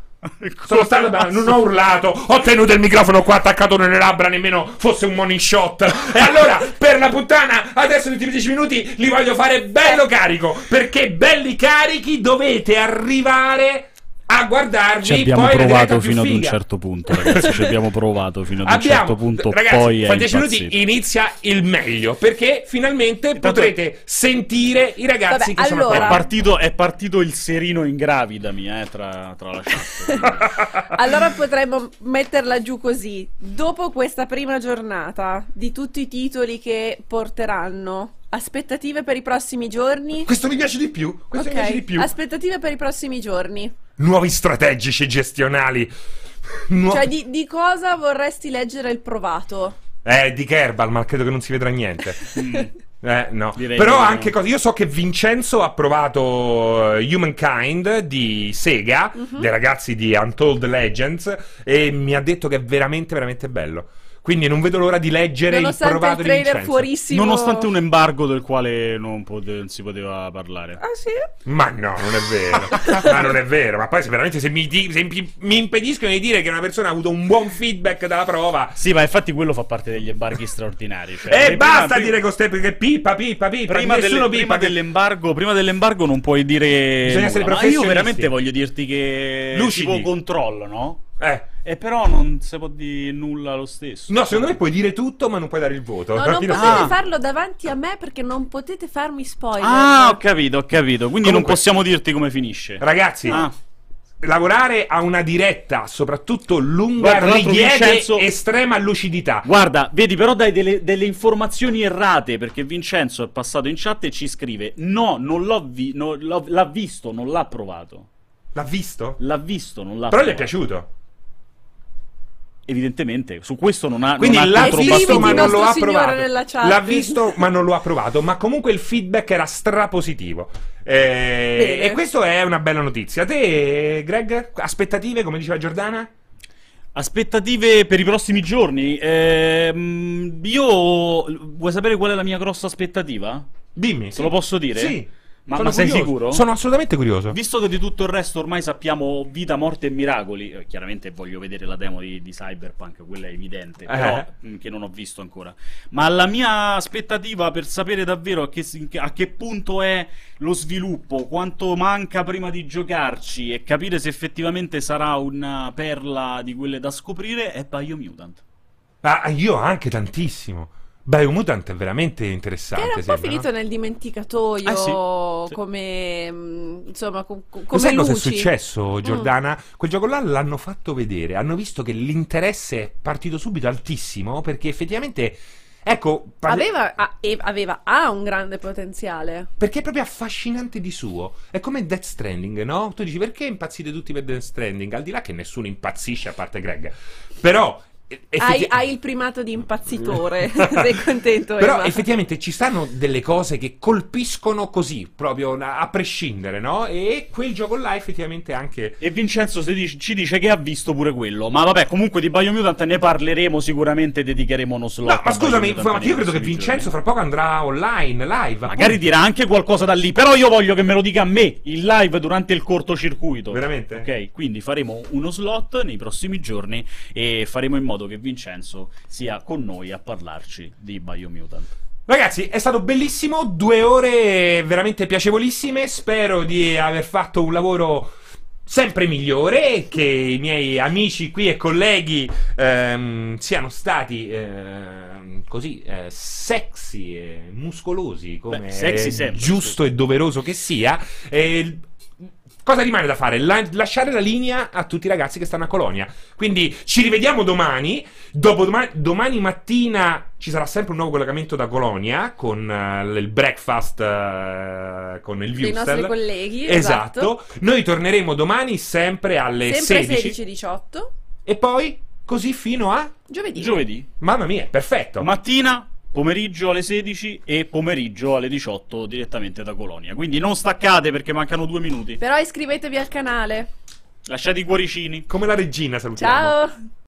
Sono stato bravo, non ho urlato, ho tenuto il microfono qua attaccato nelle labbra, nemmeno fosse un money shot. E allora, per la puttana, adesso gli ultimi 10 minuti li voglio fare bello carico, perché belli carichi dovete arrivare a guardarvi Ci abbiamo provato fino ad un certo punto, ragazzi. Ci abbiamo provato fino ad un Abbiamo, certo punto. ragazzi, poi fra è 10 minuti inizia il meglio, perché finalmente potrete sentire i ragazzi Vabbè, che sono allora- È qua. partito, è partito il serino ingravidami eh, tra, tra la chat. Allora potremmo metterla giù così. Dopo questa prima giornata di tutti i titoli che porteranno, aspettative per i prossimi giorni? Questo mi piace di più, questo mi piace di più. aspettative per i prossimi giorni. Nuovi strategici gestionali. Nu- Cioè, di, di cosa vorresti leggere il provato? Eh, di Kerbal, ma credo che non si vedrà niente. Eh, no. Direi Però no. anche cosa. Io so che Vincenzo ha provato eh, Humankind di Sega, Mhm. dei ragazzi di Untold Legends, e mi ha detto che è veramente, veramente bello. Quindi non vedo l'ora di leggere il Nonostante provato il di trailer Vincenzo. fuorissimo. Nonostante un embargo del quale non, pote- non si poteva parlare. Ah sì? Ma no, non è vero. ma non è vero. Ma poi se veramente se mi, di- se mi- impediscono di dire che una persona ha avuto un buon feedback dalla prova. Sì, ma infatti quello fa parte degli embarghi straordinari. Cioè, E prima- basta prima- dire con ste che pippa, pippa, pippa. Prima, nessuno delle- pippa. prima che- dell'embargo, prima dell'embargo non puoi dire. Bisogna essere nulla. Ma io professionisti. veramente voglio dirti che. Lucidi. Tipo controllo, no? Eh. E però non si può dire nulla lo stesso. No, secondo me puoi dire tutto, ma non puoi dare il voto. No, non potete Ah. farlo davanti a me perché non potete farmi spoiler. Ah, ho capito, ho capito. Quindi non Comunque- possiamo dirti come finisce. Ragazzi, Ah. lavorare a una diretta, soprattutto lunga, Guarda, richiede Vincenzo- estrema lucidità. Guarda, vedi, però dai delle, delle informazioni errate perché Vincenzo è passato in chat e ci scrive: No, non l'ho, vi- non l'ho- l'ha visto, non l'ha provato. L'ha visto? L'ha visto, non l'ha Però gli è provato. piaciuto. Evidentemente, su questo non ha. Quindi non ha l'ha visto, ma non lo ha provato. L'ha visto, ma non lo ha provato. Ma comunque il feedback era strapositivo. Eh, e questo è una bella notizia. Te, Greg, aspettative, come diceva Giordana? Aspettative per i prossimi giorni. Ehm, io. Vuoi sapere qual è la mia grossa aspettativa? Dimmi. Te lo posso dire? Sì. Ma, ma sei sicuro? Sono assolutamente curioso. Visto che di tutto il resto ormai sappiamo vita, morte e miracoli, eh, chiaramente voglio vedere la demo di, di Cyberpunk, quella è evidente, però Eh. mh, che non ho visto ancora. Ma la mia aspettativa per sapere davvero a che, a che punto è lo sviluppo, quanto manca prima di giocarci e capire se effettivamente sarà una perla di quelle da scoprire è Biomutant. Ah, io anche tantissimo. Biomutant è veramente interessante. Era un po' sembra, finito no? nel dimenticatoio Eh sì, sì. come mm, insomma co- co- come sai cosa è luci. successo, Giordana? Quel gioco là l'hanno fatto vedere, hanno visto che l'interesse è partito subito altissimo perché effettivamente, ecco, parli- Aveva, e aveva ha un grande potenziale. perché è proprio affascinante di suo. È come Death Stranding, no? Tu dici perché impazzite tutti per Death Stranding? Al di là che nessuno impazzisce a parte Greg. Però... Hai, hai il primato di impazzitore. Sei contento, Però Eva? effettivamente ci stanno delle cose che colpiscono così, proprio a prescindere, no? E quel gioco là effettivamente anche... E Vincenzo dice- ci dice che ha visto pure quello. Ma vabbè, comunque di Biomutant ne parleremo sicuramente, dedicheremo uno slot. No, ma scusami, ma io credo che Vincenzo giorni. fra poco andrà online, live. Magari appunto. dirà anche qualcosa da lì, però io voglio che me lo dica a me, in live durante il cortocircuito. Veramente? Ok, quindi faremo uno slot nei prossimi giorni e faremo in modo che Vincenzo sia con noi a parlarci di Biomutant. Ragazzi, è stato bellissimo, due ore veramente piacevolissime. Spero di aver fatto un lavoro sempre migliore che i miei amici qui e colleghi ehm, siano stati ehm, così eh, sexy e muscolosi come Beh, sexy giusto e doveroso che sia. E Cosa rimane da fare? La- lasciare la linea a tutti i ragazzi che stanno a Colonia. Quindi ci rivediamo domani. Dopodomani, domani mattina ci sarà sempre un nuovo collegamento da Colonia con eh, il breakfast eh, con il Dei Viewstel. nostri colleghi, Esatto. esatto. Noi torneremo domani sempre alle Sempre 16 16-18. e poi così fino a Giovedì. Giovedì, Mamma mia, perfetto. mattina, pomeriggio alle 16 e pomeriggio alle 18 direttamente da Colonia. Quindi non staccate perché mancano due minuti. Però iscrivetevi al canale. Lasciate i cuoricini. Come la regina salutiamo. Ciao!